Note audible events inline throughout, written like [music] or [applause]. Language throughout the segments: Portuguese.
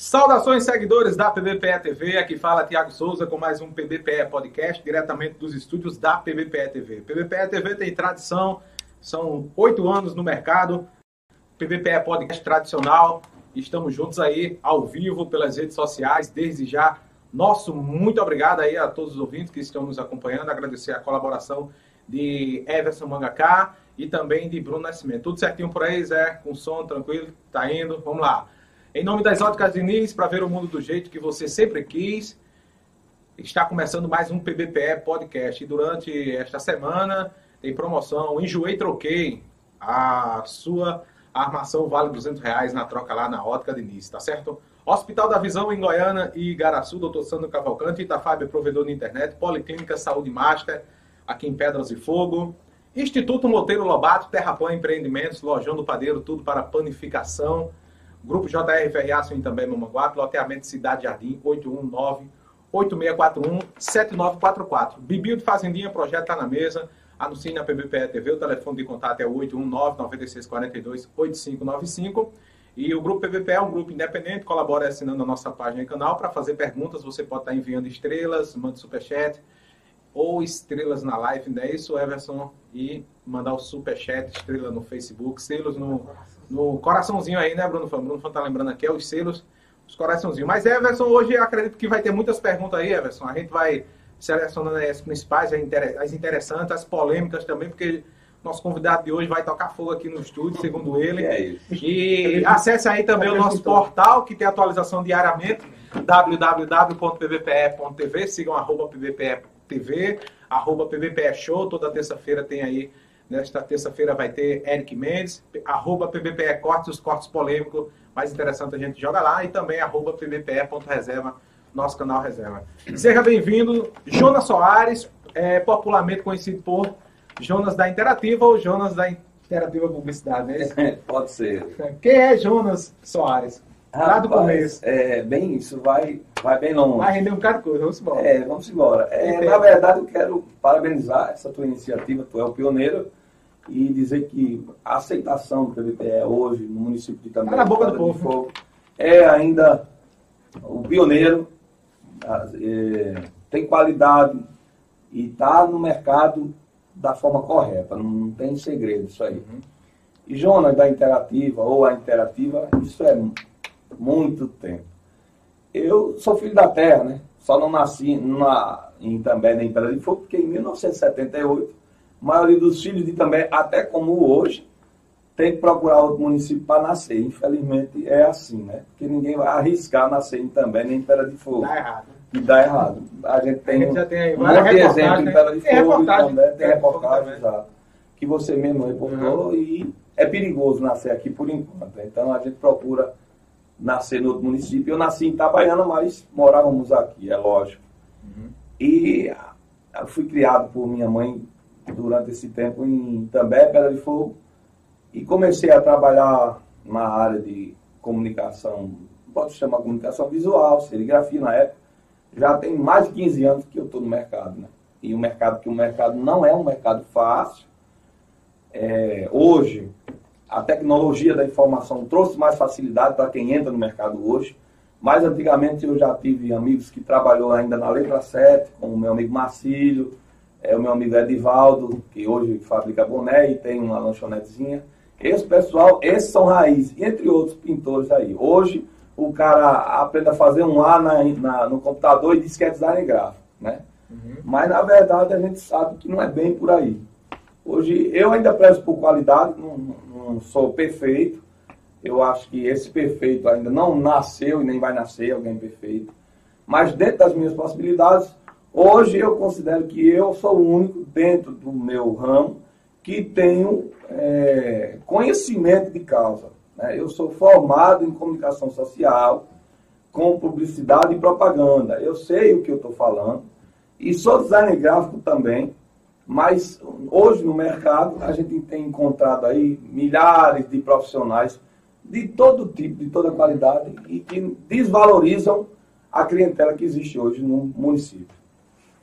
Saudações, seguidores da PBPE TV. Aqui fala Tiago Souza com mais um PBPE Podcast, diretamente dos estúdios da PBPE TV. PBPE TV tem tradição, são oito anos no mercado. PBPE Podcast tradicional. Estamos juntos aí, ao vivo, pelas redes sociais, desde já. Nosso muito obrigado aí a todos os ouvintes que estão nos acompanhando. Agradecer a colaboração de Everson Mangaká e também de Bruno Nascimento. Tudo certinho por aí, Zé? Com som tranquilo? Tá indo? Vamos lá. Em nome das Óticas Diniz, para ver o mundo do jeito que você sempre quis, está começando mais um PBPE Podcast. E durante esta semana tem promoção Enjoei Troquei. A sua armação vale 200 reais na troca lá na Ótica Diniz, tá certo? Hospital da Visão em Goiânia e Igaraçu, doutor Sandro Cavalcante, Itafab, provedor de internet, Policlínica Saúde Master, aqui em Pedras e Fogo. Instituto Monteiro Lobato, Terraplan Empreendimentos, Lojão do Padeiro, tudo para panificação. Grupo JR Ferreaço em também Mamanguape, loteamento Cidade Jardim, 819-8641-7944. Bibil de Fazendinha, projeto está na mesa. Anuncie na PBPE TV, o telefone de contato é 819-9642-8595. E o Grupo PVP é um grupo independente, colabora assinando a nossa página e canal. Para fazer perguntas, você pode estar enviando estrelas, mande superchat ou estrelas na live, não é isso, Everson? E mandar o superchat, estrela no Facebook, selos no, no coraçãozinho aí, né, Bruno? O Bruno tá lembrando aqui, é os selos, os coraçãozinhos. Mas, Everson, hoje eu acredito que vai ter muitas perguntas aí, Everson. A gente vai selecionando as principais, as interessantes, as polêmicas também, porque nosso convidado de hoje vai tocar fogo aqui no estúdio, segundo ele. É isso. E acesse aí também o nosso portal, que tem atualização diariamente, www.pvpe.tv, sigam arroba pvpe.tv, arroba pvpe show, toda terça-feira tem aí Nesta terça-feira vai ter Eric Mendes, arroba PBPE Cortes, os cortes polêmicos, mais interessante a gente joga lá, e também arroba pbpe.reserva, nosso canal reserva. Seja bem-vindo, Jonas Soares, é, popularmente conhecido por Jonas da Interativa ou Jonas da Interativa Publicidade, né? [laughs] Pode ser. Quem é Jonas Soares? Lá do começo. É, bem isso, vai, vai bem longe. Vai render um bocado de coisa, vamos embora. É, vamos embora. É, na verdade, eu quero parabenizar essa tua iniciativa, tu é o pioneiro e dizer que a aceitação do PVPE hoje no município de Itambé, tá na boca do povo. Fogo, é ainda o pioneiro, é, tem qualidade e está no mercado da forma correta, não tem segredo isso aí. Uhum. E Jonas da Interativa ou a Interativa, isso é muito tempo. Eu sou filho da terra, né? Só não nasci na, em também na Império de Fogo, porque em 1978 a maioria dos filhos de também, até como hoje, tem que procurar outro município para nascer. Infelizmente é assim, né? Porque ninguém vai arriscar nascer em também nem em Pera de Fogo. Dá errado. E dá errado. A gente tem, a gente já tem aí, um monte de exemplo em Pera de tem Fogo reportagem, também, tem reportagem, exato. Que você mesmo reportou uhum. e é perigoso nascer aqui por enquanto. Então a gente procura nascer no outro município. Eu nasci em Itabaiana, mas morávamos aqui, é lógico. Uhum. E fui criado por minha mãe durante esse tempo em També, Pedra de Fogo, e comecei a trabalhar na área de comunicação, pode chamar comunicação visual, serigrafia na época. Já tem mais de 15 anos que eu estou no mercado, né? E o mercado, que o mercado não é um mercado fácil. É, hoje, a tecnologia da informação trouxe mais facilidade para quem entra no mercado hoje. Mas antigamente eu já tive amigos que trabalhou ainda na letra 7, como o meu amigo Marcílio, é o meu amigo Edivaldo, que hoje fabrica boné e tem uma lanchonetezinha. Esse pessoal, esses são raízes, entre outros pintores aí. Hoje, o cara aprende a fazer um A na, na, no computador e diz que é design gráfico, né? Uhum. Mas, na verdade, a gente sabe que não é bem por aí. Hoje, eu ainda prezo por qualidade, não, não sou perfeito. Eu acho que esse perfeito ainda não nasceu e nem vai nascer alguém perfeito. Mas, dentro das minhas possibilidades, Hoje eu considero que eu sou o único dentro do meu ramo que tenho é, conhecimento de causa. Né? Eu sou formado em comunicação social, com publicidade e propaganda. Eu sei o que eu estou falando. E sou designer gráfico também. Mas hoje no mercado a gente tem encontrado aí milhares de profissionais de todo tipo, de toda qualidade e que desvalorizam a clientela que existe hoje no município.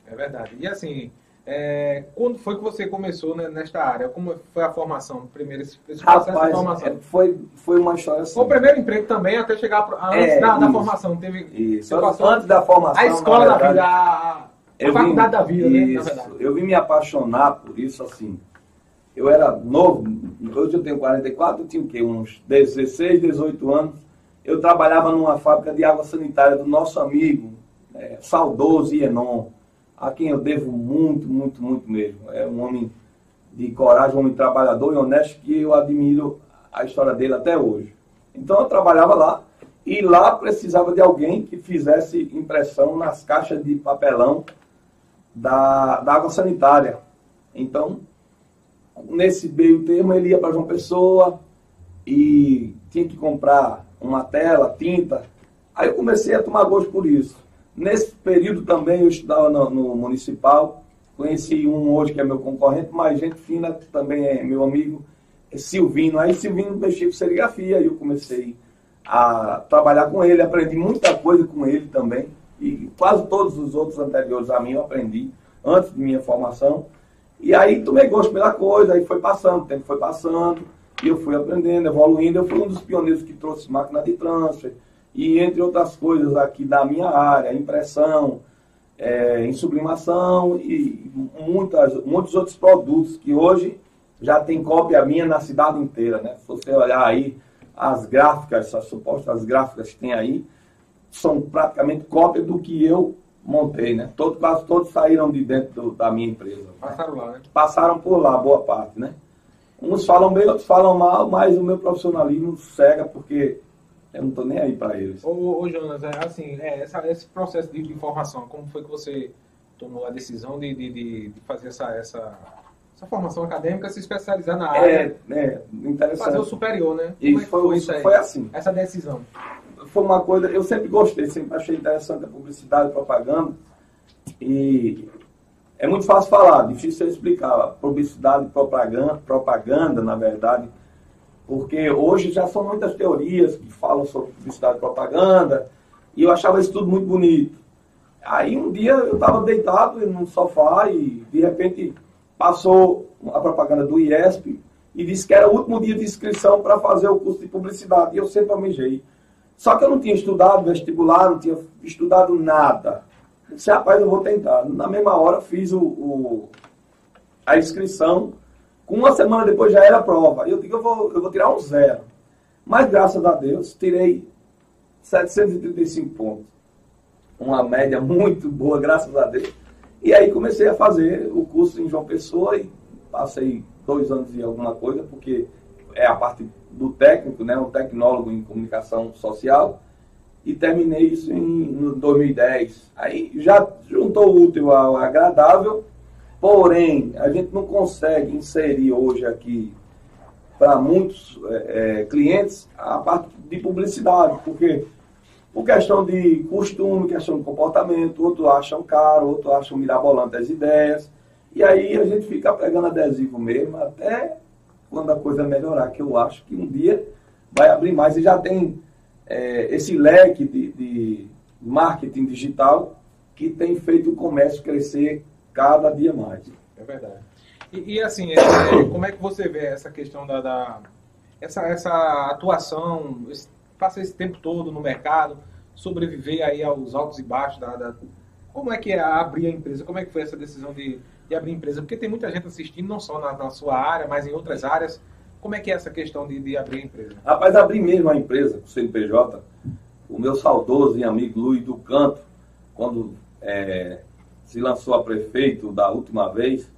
É verdade. E assim, É, quando foi que você começou né, nesta área? Como foi a formação? Primeiro, esse, esse processo Rapaz, de formação? É, foi, foi uma história assim. Foi o primeiro emprego também, até chegar a, antes é, da, da, formação. Teve, isso. Antes da formação. A escola da vida, a, a faculdade da vida, isso, né? Eu vim me apaixonar por isso assim. Eu era novo, hoje eu tenho 44, eu tinha o quê? Uns 16, 18 anos. Eu trabalhava numa fábrica de água sanitária do nosso amigo, é, saudoso Ienon a quem eu devo muito, muito, muito mesmo. É um homem de coragem, um homem trabalhador e honesto que eu admiro a história dele até hoje. Então eu trabalhava lá e lá precisava de alguém que fizesse impressão nas caixas de papelão da, da água sanitária. Então, nesse meio termo, ele ia para João Pessoa e tinha que comprar uma tela, tinta. Aí eu comecei a tomar gosto por isso. Nesse período também eu estudava no, no, municipal, conheci um hoje que é meu concorrente, mas gente fina também é meu amigo, é Silvino. Aí Silvino mexia com serigrafia e eu comecei a trabalhar com ele, aprendi muita coisa com ele também. E quase todos os outros anteriores a mim eu aprendi antes de minha formação. E aí tomei gosto pela coisa, aí foi passando, o tempo foi passando, e eu fui aprendendo, evoluindo. Eu fui um dos pioneiros que trouxe máquina de transfer, e entre outras coisas aqui da minha área, impressão, é, em sublimação e muitas, muitos outros produtos que hoje já tem cópia minha na cidade inteira. Né? Se você olhar aí as gráficas, as supostas gráficas que tem aí, são praticamente cópia do que eu montei. Né? Todo, quase todos saíram de dentro do, da minha empresa. Passaram lá, né? Passaram por lá, boa parte. Né? Uns falam bem, outros falam mal, mas o meu profissionalismo cega porque eu não estou nem aí para eles. Ô, ô, Jonas, é, assim, é, essa, esse processo de, de formação, como foi que você tomou a decisão de, de, de, fazer essa, essa, essa formação acadêmica, se especializar na área? É, é interessante. Fazer o superior, né? Como isso, é foi, foi, isso foi assim. Essa decisão? Foi uma coisa, eu sempre gostei, sempre achei interessante a publicidade e propaganda. E é muito fácil falar, difícil explicar. Publicidade e propaganda, propaganda, na verdade, porque hoje já são muitas teorias que falam sobre publicidade e propaganda, e eu achava isso tudo muito bonito. Aí um dia eu estava deitado no sofá e de repente passou a propaganda do IESP e disse que era o último dia de inscrição para fazer o curso de publicidade. E eu sempre almejei. Só que eu não tinha estudado vestibular, não tinha estudado nada. Eu disse, rapaz, eu vou tentar. Na mesma hora fiz o, o a inscrição com uma semana depois já era prova. Eu digo, eu vou, eu vou tirar um zero. Mas graças a Deus, tirei 735 pontos. Uma média muito boa, graças a Deus. E aí comecei a fazer o curso em João Pessoa e passei dois anos e alguma coisa, porque é a parte do técnico, né, um tecnólogo em comunicação social, e terminei isso em 2010. Aí já juntou o útil ao agradável Porém, a gente não consegue inserir hoje aqui para muitos é, é, clientes a parte de publicidade, porque por questão de costume, questão de comportamento, outro acham caro, outro acham mirabolante as ideias, e aí a gente fica pegando adesivo mesmo até quando a coisa melhorar, que eu acho que um dia vai abrir mais e já tem é, esse leque de, de marketing digital que tem feito o comércio crescer cada dia mais. É verdade. E, e assim, é, é, como é que você vê essa questão da, da essa, essa atuação, esse, passa esse tempo todo no mercado, sobreviver aí aos altos e baixos da, da como é que é abrir a empresa? Como é que foi essa decisão de, de abrir a empresa? Porque tem muita gente assistindo, não só na, na, sua área, mas em outras áreas. Como é que é essa questão de, de abrir a empresa? Rapaz, abrir mesmo a empresa, o CNPJ, o meu saudoso e amigo Luiz do Canto, quando é, se lançou a prefeito da última vez,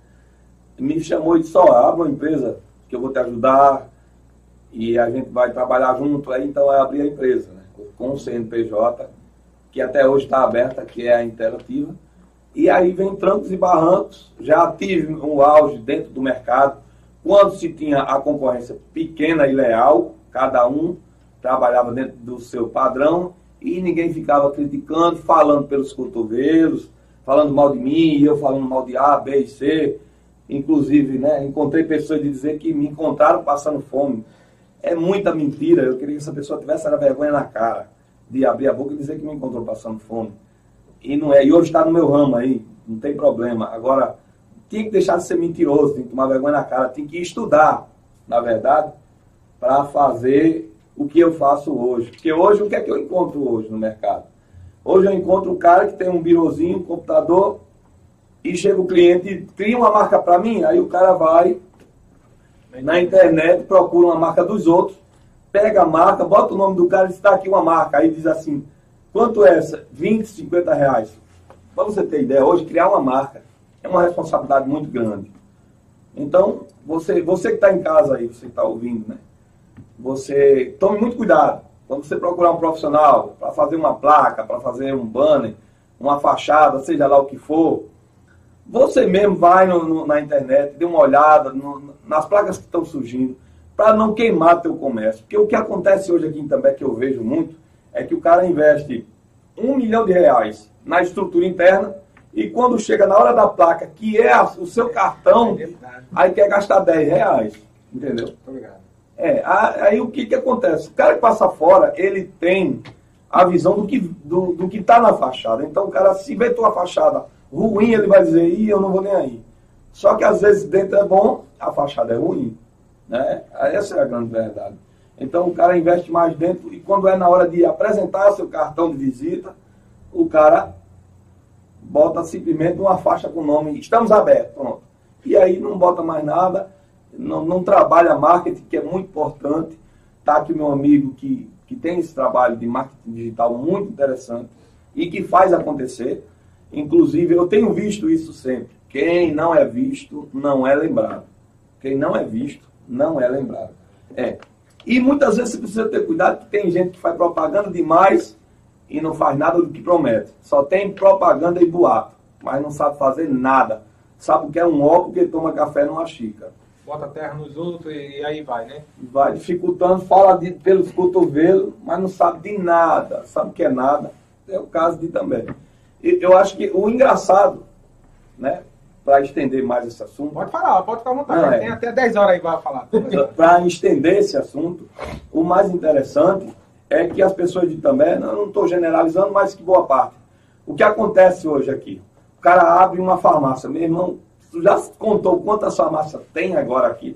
me chamou e disse, só abre uma empresa que eu vou te ajudar e a gente vai trabalhar junto, aí então é abrir a empresa, né? com o CNPJ, que até hoje está aberta, que é a interativa. E aí vem trancos e barrancos, já tive um auge dentro do mercado, quando se tinha a concorrência pequena e leal, cada um trabalhava dentro do seu padrão e ninguém ficava criticando, falando pelos cotovelos, falando mal de mim, e eu falando mal de A, B e C. Inclusive, né, encontrei pessoas de dizer que me encontraram passando fome. É muita mentira. Eu queria que essa pessoa tivesse a vergonha na cara de abrir a boca e dizer que me encontrou passando fome. E não é. E hoje está no meu ramo aí, não tem problema. Agora, tinha que deixar de ser mentiroso, tem que tomar vergonha na cara, tem que estudar, na verdade, para fazer o que eu faço hoje. Porque hoje, o que é que eu encontro hoje no mercado? Hoje eu encontro um cara que tem um birozinho, um computador, e chega o cliente e cria uma marca para mim, aí o cara vai na internet, procura uma marca dos outros, pega a marca, bota o nome do cara e está aqui uma marca. Aí diz assim, quanto é essa? 20, 50 reais. Para você ter ideia, hoje criar uma marca é uma responsabilidade muito grande. Então, você, você que está em casa aí, você que está ouvindo, né? Você tome muito cuidado. Quando você procurar um profissional para fazer uma placa, para fazer um banner, uma fachada, seja lá o que for, você mesmo vai no, no, na internet, dê uma olhada no, nas placas que estão surgindo, para não queimar teu comércio. Porque o que acontece hoje aqui em També, que eu vejo muito, é que o cara investe um milhão de reais na estrutura interna e quando chega na hora da placa, que é o seu cartão, é aí quer gastar 10 reais. Entendeu? Obrigado. É, aí o que, que acontece? O cara que passa fora, ele tem a visão do que do, do que está na fachada. Então o cara, se vê tua fachada ruim, ele vai dizer, ih, eu não vou nem aí. Só que às vezes dentro é bom, a fachada é ruim. Né? Essa é a grande verdade. Então o cara investe mais dentro e quando é na hora de apresentar seu cartão de visita, o cara bota simplesmente uma faixa com o nome estamos abertos, pronto. E aí não bota mais nada, não, não trabalha marketing, que é muito importante. Está aqui meu amigo que, que tem esse trabalho de marketing digital muito interessante e que faz acontecer. Inclusive, eu tenho visto isso sempre. Quem não é visto, não é lembrado. Quem não é visto, não é lembrado. É. E muitas vezes você precisa ter cuidado, que tem gente que faz propaganda demais e não faz nada do que promete. Só tem propaganda e boato, mas não sabe fazer nada. Sabe o que é um óculos que toma café numa xícara. Bota terra nos outros e aí vai, né? Vai dificultando, fala de, pelos cotovelos, mas não sabe de nada. Sabe o que é nada? É o caso de também eu acho que o engraçado, né, para estender mais esse assunto. Pode falar, pode ficar à vontade. Não, é. Tem até 10 horas aí para falar. [laughs] para estender esse assunto, o mais interessante é que as pessoas de também, não estou generalizando, mas que boa parte. O que acontece hoje aqui? O cara abre uma farmácia. Meu irmão, tu já contou quantas farmácias tem agora aqui?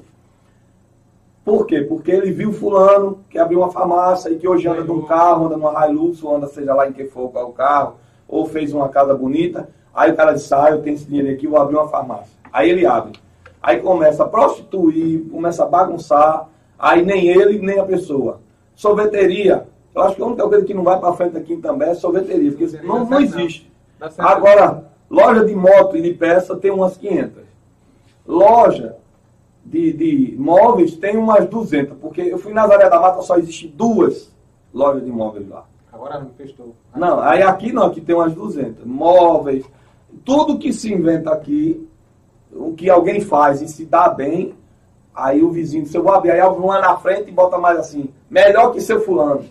Por quê? Porque ele viu fulano que abriu uma farmácia e que hoje anda de um carro, anda numa Hilux, ou anda seja lá em que for o carro, ou fez uma casa bonita, aí o cara diz, ah, eu tenho esse dinheiro aqui, vou abrir uma farmácia. Aí ele abre. Aí começa a prostituir, começa a bagunçar, aí nem ele, nem a pessoa. Sorveteria. Eu acho que a única coisa que não vai para frente aqui também é sorveteria, porque não, não existe. Agora, loja de moto e de peça tem umas 500. Loja de, de móveis tem umas 200, porque eu fui na Nazaré da Mata, só existe duas lojas de móveis lá. Agora não festou. Não, aí aqui não, aqui tem umas 200. Móveis, tudo que se inventa aqui, o que alguém faz e se dá bem, aí o vizinho, se eu vou abrir, aí abre uma na frente e bota mais assim, melhor que seu fulano.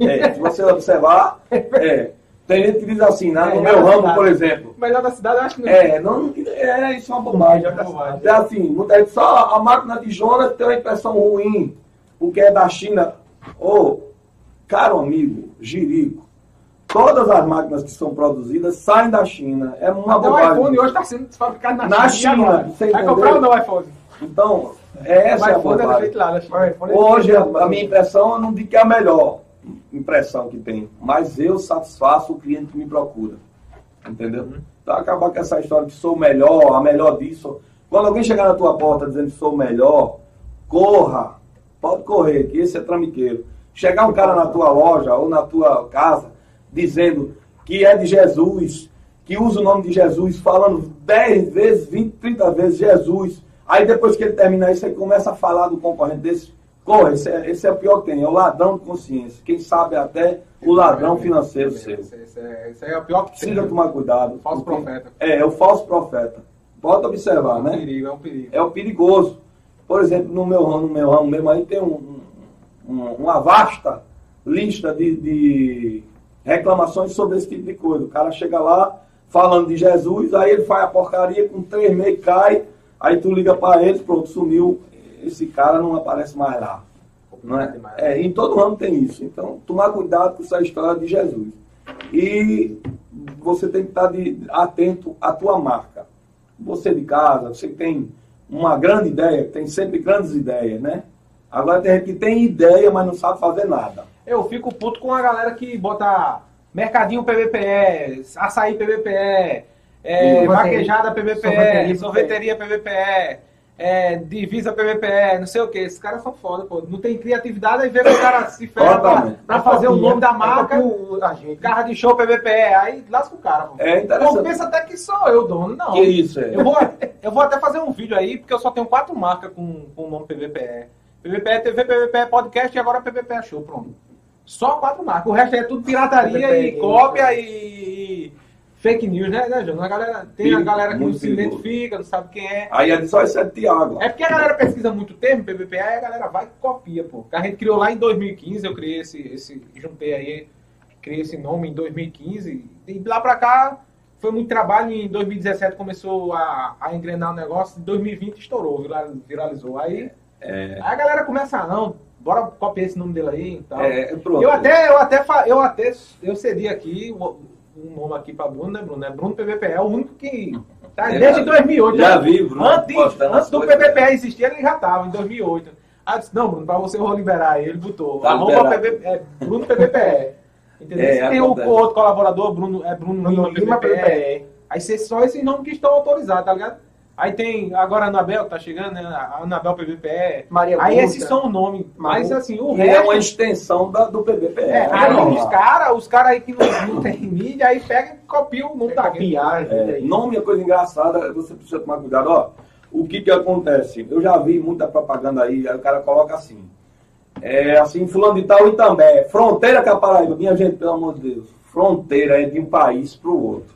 É, se você observar, é. Tem gente que diz assim, né? no meu ramo, por exemplo. Melhor da cidade, eu acho que não. É, não, é isso é uma bobagem. É, é assim, muita gente só a máquina de Jonas tem uma impressão ruim, porque é da China. Ou, oh, caro amigo, Jirico. Todas as máquinas que são produzidas saem da China. É uma Até bobagem. o iPhone hoje está sendo fabricado na, na China. China você Vai comprar ou não iPhone? Então, essa é a bobagem. Lá, é hoje, a, a minha impressão, eu não digo que é a melhor impressão que tem, mas eu satisfaço o cliente que me procura. Entendeu? Então, acabar com essa história de sou melhor, a melhor disso. Quando alguém chegar na tua porta dizendo que sou melhor, corra. Pode correr, que esse é tramiqueiro. Chegar um cara na tua loja ou na tua casa dizendo que é de Jesus, que usa o nome de Jesus, falando 10 vezes, 20, 30 vezes Jesus. Aí depois que ele terminar isso, ele começa a falar do concorrente desse. Corre, esse é, esse é o pior que tem, é o ladrão de consciência. Quem sabe até o ladrão financeiro seu. Esse, é, esse é o pior que tem. Precisa tomar cuidado. O falso porque, profeta. É, é o falso profeta. Pode observar, é um né? Perigo, é um perigo. É o perigoso. Por exemplo, no meu ramo, no meu ramo mesmo aí tem um, uma vasta lista de, de reclamações sobre esse tipo de coisa. O cara chega lá falando de Jesus, aí ele faz a porcaria com três meses, cai, aí tu liga para ele, pronto, sumiu, esse cara não aparece mais lá. Não é? é, em todo ano tem isso. Então, tomar cuidado com essa história de Jesus. E você tem que estar de, atento à tua marca. você de casa, você que tem uma grande ideia, tem sempre grandes ideias, né? Agora tem gente que tem ideia, mas não sabe fazer nada. Eu fico puto com a galera que bota mercadinho PVPE, açaí PVPE, é, vaquejada PVPE, sorveteria, sorveteria PVPE, é, divisa PVPE, não sei o que. Esses caras são foda, pô. Não tem criatividade, aí vê que o cara se ferra pra, pra fazer o nome da marca, carro de show PVPE, aí lasca o cara, pô. É interessante. Pô, pensa até que sou eu dono, não. Que isso, é? Eu vou, eu vou até fazer um vídeo aí, porque eu só tenho quatro marcas com, com o nome PVPE. PVPE TV, PVPE Podcast e agora PVPE Show, pronto. Só quatro marcas. O resto é tudo pirataria e cópia e fake news, né, né? A galera, tem a galera que não se identifica, não sabe quem é. Aí é só esse é Tiago. É porque a galera pesquisa muito termo, PVPA, e a galera vai e copia, pô. A gente criou lá em 2015, eu criei esse, esse juntei aí, criei esse nome em 2015, e lá pra cá foi muito trabalho, em 2017 começou a, a engrenar o negócio, em 2020 estourou, viralizou. Aí, é. aí a galera começa, a não, bora copiar esse nome dele aí e tal. É. Eu até, eu até, eu até, eu cedi aqui um nome aqui para Bruno, né, Bruno? É Bruno PVPE, é o único que tá é, desde 2008. Já né? vi, Bruno. Antes, antes do PVPE existir, ele já estava, em 2008. Ah, disse, não, Bruno, para você eu vou liberar ele, botou. Tá arroba PV, é, Bruno PVPE. Entendeu? É, tem o, o, outro colaborador, Bruno, é Bruno, Lima, PVPE. PVPE. Aí só esses nomes que estão autorizados, tá ligado? Aí tem agora a Anabel, tá chegando, né? A Anabel PVPE. Maria Aí esses são os nomes. Mas assim, o resto. É uma extensão da, do PVPE. É, aí não, os caras os cara aí que não, não tem mídia, aí pega e copia o nome da copiar, é, Nome é coisa engraçada, você precisa tomar cuidado. Ó, o que que acontece? Eu já vi muita propaganda aí, aí o cara coloca assim. É assim, fulano de tal e também. Fronteira com a Paraíba. Minha gente, pelo amor de Deus. Fronteira é de um país para o outro.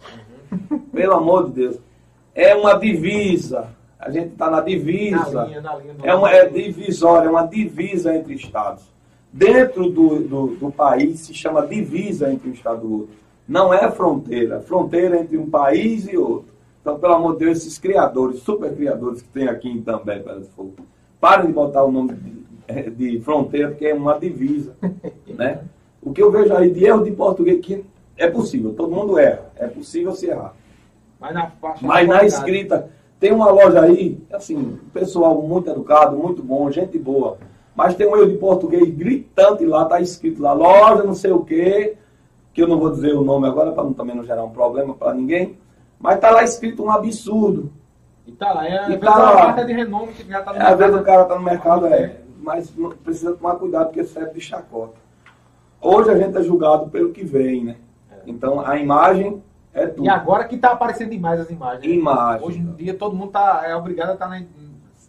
Uhum. Pelo amor de Deus é uma divisa. A gente está na divisa. Na linha, na linha é uma é divisória, é uma divisa entre estados. Dentro do, do, do, país se chama divisa entre um estado e outro. Não é fronteira. Fronteira entre um país e outro. Então, pelo amor de Deus, esses criadores, super criadores que tem aqui em També, Pedra Fogo, parem de botar o nome de, de, fronteira, porque é uma divisa. [laughs] né? O que eu vejo aí de erro de português, que é possível, todo mundo erra. É possível se errar. Mas na, Mas na escrita, tem uma loja aí, assim, pessoal muito educado, muito bom, gente boa. Mas tem um erro de português gritante lá, tá escrito lá, loja não sei o quê, que eu não vou dizer o nome agora para também não gerar um problema para ninguém. Mas tá lá escrito um absurdo. E tá lá, é, e tá lá. uma marca de renome que já tá no é, Às vezes o cara tá no mercado, é. Mas precisa tomar cuidado porque serve de chacota. Hoje a gente é julgado pelo que vem, né? É. Então a imagem é tudo. E agora que está aparecendo demais as imagens. Né? Imagens. Hoje em dia todo mundo tá, é obrigado a, tá na,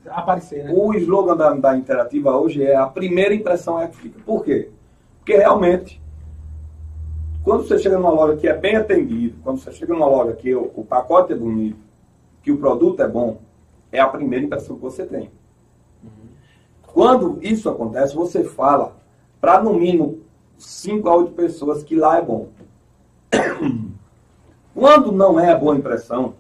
a aparecer, né? O slogan da, da Interativa hoje é a primeira impressão é que fica. Por quê? Porque realmente, quando você chega numa loja que é bem atendido, quando você chega numa loja que o, o pacote é bonito, que o produto é bom, é a primeira impressão que você tem. Uhum. Quando isso acontece, você fala para no mínimo 5 a 8 pessoas que lá é bom. Quando não é a boa impressão,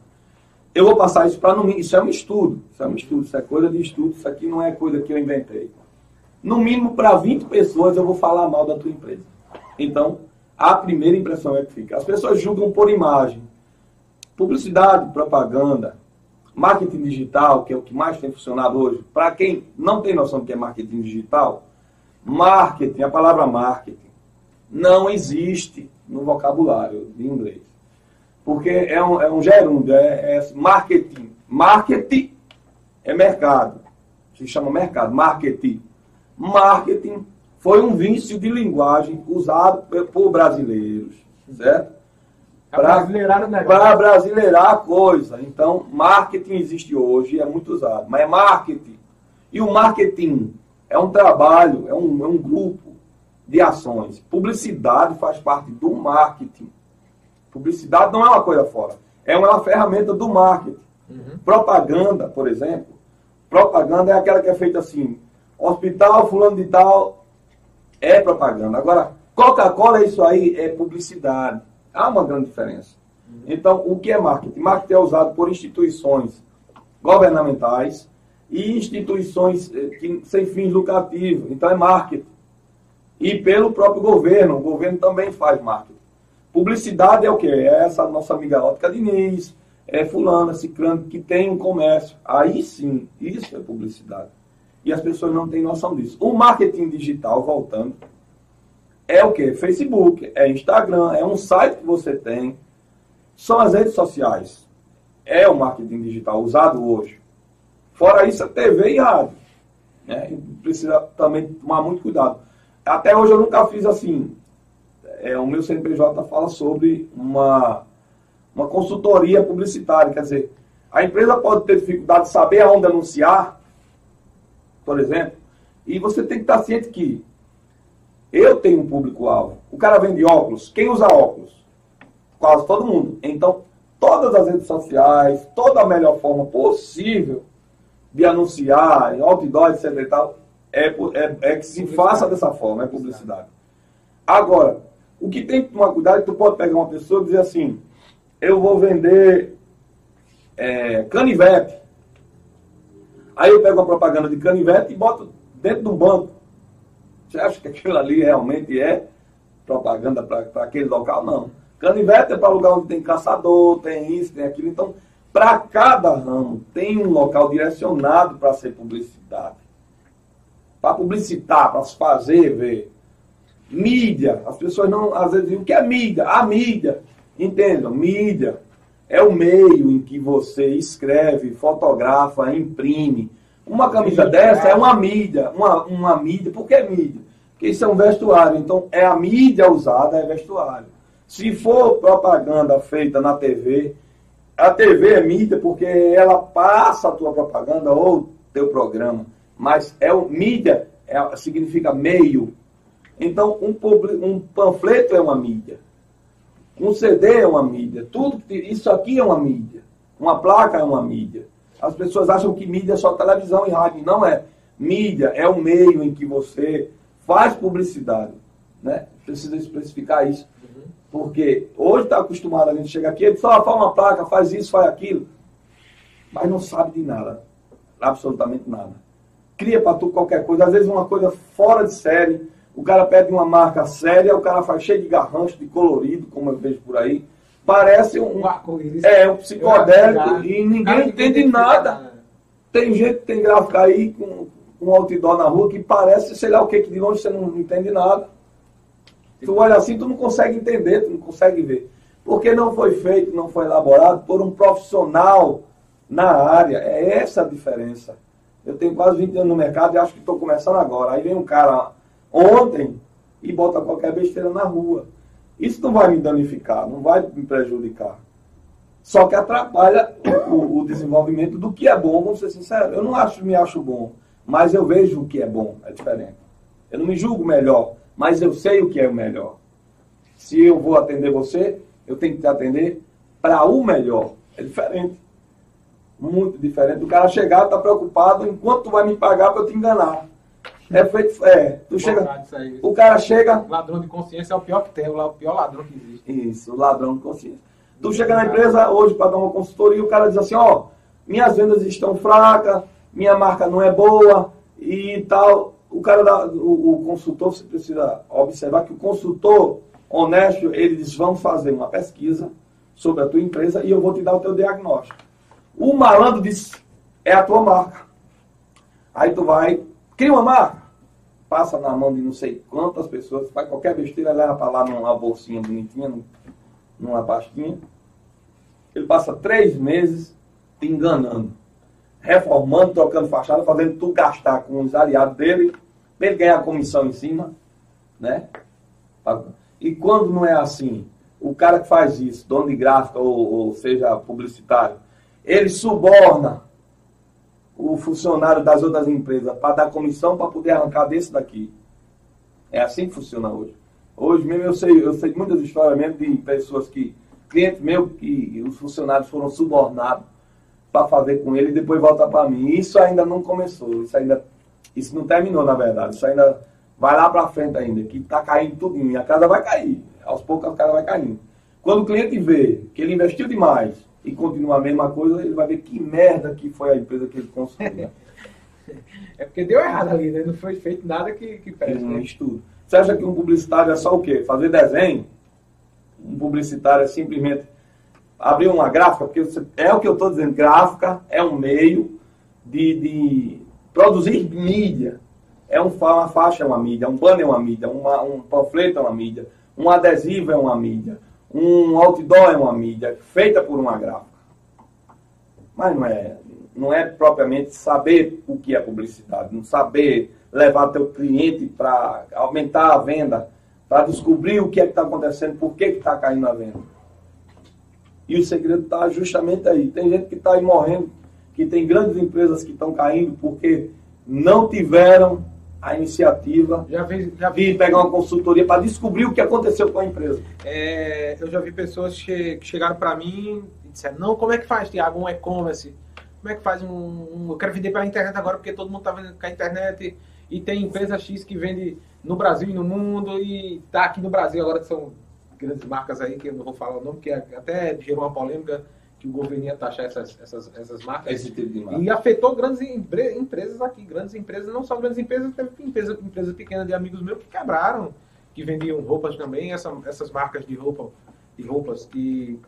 eu vou passar isso para no mínimo. Isso é um estudo. Isso é um estudo, isso é coisa de estudo, isso aqui não é coisa que eu inventei. No mínimo, para 20 pessoas eu vou falar mal da tua empresa. Então, a primeira impressão é que fica. As pessoas julgam por imagem. Publicidade, propaganda, marketing digital, que é o que mais tem funcionado hoje. Para quem não tem noção do que é marketing digital, marketing, a palavra marketing, não existe no vocabulário de inglês porque é um, é um gerúndio, é, é marketing. Marketing é mercado. Se chama mercado, marketing. Marketing foi um vício de linguagem usado por brasileiros, certo? Para brasileirar a coisa. Então, marketing existe hoje, é muito usado, mas é marketing. E o marketing é um trabalho, é um, é um grupo de ações. Publicidade faz parte do marketing. Publicidade não é uma coisa fora. É uma ferramenta do marketing. Uhum. Propaganda, por exemplo. Propaganda é aquela que é feita assim. Hospital, fulano de tal, é propaganda. Agora, Coca-Cola é isso aí, é publicidade. Há uma grande diferença. Uhum. Então, o que é marketing? Marketing é usado por instituições governamentais e instituições eh, que, sem fins lucrativos. Então, é marketing. E pelo próprio governo. O governo também faz marketing. Publicidade é o quê? É essa nossa amiga Ótica Diniz, é fulano, ciclano, que tem um comércio. Aí sim, isso é publicidade. E as pessoas não têm noção disso. O marketing digital, voltando, é o que? Facebook, é Instagram, é um site que você tem. São as redes sociais. É o marketing digital usado hoje. Fora isso, a TV e rádio. Né? Precisa também tomar muito cuidado. Até hoje eu nunca fiz assim. É, o meu CNPJ fala sobre uma uma consultoria publicitária. Quer dizer, a empresa pode ter dificuldade de saber aonde anunciar, por exemplo, e você tem que estar ciente que eu tenho um público-alvo. O cara vende óculos. Quem usa óculos? Quase todo mundo. Então, todas as redes sociais, toda a melhor forma possível de anunciar, em outdoor, etc e tal, é, é, é que se faça dessa forma, é publicidade. Agora, o que tem que tomar cuidado é que tu pode pegar uma pessoa e dizer assim, eu vou vender é, canivete. Aí eu pego uma propaganda de canivete e boto dentro de um banco. Você acha que aquilo ali realmente é propaganda para aquele local? Não. Canivete é para lugar onde tem caçador, tem isso, tem aquilo. Então, para cada ramo, tem um local direcionado para ser publicidade. Para publicitar, para se fazer ver. Mídia. As pessoas não, às vezes, dizem, o que é mídia? A mídia Entendam, mídia é o meio em que você escreve, fotografa, imprime. Uma camisa dessa é uma mídia, uma, uma mídia. Por que mídia? Porque isso é um vestuário. Então, é a mídia usada, é vestuário. Se for propaganda feita na TV, a TV é mídia porque ela passa a tua propaganda ou teu programa. Mas é o mídia é, significa meio. Então, um, um panfleto é uma mídia. Um CD é uma mídia. Tudo isso aqui é uma mídia. Uma placa é uma mídia. As pessoas acham que mídia é só televisão e rádio. Não é. Mídia é o meio em que você faz publicidade. Né? Precisa especificar isso. Porque hoje está acostumado a gente chegar aqui e só faz uma placa, faz isso, faz aquilo. Mas não sabe de nada. Absolutamente nada. Cria para tu qualquer coisa. Às vezes uma coisa fora de série o cara pede uma marca séria, o cara faz cheio de garrancho, de colorido, como eu vejo por aí. Parece um, um é, um psicodélico e ninguém entende nada. Tem gente que tem gráfico aí com, com um outdoor na rua que parece, sei lá o que, que de longe você não entende nada. Tu olha assim, tu não consegue entender, tu não consegue ver. Porque não foi feito, não foi elaborado por um profissional na área. É essa a diferença. Eu tenho quase 20 anos no mercado e acho que estou começando agora. Aí vem um cara ontem e bota qualquer besteira na rua. Isso não vai me danificar, não vai me prejudicar. Só que atrapalha o, o desenvolvimento do que é bom, vamos ser sinceros. Eu não acho, me acho bom, mas eu vejo o que é bom, é diferente. Eu não me julgo melhor, mas eu sei o que é o melhor. Se eu vou atender você, eu tenho que te atender para o melhor. É diferente. Muito diferente. O cara chegar, tá preocupado enquanto vai me pagar para eu te enganar. É feito. É, tu chega. O cara chega. Ladrão de consciência é o pior que tem, o pior ladrão que existe. Isso, o ladrão de consciência. Tu chega na empresa hoje para dar uma consultoria e o cara diz assim, ó, minhas vendas estão fracas, minha marca não é boa e tal. O cara da, o, o consultor, você precisa observar que o consultor honesto, ele diz, vamos fazer uma pesquisa sobre a tua empresa e eu vou te dar o teu diagnóstico. O malandro diz, é a tua marca. Aí tu vai, cria uma marca passa na mão de não sei quantas pessoas, faz qualquer besteira, leva para lá numa bolsinha bonitinha, numa pastinha. Ele passa três meses te enganando, reformando, trocando fachada, fazendo tu gastar com os aliados dele, para ele ganhar comissão em cima, né? E quando não é assim, o cara que faz isso, dono de gráfica ou, ou seja publicitário, ele suborna o funcionário das outras empresas para dar comissão para poder arrancar desse daqui. É assim que funciona hoje. Hoje mesmo eu sei, eu sei muitas histórias mesmo de pessoas que, clientes meus, que os funcionários foram subornados para fazer com ele e depois volta para mim. Isso ainda não começou, isso ainda, isso não terminou na verdade, isso ainda vai lá para frente ainda, que está caindo tudo a casa vai cair, aos poucos a casa vai caindo. Quando o cliente vê que ele investiu demais, e continua a mesma coisa, ele vai ver que merda que foi a empresa que ele construiu. [laughs] é porque deu errado ali, né? Não foi feito nada que, que preste. Um estudo. Você acha que um publicitário é só o quê? Fazer desenho? Um publicitário é simplesmente abrir uma gráfica, porque você, é o que eu estou dizendo, gráfica é um meio de, de produzir mídia. É um, uma faixa é uma mídia, um banner é uma mídia, uma, um panfleto é uma mídia, um adesivo é uma mídia, um outdoor é uma mídia, feita por uma gráfica. Mas não é, não é propriamente saber o que é publicidade, não saber levar teu cliente para aumentar a venda, para descobrir o que é que está acontecendo, por que está caindo a venda. E o segredo está justamente aí. Tem gente que está aí morrendo, que tem grandes empresas que estão caindo porque não tiveram a iniciativa já vi, já vi. pegar uma consultoria para descobrir o que aconteceu com a empresa. É, eu já vi pessoas que chegaram para mim e disseram, não, como é que faz, Tiago, um e-commerce? Como é que faz um, um, Eu quero vender pela internet agora porque todo mundo está vendendo com a internet e tem empresa X que vende no Brasil e no mundo e está aqui no Brasil agora que são grandes marcas aí, que eu não vou falar o nome, que até gerou uma polêmica que o governo ia taxar essas, essas, essas marcas. Esse tipo de marca. E afetou grandes empresas aqui, grandes empresas, não só grandes empresas, teve empresas empresa pequenas de amigos meus que quebraram, que vendiam roupas também, essa, essas marcas de roupa, de roupas que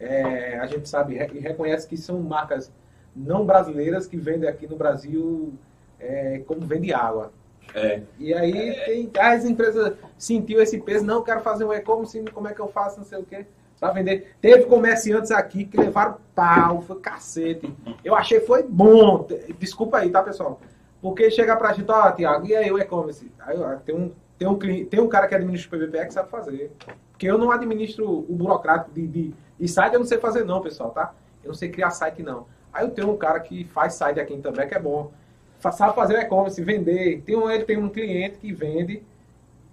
é, a gente sabe e reconhece que são marcas não brasileiras que vendem aqui no Brasil é, como vende água. É. E aí é. tem, as empresas sentiu esse peso, não, quero fazer um e-commerce, como é que eu faço, não sei o quê para vender. Teve comerciantes aqui que levaram pau, foi cacete. Eu achei foi bom. Desculpa aí, tá, pessoal? Porque chega pra gente, ó, oh, Tiago, e aí o e-commerce? Aí tem um, tem, um, tem um cara que administra o PVPE que sabe fazer. Porque eu não administro o burocrático de, de. E site eu não sei fazer, não, pessoal, tá? Eu não sei criar site, não. Aí eu tenho um cara que faz site aqui também, que é bom. Sabe fazer e-commerce, vender. Tem um, ele tem um cliente que vende.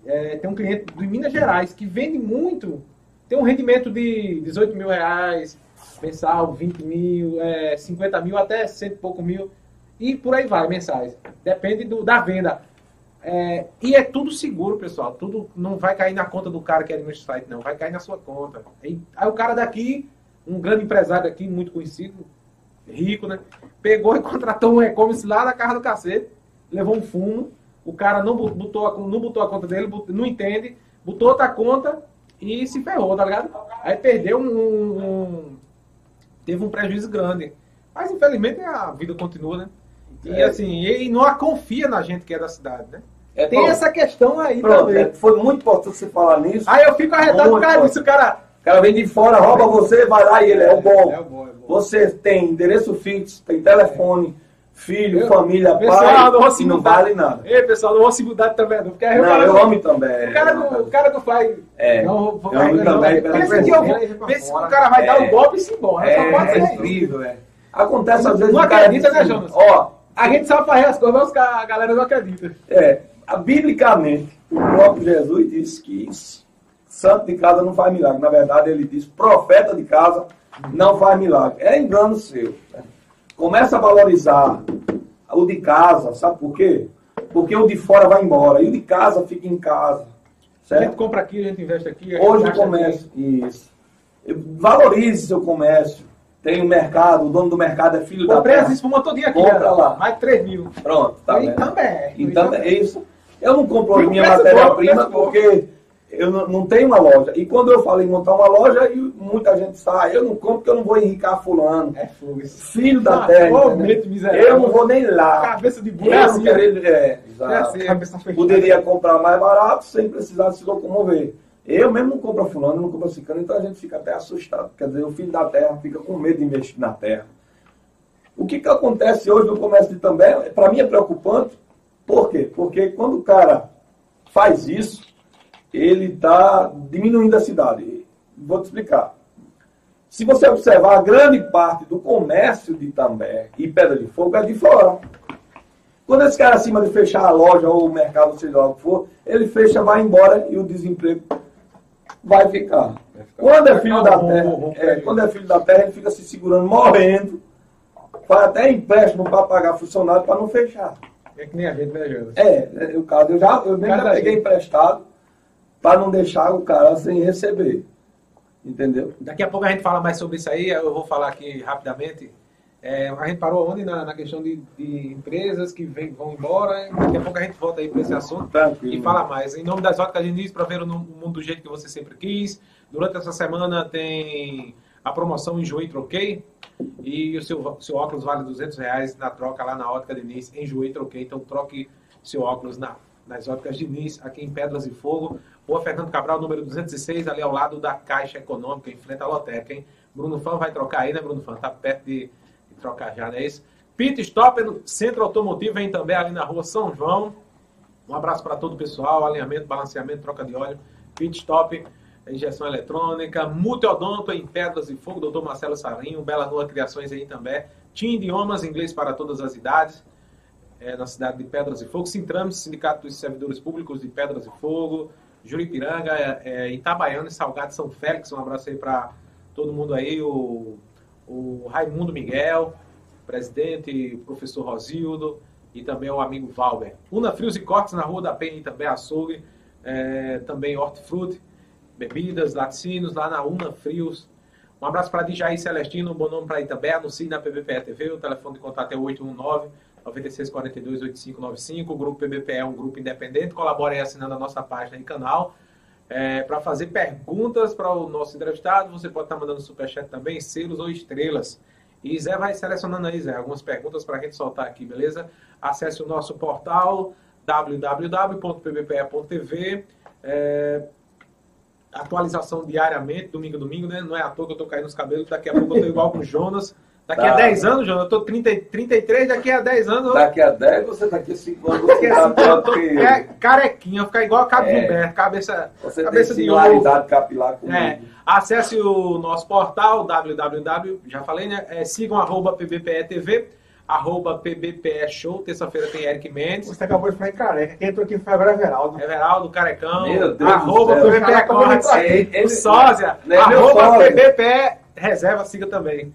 É, tem um cliente de Minas Gerais que vende muito tem um rendimento de 18 mil reais mensal, 20 mil, é, 50 mil, até cento e pouco mil. E por aí vai, mensais. Depende do, da venda. É, e é tudo seguro, pessoal. Tudo não vai cair na conta do cara que é no site, não. Vai cair na sua conta. Aí, aí o cara daqui, um grande empresário daqui, muito conhecido, rico, né? Pegou e [laughs] contratou um e-commerce lá na casa do cacete, levou um fumo. O cara não botou, a, não botou a conta dele, não entende, botou outra conta e se ferrou, tá ligado? Aí perdeu um, um teve um prejuízo grande. Mas infelizmente a vida continua, né? E é. assim, e não confia na gente que é da cidade, né? É, Tem pronto. essa questão aí pronto, também. É, foi muito importante você falar nisso. Aí eu fico arretado por causa disso, o cara. O cara vem de fora, rouba você, vai lá e ele é, o bom. É o bom, é bom. Você tem endereço fixo, tem telefone filho, eu, família, pessoal, pai, não, vou não vale nada. Ei, pessoal, não vou se mudar também, não. Porque não, eu amo também. O cara, não, o cara não faz... É, não, eu amo também. Pensa que, eu, pensa que o cara vai é, dar o um golpe e se embora. É, é incrível, é. Acontece às vezes... Não acredita, né, Jonas? Ó, a gente sabe fazer as coisas, mas a galera não acredita. É, biblicamente, o próprio Jesus disse que santo de casa não faz milagre. Na verdade, ele diz profeta de casa não faz milagre. É engano seu. Né? Começa a valorizar o de casa, sabe por quê? Porque o de fora vai embora e o de casa fica em casa. Certo? A gente compra aqui, a gente investe aqui. Hoje o comércio, aqui. isso. Valorize seu comércio. Tem o mercado, o dono do mercado é filho Comprei da Comprei as espumas todinha aqui. Compra lá. Mais de 3 mil. Pronto, tá e também. Então, é isso. Eu não compro minha matéria-prima porque eu não, não, tenho uma loja. E quando eu falo em montar uma loja, muita gente sai, eu não compro porque eu não vou enricar fulano. É fogo. Filho da ah, terra. Eu não vou nem lá. Cabeça de burro. É assim, é, é. É assim, Poderia comprar mais barato sem precisar se locomover. Eu mesmo não compro fulano, não compro ciclano, então a gente fica até assustado. Quer dizer, o filho da terra fica com medo de investir na terra. O que, que acontece hoje no comércio de També, para mim é preocupante. Por quê? Porque quando o cara faz isso, ele está diminuindo a cidade. Vou te explicar. Se você observar, a grande parte do comércio de També e Pedra de Fogo é de fora. Quando esse cara acima de fechar a loja ou o mercado, seja lá o que for, ele fecha, vai embora e o desemprego vai ficar. Vai ficar. Quando é filho da terra, é, quando é filho da terra, ele fica se segurando, morrendo, faz até empréstimo para pagar funcionário para não fechar. É que nem a gente, né, Jonas? É, é, o caso, eu já, eu mesmo já peguei emprestado para não deixar o cara sem receber. Entendeu? Daqui a pouco a gente fala mais sobre isso aí, eu vou falar aqui rapidamente. É, a gente parou onde? Na, na questão de, de, empresas que vem, vão embora. Daqui a pouco a gente volta aí para esse assunto Tranquilo. e fala mais. Em nome das óticas Diniz, para ver o mundo do jeito que você sempre quis. Durante essa semana tem a promoção Enjoei Troquei. E o seu, seu óculos vale 200 reais na troca lá na Ótica Diniz. Enjoei Troquei. Então troque seu óculos na, nas Óticas Diniz, aqui em Pedras e Fogo. Rua Fernando Cabral, número 206, ali ao lado da Caixa Econômica, em frente à Lotérica, hein? Bruno Fã vai trocar aí, né, Bruno Fã? Tá perto de, de trocar já, não é isso? Pit Stop no Centro Automotivo, vem também ali na rua São João. Um abraço para todo o pessoal, alinhamento, balanceamento, troca de óleo. Pit Stop, injeção eletrônica, multiodonto em Pedras e Fogo, doutor Marcelo Sarinho, Bela Nua Criações aí também. Tinha idiomas, inglês para todas as idades, é, na cidade de Pedras e Fogo. Sintrames, Sindicato dos Servidores Públicos de Pedras e Fogo. Juripiranga, é, é, Itabaiana Salgado São Félix. Um abraço aí para todo mundo aí, o, o Raimundo Miguel, presidente, professor Rosildo e também o amigo Valber. Una Frios e Cortes na Rua da Penha também açougue, é, também hortifruti, bebidas, laticínios lá na Una Frios. Um abraço para Dijaí Celestino, um bom nome para Itambé, anuncie na PBPE TV, o telefone de contato é 819 9642 8595. O grupo PBPE é um grupo independente, colabore assinando a nossa página e canal. É, para fazer perguntas para o nosso entrevistado, você pode estar tá mandando superchat também, selos ou estrelas. E Zé vai selecionando aí, Zé, algumas perguntas para a gente soltar aqui, beleza? Acesse o nosso portal www.pbpe.tv. É, atualização diariamente, domingo domingo, né? Não é à toa que eu tô caindo nos cabelos, daqui a pouco eu tô igual com o Jonas. Daqui tá. a 10 anos, Jonas, eu tô 30, 33, daqui a 10 anos. Daqui a 10, você daqui a 5 anos você tá tô, É carequinha, ficar igual a Cabo é. Gilberto, cabeça, você cabeça tem de ovo. capilar comigo. É. Acesse o nosso portal www, já falei, né? É, sigam arroba pbpe arroba PBPE Show. Terça-feira tem Eric Mendes. Você acabou de falar em careca. Quem entrou aqui foi agora Everaldo. Everaldo, Carecão. Meu Deus arroba PBPE Corte. Sósia. Né, arroba PBPE Reserva, siga também.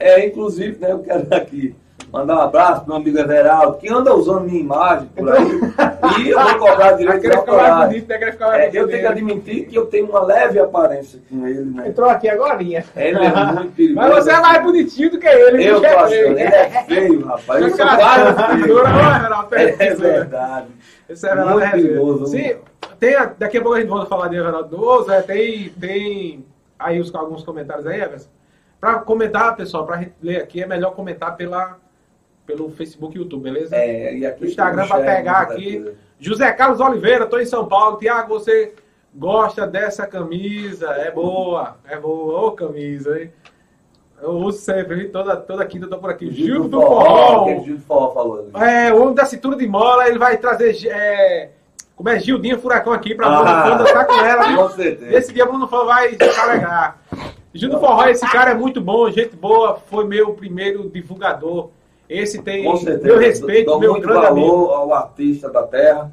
É, inclusive, né, eu quero [laughs] aqui mandar um abraço para meu amigo Everaldo, que anda usando minha imagem por aí. e eu vou cobrar direito de autorais. Né, é, eu tenho que admitir que eu tenho uma leve aparência com ele, né? Entrou aqui agora, Ele é muito [laughs] perigoso. Mas você é mais bonitinho do que ele. Eu tô achando. Ele é feio, rapaz. Eu sou quase feio. É verdade. Esse é Everaldo é perigoso. Sim, tem, daqui a pouco a gente volta a falar de Everaldo Novo. É, tem, tem aí os, alguns comentários aí, Everson. Para comentar, pessoal, para ler aqui, é melhor comentar pela, pelo Facebook e YouTube, beleza? É, e aqui o Instagram vai pegar aqui. José Carlos Oliveira, estou em São Paulo. Tiago, você gosta dessa camisa? É boa, é boa. Ô, camisa, hein? Eu uso sempre, toda, toda quinta eu tô por aqui. Gil, do Forró. Gil do Forró falando. É, o homem da cintura de mola, ele vai trazer. É, como é Gildinho Furacão aqui pra ah, Bruno Fã com ela. [laughs] Com certeza. Esse dia Bruno Fã vai carregar. Gil do Forró, esse cara é muito bom, gente boa, foi meu primeiro divulgador. Esse tem meu respeito, Dou meu muito grande valor amigo. ao artista da terra.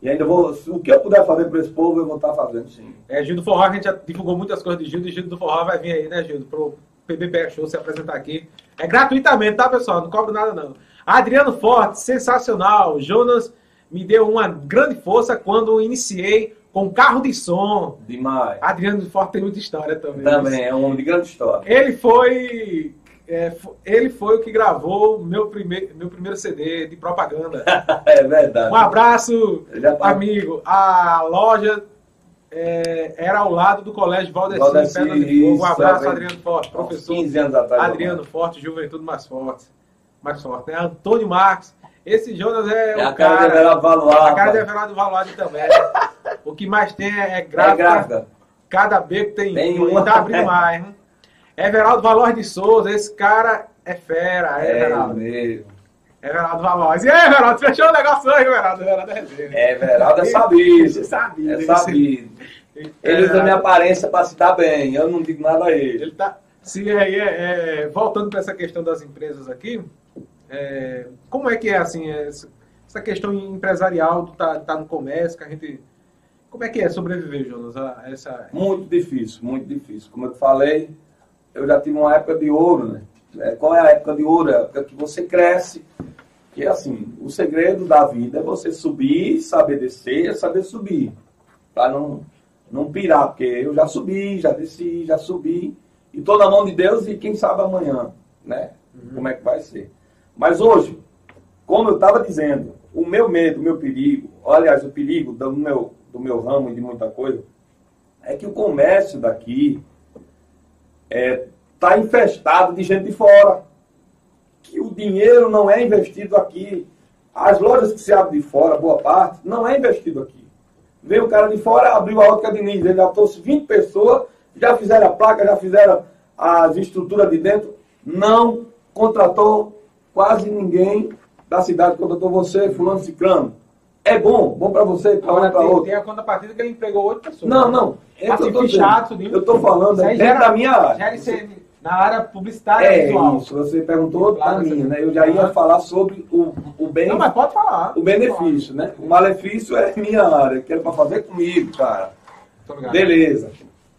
E ainda vou, o que eu puder fazer para esse povo, eu vou estar fazendo sim. É, Gil do Forró, a gente já divulgou muitas coisas de Gil, e Gil do Forró vai vir aí, né, Gil, pro PBPR Show se apresentar aqui. É gratuitamente, tá, pessoal? Não cobro nada, não. Adriano Forte, sensacional. Jonas me deu uma grande força quando iniciei com carro de som. Demais. Adriano Forte tem muita história também. Também, é um homem de grande história. Ele foi. É, ele foi o que gravou meu primeiro, meu primeiro CD de propaganda. [laughs] é verdade. Um abraço, tá... amigo. A loja é, era ao lado do Colégio Valdeci, Valdeci Pedra de Fogo. Um abraço, é Adriano Forte, professor. 15 anos atrás. Adriano Forte, Juventude Mais Forte. Mais Forte, né? Antônio Marques. Esse Jonas é, é o a cara. cara de Everaldo Valuado. A cara de Everaldo Valuado também. o que mais tem é, é gráfica. É gráfica. Cada beco tem, tem um. Tá abrindo mais. Hein? Everaldo Valor de Souza, esse cara é fera, é, Everaldo. mesmo. Everaldo Valor. E aí, Everaldo, fechou o negócio aí, Everaldo? Everaldo é resenha. É, Everaldo é sabido. sabido. É sabido. Ele usa minha aparência para se dar bem, eu não digo nada a ele. Ele tá... Sim, é, é, é voltando para essa questão das empresas aqui, é, como é que é assim essa questão empresarial do tá, tá no comércio que a gente como é que é sobreviver, Jonas? A essa... Muito difícil, muito difícil. Como eu te falei, eu já tive uma época de ouro, né? É, qual é a época de ouro? É a época que você cresce. Que assim, o segredo da vida é você subir, saber descer, saber subir. Para não, não pirar, porque eu já subi, já desci, já subi. E tô na mão de Deus e quem sabe amanhã, né? Uhum. Como é que vai ser. Mas hoje, como eu estava dizendo, o meu medo, o meu perigo, aliás, o perigo do meu, do meu ramo e de muita coisa, é que o comércio daqui é, está infestado de gente de fora. Que o dinheiro não é investido aqui. As lojas que se abrem de fora, boa parte, não é investido aqui. Veio o cara de fora, abriu a ótica Diniz, ele já trouxe 20 pessoas, já fizeram a placa, já fizeram as estruturas de dentro, não contratou quase ninguém da cidade, contratou você, fulano ciclano. É bom, bom para você, para um, para outro. Tem a contrapartida que ele empregou oito pessoas. Não, não. É Assim, eu tô tudinho. Eu estou falando é gera- da minha área. na área publicitária É visual. isso, você perguntou Claro, minha, né? Eu já ia falar sobre o, o bem, Não, mas pode falar. o benefício, né? O malefício é minha área, que é para fazer comigo, cara. Tô. Beleza.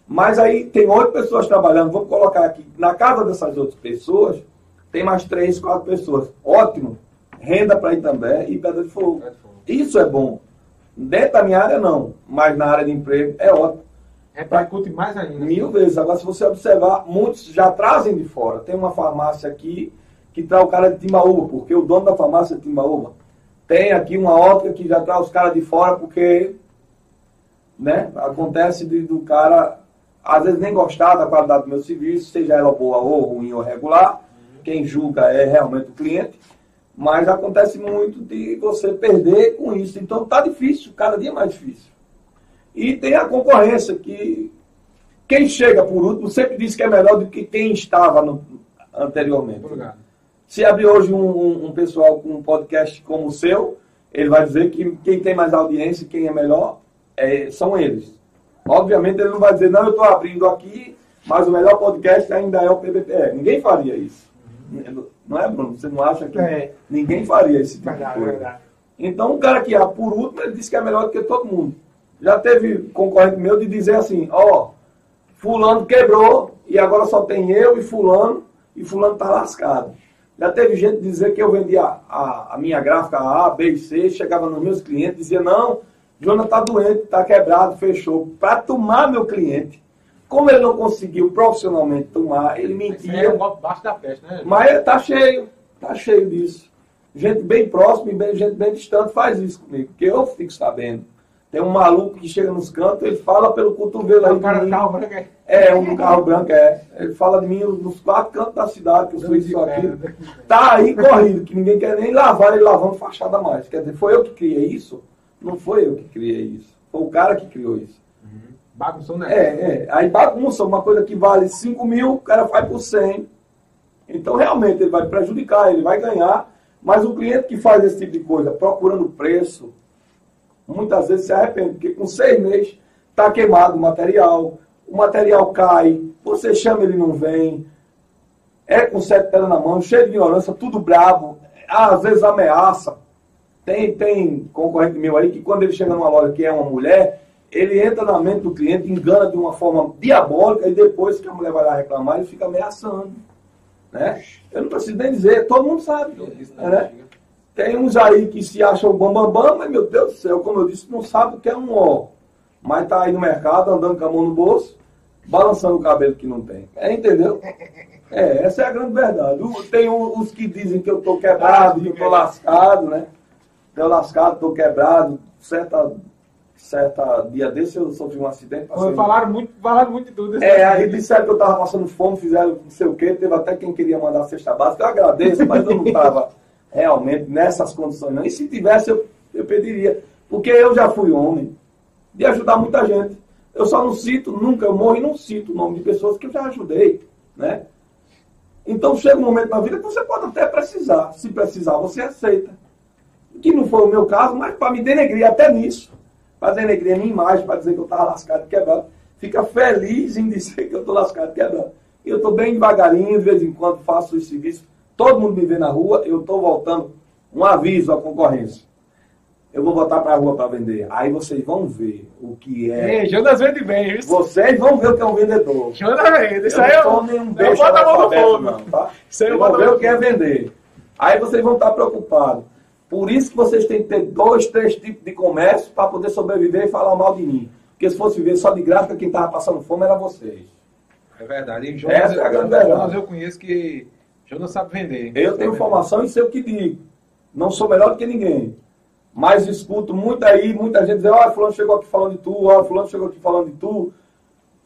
Mas aí tem oito pessoas trabalhando, vamos colocar aqui, na casa dessas outras pessoas, tem mais três, quatro pessoas. Ótimo. Renda para Itambé e Pedra de Fogo. Isso é bom. Dentro da minha área, não. Mas na área de emprego, é ótimo. Repercute mais ainda. Mil vezes. Agora, se você observar, muitos já trazem de fora. Tem uma farmácia aqui que traz o cara de Timbaúba, porque o dono da farmácia é de Timbaúba. Tem aqui uma ótica que já traz os caras de fora, porque né, acontece de- do cara, às vezes, nem gostar da qualidade do meu serviço, seja ela boa ou ruim ou regular. Quem julga é realmente o cliente. Mas acontece muito de você perder com isso. Então tá difícil, cada dia mais difícil. E tem a concorrência, que quem chega por último sempre diz que é melhor do que quem estava no- anteriormente. Tô ligado. Se abrir hoje um, um- um pessoal com um podcast como o seu, ele vai dizer que quem tem mais audiência, quem é melhor, é, são eles. Obviamente ele não vai dizer, não, eu estou abrindo aqui, mas o melhor podcast ainda é o PBPE. Ninguém faria isso. Não é, Bruno? Você não acha que É. ninguém faria esse tipo de Verdade, coisa? verdade. Então, o cara que abre por último, ele disse que é melhor do que todo mundo. Já teve concorrente meu de dizer assim, ó, fulano quebrou e agora só tem eu e fulano, e fulano tá lascado. Já teve gente dizer que eu vendia a, a minha gráfica A, B e C, chegava nos meus clientes e dizia, não, Jonas tá doente, tá quebrado, fechou. Para tomar meu cliente. Como ele não conseguiu profissionalmente tomar, ele mentia. é um baixo da peste, né? Mas tá cheio, tá cheio disso. Gente bem próxima e bem, gente bem distante faz isso comigo, porque eu fico sabendo. Tem um maluco que chega nos cantos, ele fala pelo cotovelo aí. o cara de carro branco é... É, um carro branco, é. Ele fala de mim nos quatro cantos da cidade, que eu sou isso aqui. Tá aí corrido, que ninguém quer nem lavar ele lavando fachada mais. Quer dizer, foi eu que criei isso? Não foi eu que criei isso. Foi o cara que criou isso. Bagunçou o É, é. Aí bagunça, uma coisa que vale 5 mil, o cara faz por 100. Então, realmente, ele vai prejudicar, ele vai ganhar. Mas o cliente que faz esse tipo de coisa, procurando preço, muitas vezes se arrepende, porque com seis meses está queimado o material, o material cai, você chama ele não vem, é com sete telas na mão, cheio de ignorância, tudo bravo, às vezes ameaça. Tem, tem concorrente meu aí que quando ele chega numa loja que é uma mulher, ele entra na mente do cliente, engana de uma forma diabólica e depois que a mulher vai lá reclamar, ele fica ameaçando. Né? Eu não preciso nem dizer, todo mundo sabe. Né? Tem uns aí que se acham bambambam, bam, bam, mas meu Deus do céu, como eu disse, não sabe o que é um ó. Mas tá aí no mercado, andando com a mão no bolso, balançando o cabelo que não tem. É, entendeu? É, essa é a grande verdade. Tem os que dizem que eu tô quebrado, que eu tô lascado, né? Tô lascado, tô quebrado. Certa, certa dia desse eu sofri um acidente. passei- Falaram muito, falaram muito de tudo. é, aí disseram que eu tava passando fome, fizeram não sei o quê, teve até quem queria mandar a cesta básica, eu agradeço, mas eu não estava [laughs] realmente nessas condições não. E se tivesse, eu, eu pediria. Porque eu já fui homem de ajudar muita gente. Eu só não cito, nunca, eu morro e não cito o nome de pessoas que eu já ajudei, né? Então chega um momento na vida que você pode até precisar. Se precisar, você aceita. Que não foi o meu caso, mas para me denegrir até nisso. Para denegrir a minha imagem, para dizer que eu estava lascado e quebrado. Fica feliz em dizer que eu estou lascado e quebrado. Eu estou bem devagarinho, de vez em quando faço esse serviço. Todo mundo me vê na rua, eu estou voltando. Um aviso à concorrência. Eu vou botar para a rua para vender. Aí vocês vão ver o que é. Ei, Jonas vende bem, viu? Vocês vão ver o que é um vendedor. Jonas vende. Isso Eu aí não é sou um... nenhum Eu beijo boto a mão no fogo. não, tá? Isso aí eu Eu vou ver o que é vender. Aí vocês vão estar preocupados. Por isso que vocês têm que ter dois, três tipos de comércio para poder sobreviver e falar mal de mim. Porque se fosse viver só de gráfica, quem estava passando fome era vocês. É verdade. E Essa é a grande verdade. Jonas eu conheço que Jonas sabe vender. Eu tenho formação e sei o que digo. Não sou melhor do que ninguém. Mas escuto muito aí, muita gente dizer, olha, fulano chegou aqui falando de tu, olha, fulano chegou aqui falando de tu.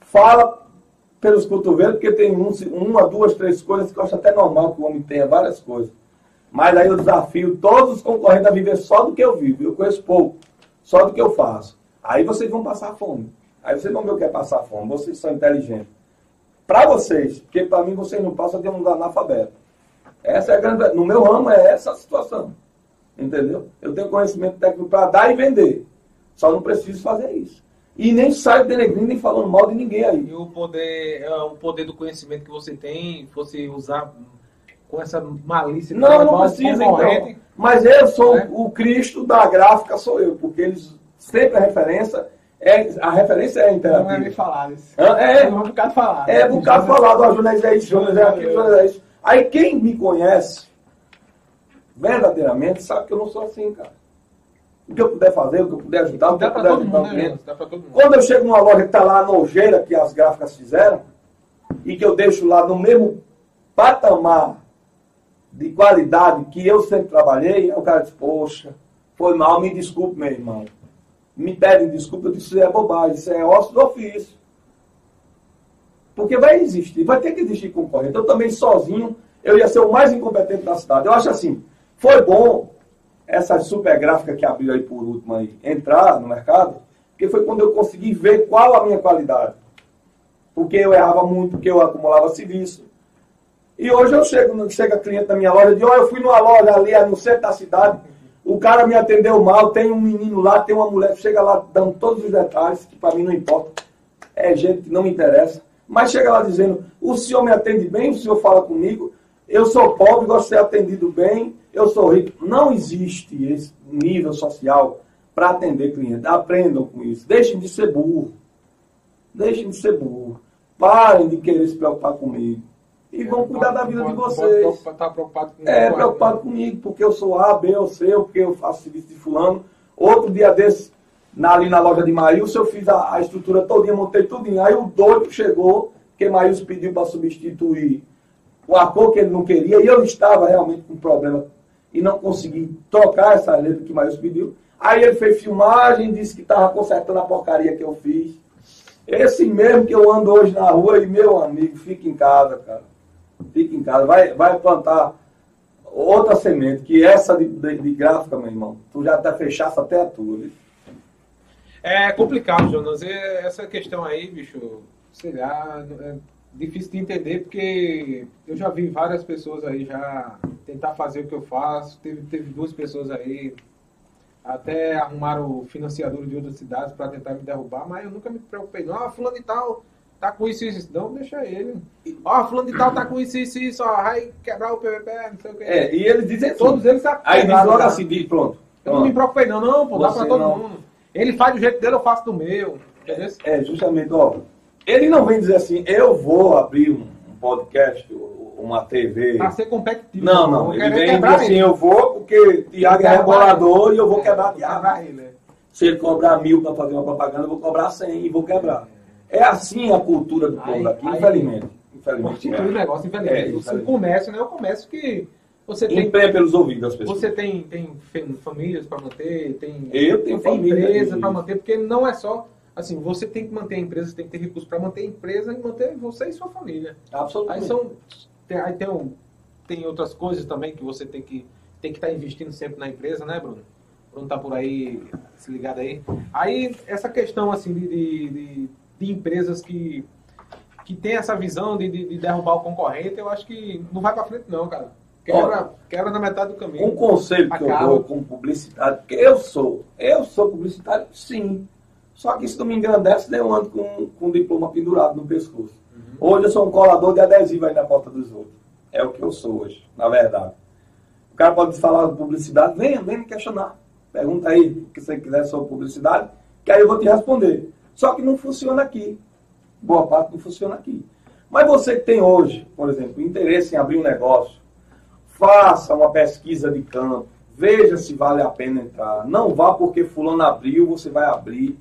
Fala pelos cotovelos, porque tem um, uma, duas, três coisas que eu acho até normal que o homem tenha várias coisas. Mas aí eu desafio todos os concorrentes a viver só do que eu vivo. Eu conheço pouco, só do que eu faço. Aí vocês vão passar fome. Aí vocês vão ver o que é passar fome. Vocês são inteligentes. Para vocês, porque para mim vocês não passam de um analfabeto. Essa é a grande. No meu ramo é essa a situação. Entendeu? Eu tenho conhecimento técnico para dar e vender. Só não preciso fazer isso. E nem saio denegrindo nem falando mal de ninguém aí. E o poder, é, o poder do conhecimento que você tem, você usar com essa malícia. Não, não precisa, então. Mas eu sou é. o Cristo da gráfica, sou eu, porque eles sempre a referência é, a referência é interativa. Não é me falar isso. É, é, um bocado falado. É, um bocado falado. Ó, Jonas é isso, Jonas é aquilo, Jonas é isso. Aí quem me conhece verdadeiramente sabe que eu não sou assim, cara. O que eu puder fazer, o que eu puder ajudar, o que eu puder ajudar o cliente. Né, Quando eu chego numa loja que está lá a nojeira que as gráficas fizeram, e que eu deixo lá no mesmo patamar de qualidade que eu sempre trabalhei, o cara diz, poxa, foi mal, me desculpe, meu irmão. Me pedem desculpa, eu disse, isso é bobagem, isso é osso do ofício. Porque vai existir, vai ter que existir concorrente. Eu também sozinho, eu ia ser o mais incompetente da cidade. Eu acho assim, foi bom essa super gráfica que abriu aí por último aí, entrar no mercado, porque foi quando eu consegui ver qual a minha qualidade. Porque eu errava muito, porque eu acumulava serviço. E hoje eu chego, chega cliente na minha loja e diz, oh, eu fui numa loja ali no centro da cidade, o cara me atendeu mal, tem um menino lá, tem uma mulher, chega lá dando todos os detalhes, que para mim não importa. É gente que não me interessa. Mas chega lá dizendo, o senhor me atende bem, o senhor fala comigo, eu sou pobre, gosto de ser atendido bem, eu sou rico. Não existe esse nível social para atender cliente. Aprendam com isso. Deixem de ser burro. Deixem de ser burro. Parem de querer se preocupar comigo. E vão cuidar da vida de vocês. Tá preocupado com é, preocupado comigo, porque eu sou A, B C, ou porque eu faço serviço de fulano. Outro dia desse, na, ali na loja de Maílson, eu fiz a, a estrutura todinha, montei tudinho. Aí o doido chegou, porque Maílson pediu para substituir a cor que ele não queria, e eu estava realmente com problema e não consegui trocar essa letra que Maílson pediu. Aí ele fez filmagem, disse que estava consertando a porcaria que eu fiz. Esse mesmo que eu ando hoje na rua, e meu amigo, fica em casa, cara. Fica em casa, vai, vai plantar outra semente, que essa de, de, de gráfica, meu irmão, tu já tá fechasse até a tua. Viu? É complicado, Jonas. Essa questão aí, bicho, sei lá, é difícil de entender, porque eu já vi várias pessoas aí já tentar fazer o que eu faço. Teve, teve duas pessoas aí, até arrumaram financiador de outras cidades para tentar me derrubar, mas eu nunca me preocupei. Não, ah, fulano e tal tá com isso isso. Não, deixa ele. Ó, fulano de tal tá com isso isso, isso, ó, vai quebrar o PVP, não sei o que. É, e eles dizem assim, Todos eles tá Aí diz logo assim, diz, pronto. Eu não me preocupei não, não, pô, dá pra todo não. mundo. Ele faz do jeito dele, eu faço do meu. Entendeu? É, é, justamente, ó. Ele não vem dizer assim, eu vou abrir um podcast, uma TV. Pra ser competitivo. Não, não. Ele vem dizer assim, eu vou porque Tiago é rebolador e eu vou quebrar Tiago. É. Se ele cobrar mil para fazer uma propaganda, eu vou cobrar cem e vou quebrar. É assim a cultura do povo daqui, infelizmente. Infelizmente. É. negócio, infelizmente. É, o comércio, né? O comércio que você tem. Emprega pelos ouvidos das pessoas. Você tem, tem famílias para manter, tem, Eu tenho tem empresa para manter, porque não é só. Assim, você tem que manter a empresa, você tem que ter recursos para manter a empresa e manter você e sua família. Absolutamente. Aí são. Tem, aí tem, um, tem outras coisas também que você tem que tem que estar tá investindo sempre na empresa, né, Bruno? Bruno tá por aí, se ligado aí. Aí, essa questão, assim, de, de, de de empresas que, que tem essa visão de, de, de derrubar o concorrente, eu acho que não vai para frente não, cara. Quebra, quebra na metade do caminho. Um conselho que eu dou com publicidade, porque eu sou, eu sou publicitário, sim. Só que isso não me engrandece, nem eu ando com, com um diploma pendurado no pescoço. Uhum. Hoje eu sou um colador de adesivo aí na porta dos outros. É o que eu sou hoje, na verdade. O cara pode falar de publicidade, venha, venha me questionar. Pergunta aí o que você quiser sobre publicidade, que aí eu vou te responder. Só que não funciona aqui. Boa parte não funciona aqui. Mas você que tem hoje, por exemplo, interesse em abrir um negócio, faça uma pesquisa de campo, veja se vale a pena entrar. Não vá porque fulano abriu, você vai abrir.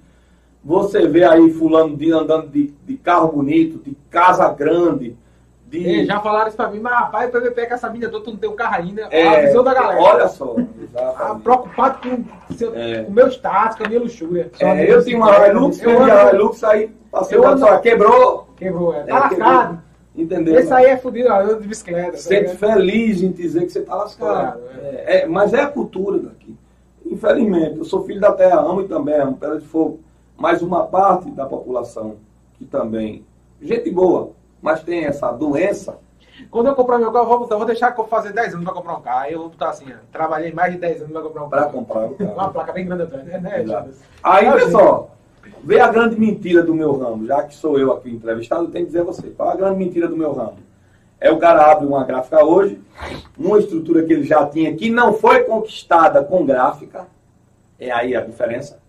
Você vê aí fulano andando de, de carro bonito, de casa grande, de Ei, já falaram isso pra mim, mas rapaz, o PVP com essa mina toda, tu não tem um carro ainda. é, a visão da galera. Olha só. Ah, preocupado com, seu, É. com o meu status, com a minha luxúria. É, eu tinha uma Hilux, Eu vendi a Hilux, aí passei ando- só, quebrou. Quebrou, é. Tá É, lascado. Entendeu? Esse aí é fudido, ó, ando de bicicleta. tá Sente ligado? feliz em dizer que você está lascado. É, é, mas é a cultura daqui. Infelizmente, eu sou filho da terra, amo e também amo Pedra de Fogo. Mas uma parte da população que também, gente boa, mas tem essa doença, Quando eu comprar meu carro, eu vou, botar- vou deixar eu fazer 10 anos pra comprar um carro. Aí eu vou botar assim, trabalhei mais de 10 anos pra comprar um para carro. comprar o Uma carro. placa bem grande atrás, né? né? Exato. Aí, É, pessoal, vê a grande mentira do meu ramo, já que sou eu aqui o entrevistado, eu tenho que dizer a você, qual a grande mentira do meu ramo? É o cara abre uma gráfica hoje, uma estrutura que ele já tinha, que não foi conquistada com gráfica, é aí a diferença.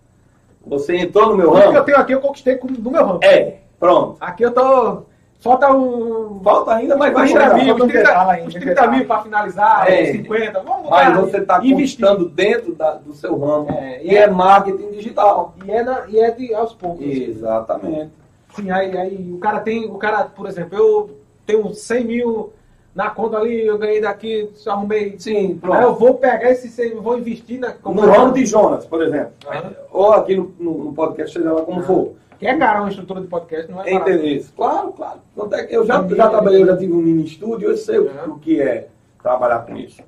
Você entrou no meu Tudo que eu ramo, tenho aqui eu conquistei com- no meu ramo. é, pronto. Aqui eu tô. Falta um. Falta ainda, mas vai 30 chegar. mil, uns 30, detalhe ainda, uns um 30 detalhe. mil pra finalizar, É. uns 50. Vamos Mas botar, você está investir. conquistando dentro da- do seu ramo, É, e é- é marketing digital. E é, na- e é de aos poucos. Exatamente. Sim, aí, aí o cara tem. O cara, por exemplo, eu tenho 100 mil na conta ali, eu ganhei daqui, arrumei. Sim, Aí eu pronto. vou pegar esse 100 vou investir na. No ramo de Jonas, por exemplo. Aham. Ou aqui no, no- no podcast, seja lá como for. Que é caro uma estrutura de podcast, não é barato. Interesse. Claro, claro. É eu já, já trabalhei, eu já tive um mini estúdio, eu sei o, Uhum. o que é trabalhar com isso.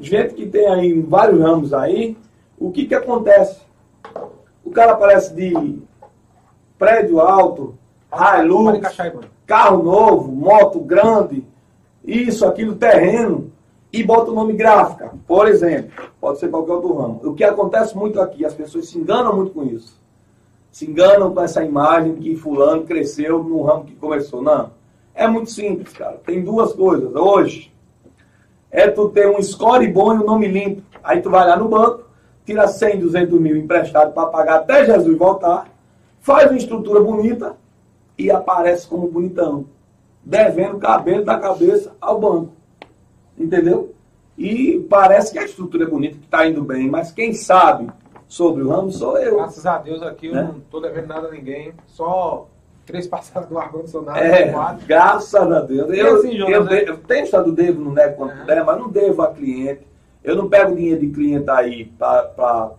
Gente que tem aí vários ramos aí, o que que acontece? O cara aparece de prédio alto, Hilux, carro novo, moto grande, isso, aquilo, terreno, e bota o nome gráfica, por exemplo. Pode ser qualquer outro ramo. O que acontece muito aqui, as pessoas se enganam muito com isso. Se enganam com essa imagem que fulano cresceu no ramo que começou. Não. É muito simples, cara. Tem duas coisas. Hoje, é tu ter um score bom e um nome limpo. Aí tu vai lá no banco, tira 100, 200 mil emprestado para pagar até Jesus voltar, faz uma estrutura bonita e aparece como bonitão, devendo cabelo da cabeça ao banco. Entendeu? E parece que a estrutura é bonita, que está indo bem, mas quem sabe sobre o ramo sou eu. Graças a Deus aqui eu Né? não tô devendo nada a ninguém. Só três [laughs] passadas do ar-condicionado, É, quatro. graças a Deus. E Eu, assim, Jonas, eu, né? eu tenho estado devo, não nego quanto Aham. der, mas não devo a cliente. Eu não pego dinheiro de cliente aí para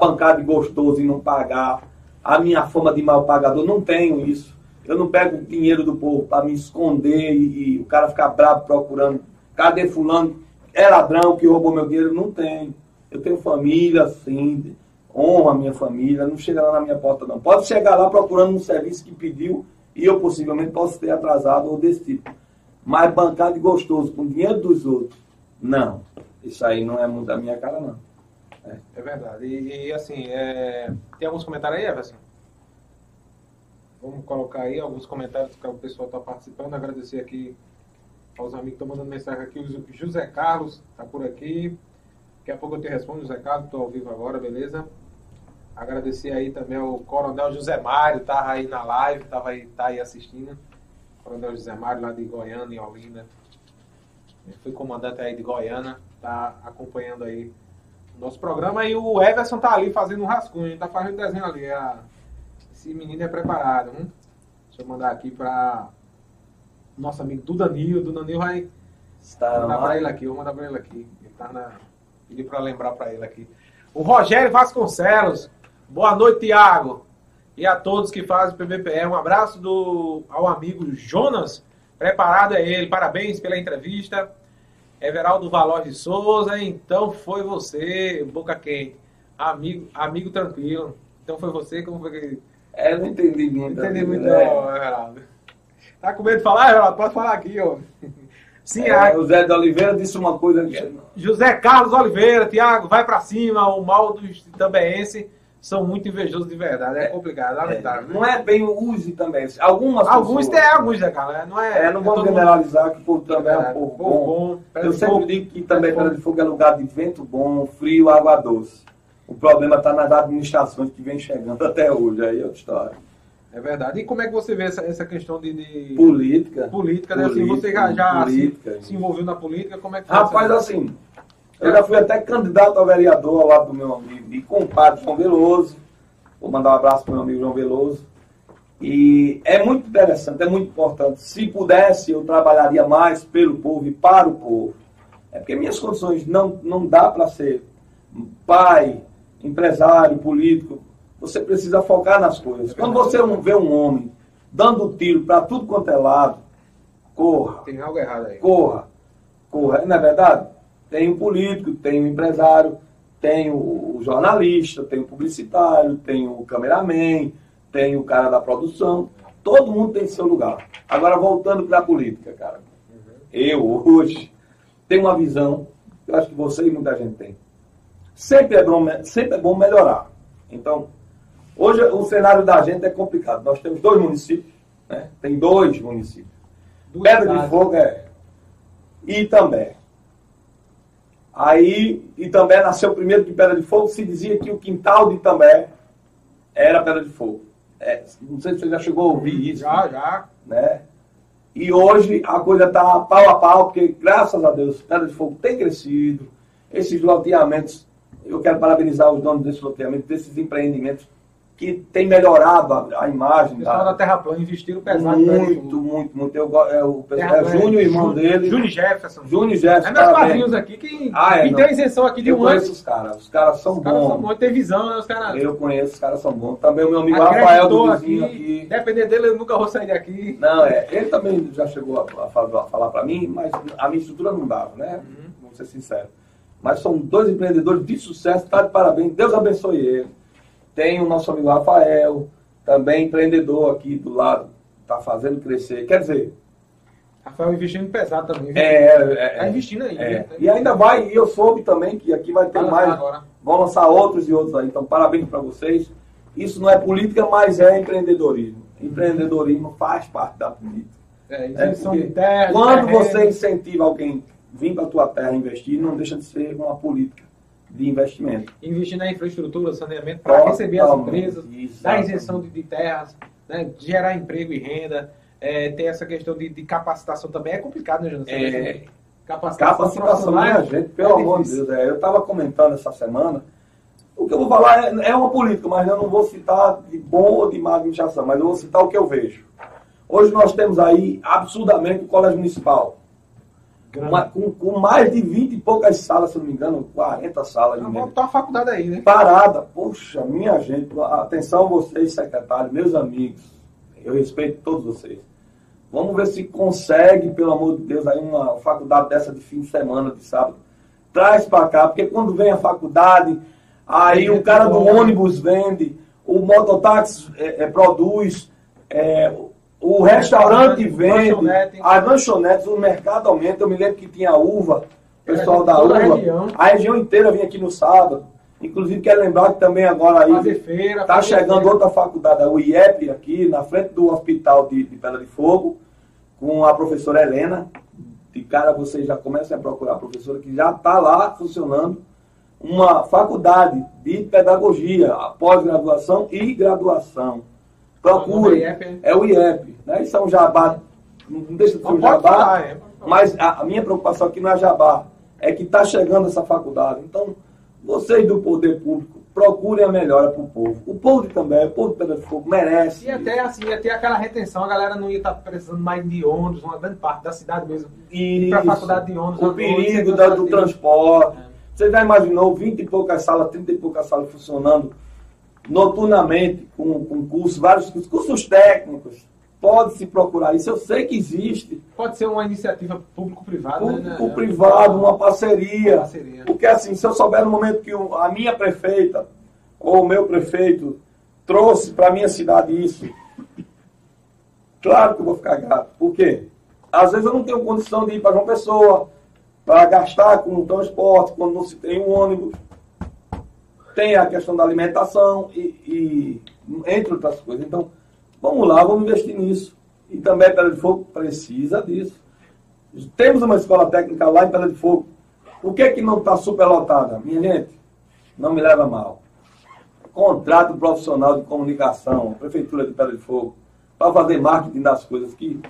bancar de gostoso e não pagar. A minha fama de mal pagador, não tenho isso. Eu não pego dinheiro do povo para me esconder e, e o cara ficar bravo procurando. Cadê fulano? É ladrão que roubou meu dinheiro? Não tenho. Eu tenho família, sim, honro a minha família, não chega lá na minha porta não. Pode chegar lá procurando um serviço que pediu e eu possivelmente posso ter atrasado ou desse tipo. Mas bancar de gostoso com dinheiro dos outros, não. Isso aí não é muito da minha cara, não. É verdade. E, e, assim, é... tem alguns comentários aí, Everson? Vamos colocar aí alguns comentários que o pessoal está participando. Agradecer aqui aos amigos que estão mandando mensagem aqui. O José Carlos está por aqui. Daqui a pouco eu te respondo, José Carlos. Estou ao vivo agora, beleza? Agradecer aí também ao Coronel José Mário, estava aí na live, estava aí, tá aí assistindo. Coronel José Mário, lá de Goiânia, em Olinda. Ele foi comandante aí de Goiânia, tá acompanhando aí o nosso programa. E o Everson tá ali fazendo um rascunho, tá fazendo desenho ali. a- Esse menino é preparado, hein? Deixa eu mandar aqui para nosso amigo. Do Danilo vai Está mandar para ele aqui, eu vou mandar para ele aqui. Ele tá na. Pedi para lembrar para ele aqui. O Rogério Vasconcelos. Boa noite, Tiago. E a todos que fazem o PBPE. Um abraço do, ao amigo Jonas. Preparado é ele. Parabéns pela entrevista. Everaldo Valor de Souza. Então foi você, boca quente. Amigo, amigo tranquilo. Então foi você, como foi que. É, não entendi Não muito. entendi muito, né? não, Everaldo. Tá com medo de falar, Everaldo? Pode falar aqui, ó. Sim, É, a- o Zé de Oliveira disse uma coisa que José Carlos Oliveira, Tiago, vai pra cima. O mal dos tambéense são muito invejosos de verdade. É complicado, é, lamentável. né? não é bem o use também. Algumas Alguns pessoas, tem, alguns, Zé Carlos. Não é. É, não vamos todo mundo- generalizar que o povo É também é um Povo bom. bom. Eu sempre fogo. digo que também Pedra de Fogo é lugar de vento bom, frio, água doce. O problema está nas administrações que vem chegando [laughs] até hoje, aí é outra história. É verdade. E como é que você vê essa, essa questão de, de Política. política, né? Assim, você já, Política, já se, política. se envolveu na política, como é que Rapaz, assim, eu já fui até candidato a vereador ao lado do meu amigo e compadre João Veloso. Vou mandar um abraço pro meu amigo João Veloso. E é muito interessante, é muito importante. Se pudesse, eu trabalharia mais pelo povo e para o povo. É porque minhas condições não, não dá para ser pai, empresário, político. Você precisa focar nas coisas. Quando você vê um homem dando tiro para tudo quanto é lado, corra. Tem algo errado aí. Corra. Corra. Não é verdade? Tem o político, tem o empresário, tem o jornalista, tem o publicitário, tem o cameraman, tem o cara da produção. Todo mundo tem seu lugar. Agora, voltando para a política, cara. Eu, hoje, tenho uma visão, eu acho que você e muita gente tem. Sempre é bom, sempre é bom melhorar. Então, hoje o cenário da gente é complicado. Nós temos dois municípios, né? tem dois municípios. Duas Pedra cidades. de Fogo é Itambé. Aí, Itambé nasceu primeiro de Pedra de Fogo, se dizia que o quintal de Itambé era Pedra de Fogo. É, não sei se você já chegou a ouvir isso. Já, já. Né? E hoje a coisa está pau a pau, porque graças a Deus Pedra de Fogo tem crescido. Esses loteamentos, eu quero parabenizar os donos desses loteamentos, desses empreendimentos que tem melhorado a, a imagem. O da, da Terra Plana investiram pesado. Muito, muito, muito. Eu, é, o é Júnior, irmão dele. Júnior Jefferson. Júnior Jefferson. É meus padrinhos aqui que, ah, é, que tem isenção aqui de eu um ano. Eu conheço os caras. Os caras são os bons. Os caras são bons, tem visão, né? Os caras... Eu conheço, os caras são bons. Também o meu amigo Rafael do vizinho aqui, aqui. Depender dele, eu nunca vou sair daqui. Não, é. Ele também já chegou a, a, falar, a falar pra mim, mas a minha estrutura não dava, né? Uhum. Vamos ser sinceros. Mas são dois empreendedores de sucesso, tá de parabéns. Deus abençoe ele. Tem o nosso amigo Rafael, também empreendedor aqui do lado, está fazendo crescer. Quer dizer. Rafael investindo pesado também. É, é, Está investindo aí. É. E ainda vai, e eu soube também que aqui vai ter vai mais. Agora. Vão lançar outros e outros aí. Então, parabéns para vocês. Isso não é política, mas é empreendedorismo. Empreendedorismo faz parte da política. É, é terra, quando você incentiva alguém vir para a tua terra investir, não deixa de ser uma política de investimento. Investir na infraestrutura, saneamento, para receber as empresas, dar isenção de, de terras, né, gerar emprego e renda. É, tem essa questão de, de, capacitação também. É complicado, né? É, capacitação, capacitação minha gente, pelo é amor de Deus. É, eu estava comentando essa semana. O que eu vou falar é, é uma política, mas eu não vou citar de bom ou de má administração, mas eu vou citar o que eu vejo. Hoje nós temos aí absurdamente o colégio municipal uma, com, com, mais de 20 e poucas salas, se não me engano, 40 salas. Vamos botar uma faculdade aí, né? Parada. Poxa, minha gente, atenção vocês, secretários, meus amigos, eu respeito todos vocês. Vamos ver se consegue, pelo amor de Deus, aí uma faculdade dessa de fim de semana, de sábado. Traz para cá, porque quando vem a faculdade, aí o cara do ônibus vende, o mototáxi é, é, produz, é, o restaurante vende, as lanchonetes, o mercado aumenta. Eu me lembro que tinha uva, o pessoal da uva. A região. a região inteira vinha aqui no sábado. Inclusive, quero lembrar que também agora aí está chegando feira. outra faculdade, o IEP, aqui na frente do hospital de, de Pedra de Fogo, com a professora Helena. De cara, vocês já começam a procurar a professora que já está lá funcionando. Uma faculdade de pedagogia, pós-graduação e graduação. Procure. É o IEP. Né? Isso é um jabá. Não deixa de ser um jabá. É. Mas a, minha preocupação aqui não é jabá. É que está chegando essa faculdade. Então, vocês do poder público, procurem a melhora para o povo. O povo também, o povo de Pedra de Fogo merece. E até assim, ia ter aquela retenção, a galera não ia estar tá precisando mais de ônibus, uma grande parte da cidade mesmo. Para a faculdade de ônibus. O perigo da, do transporte. É. Você já imaginou 20 e poucas salas, 30 e poucas salas funcionando noturnamente com, com cursos, vários cursos, cursos técnicos. Pode-se procurar isso, eu sei que existe. Pode ser uma iniciativa público-privada. Público-privado, né? uma parceria. parceria. Porque assim, se eu souber no momento que a minha prefeita ou o meu prefeito trouxe para a minha cidade isso, claro que eu vou ficar grato. Por quê? Às vezes eu não tenho condição de ir para João Pessoa, para gastar com o transporte, quando não se tem um ônibus tem a questão da alimentação e, e, entre outras coisas. Então, vamos lá, vamos investir nisso. E também Pedra de Fogo precisa disso. Temos uma escola técnica lá em Pedra de Fogo. Por que, que não está superlotada? Minha gente, não me leva mal. Contrato profissional de comunicação, Prefeitura de Pedra de Fogo, para fazer marketing das coisas que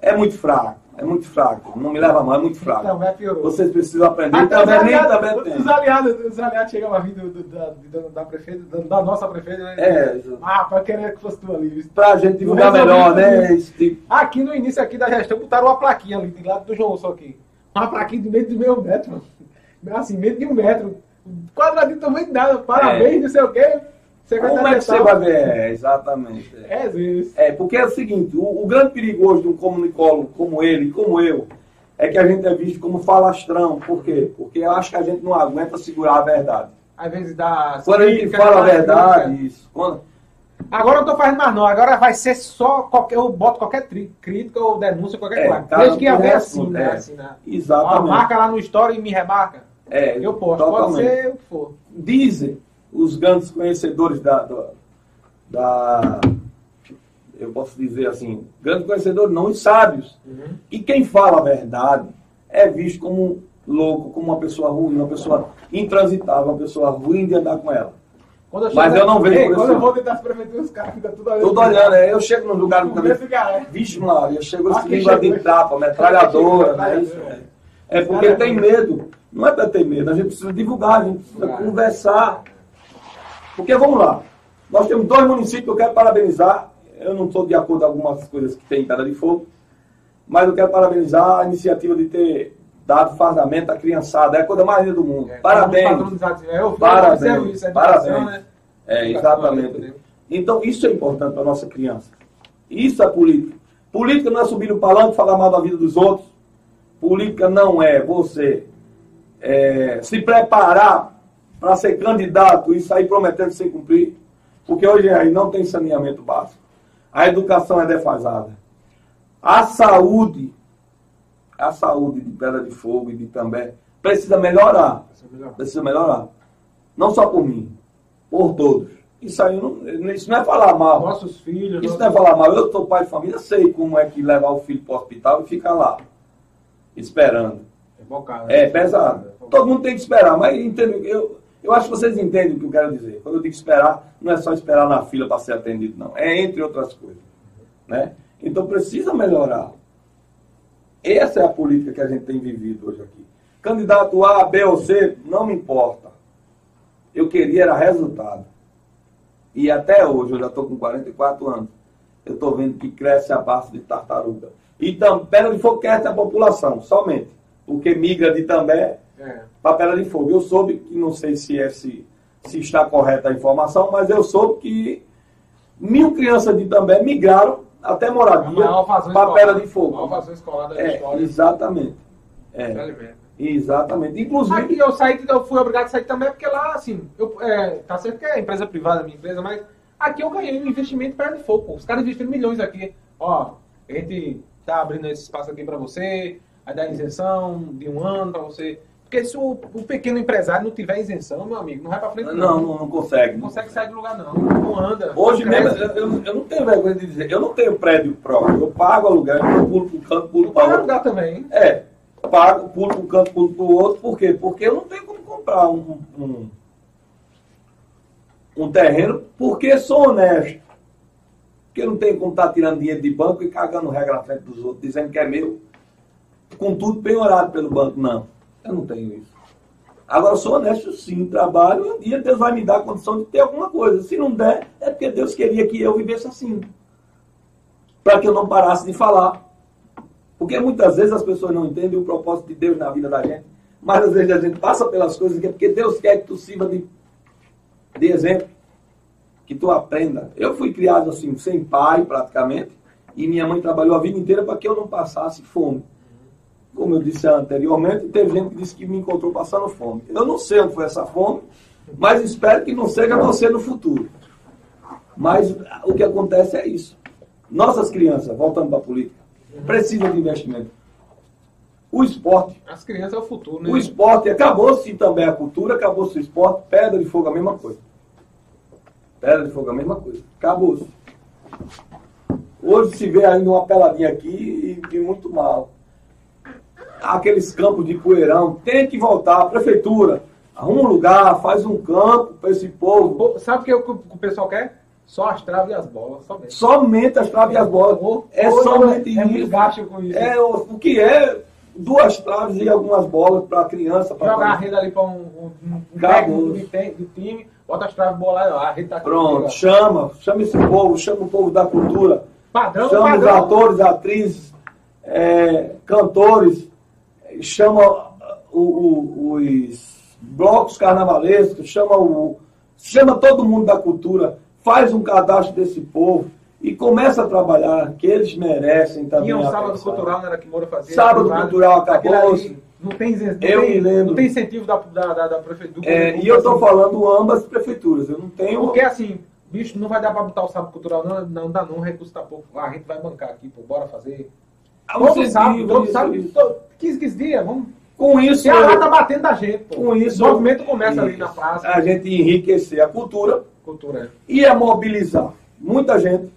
é muito fraco. É muito fraco. Não me leva a mal, é muito fraco. Piorou. Vocês precisam aprender. Até também os nem aliados- também tem. Os aliados, os aliados chegavam a vir do, do- da, da, da prefeita, da, nossa prefeita, né? É, Ah, pra querer que fosse tu ali. pra gente divulgar melhor, né? tipo. Aqui no início aqui da gestão botaram uma plaquinha ali, do lado do João só aqui. Uma plaquinha de meio de meio metro, mano. Assim, meio de um metro. Quadradinho também nada. Parabéns, não sei o quê. Como é que você vai ver? É, exatamente. É. Vezes. É, porque é o seguinte, o, o grande perigo hoje de um comunicólogo como ele, como eu, é que a gente é visto como falastrão. Por quê? Porque eu acho que a gente não aguenta segurar a verdade. Às vezes dá. Quando a gente fala a verdade, crítica. isso. Quando, Agora eu não tô fazendo mais não. Agora vai ser só qualquer. Eu boto qualquer tri- crítica ou denúncia, qualquer É, coisa. Desde que haver tem assim, né? é. Ó, exatamente. marca lá no story e me remarca. É, Eu posto. Pode totalmente. ser o que for. Dizem os grandes conhecedores da, da, da- Eu posso dizer assim, grandes conhecedores não, os sábios. Uhum. E quem fala a verdade é visto como louco, como uma pessoa ruim, uma pessoa intransitável, uma pessoa ruim de andar com ela. Quando Mas chego- eu não vejo Ei, Quando eu vou dentro das prefeituras, os caras ficam tudo olhando. Tudo olhando, né? Eu chego num lugar [laughs] do né? Vixe, Maria, chegou esse Aqui língua de chegou. trapa, metralhadora, né? Isso é. É porque tem medo. Não é para ter medo, a gente precisa divulgar, a gente precisa conversar. Porque vamos lá, nós temos dois municípios que eu quero parabenizar. Eu não estou de acordo com algumas coisas que tem em Pedra de Fogo, mas eu quero parabenizar a iniciativa de ter dado fardamento à criançada. É a coisa mais linda do mundo. É, Parabéns. padronizados, né? Eu Parabéns, isso, a parabéns. né? É, exatamente. né? Então, isso é importante para a nossa criança. Isso é política. Política não é subir no palanque e falar mal da vida dos outros. Política não é você é, se preparar para ser candidato e sair prometendo sem cumprir. Porque hoje aí não tem saneamento básico. A educação é defasada. A saúde, a saúde de Pedra de Fogo e de També precisa melhorar precisa melhorar. Não só por mim, por todos. Isso aí não, isso não é falar mal. Nossos filhos. Isso nossos- não é falar mal. Eu sou pai de família, sei como é que levar o filho para o hospital e ficar lá, esperando. É bocado. É pesado. Todo mundo tem que esperar, mas entendo, eu, eu acho que vocês entendem o que eu quero dizer. Quando eu digo esperar, não é só esperar na fila para ser atendido, não. É entre outras coisas. Né? Então precisa melhorar. Essa é a política que a gente tem vivido hoje aqui. Candidato A, B ou C, não me importa. Eu queria era resultado. E até hoje, eu já estou com 44 anos, eu estou vendo que cresce a base de tartaruga. E tam, Pedra de Fogo cresce a população, somente. Porque migra de També É. para Pedra de Fogo. Eu soube, que não sei se, é, se, se está correta a informação, mas eu soube que mil crianças de També migraram até moradia para Pedra de Fogo. Alfação escolar da É, história. exatamente. É, exatamente. Inclusive, Aqui eu saí, eu fui obrigado a sair também, porque lá, assim, eu, é, tá certo que é empresa privada, minha empresa, mas aqui eu ganhei um investimento perto de fogo. pô. Os caras investiram milhões aqui. Ó, a gente tá abrindo esse espaço aqui pra você, aí dá isenção de um ano pra você. Porque se o, o pequeno empresário não tiver isenção, meu amigo, não vai pra frente. não, não, não consegue. Não consegue sair do lugar, não. Não anda. Hoje não mesmo, eu, eu- não tenho vergonha de dizer, eu não tenho prédio próprio. Eu pago aluguel, eu pulo para um canto, pulo Não para outro. lugar também. hein? É, pago, pulo para um canto, pulo para o outro. Por quê? Porque eu não tenho como comprar um, um, um terreno porque sou honesto. Porque não tenho como estar tirando dinheiro de banco e cagando regra na frente dos outros, dizendo que é meu. Com tudo penhorado pelo banco. Não, eu não tenho isso. Agora, sou honesto sim, trabalho e um dia Deus vai me dar a condição de ter alguma coisa. Se não der, é porque Deus queria que eu vivesse assim. Para que eu não parasse de falar. Porque muitas vezes as pessoas não entendem o propósito de Deus na vida da gente. Mas às vezes a gente passa pelas coisas que é porque Deus quer que tu sirva de, de exemplo. Que tu aprenda. Eu fui criado assim, sem pai praticamente. E minha mãe trabalhou a vida inteira para que eu não passasse fome. Como eu disse anteriormente, teve gente que disse que me encontrou passando fome. Eu não sei onde foi essa fome, mas espero que não seja você no futuro. Mas o que acontece é isso. Nossas crianças, voltando para a política, precisam de investimento. O esporte. As crianças é o futuro, né? O esporte, acabou-se também a cultura, acabou-se o esporte, pedra de fogo a mesma coisa. Pedra de fogo a mesma coisa. Acabou-se. Hoje se vê ainda uma peladinha aqui e, e muito mal. Aqueles campos de poeirão, tem que voltar, a prefeitura, arruma um lugar, faz um campo para esse povo. Sabe o que o, pessoal quer? Só as traves e as bolas, somente. Somente as traves e as bolas. É Hoje somente é isso. gasto com isso. É o, o que é duas traves e algumas bolas para criança. pra- Jogar a rede ali para um, um, um técnico de, de time, bota as traves bolas ó, a rede tá. Pronto, chama, chama esse povo, chama o povo da cultura, Padrão, chama os padrão. atores, atrizes, é, cantores, chama o- o- os blocos carnavalescos, chama o. Chama todo mundo da cultura, faz um cadastro desse povo e começa a trabalhar, que eles merecem também. Tinha um sábado atenção. cultural, não era que Moura fazia? Sábado privado. cultural acabou-se. ali Não tem, não Eu tem, lembro. Não tem incentivo da, da, da, da prefeitura. É, e eu estou falando ambas prefeituras, eu não tenho. Porque assim, bicho, não vai dar pra botar o sábado cultural, não, não dá não, o recurso tá pouco. Ah, a gente vai bancar aqui, pô, bora fazer. Todo sábado, todo sábado, isso. todo- 15, 15 dias, vamos. Com isso, Se a lá tá batendo da gente, pô. com isso o movimento começa ali na praça. A gente enriquecer a cultura Cultura. ia mobilizar muita gente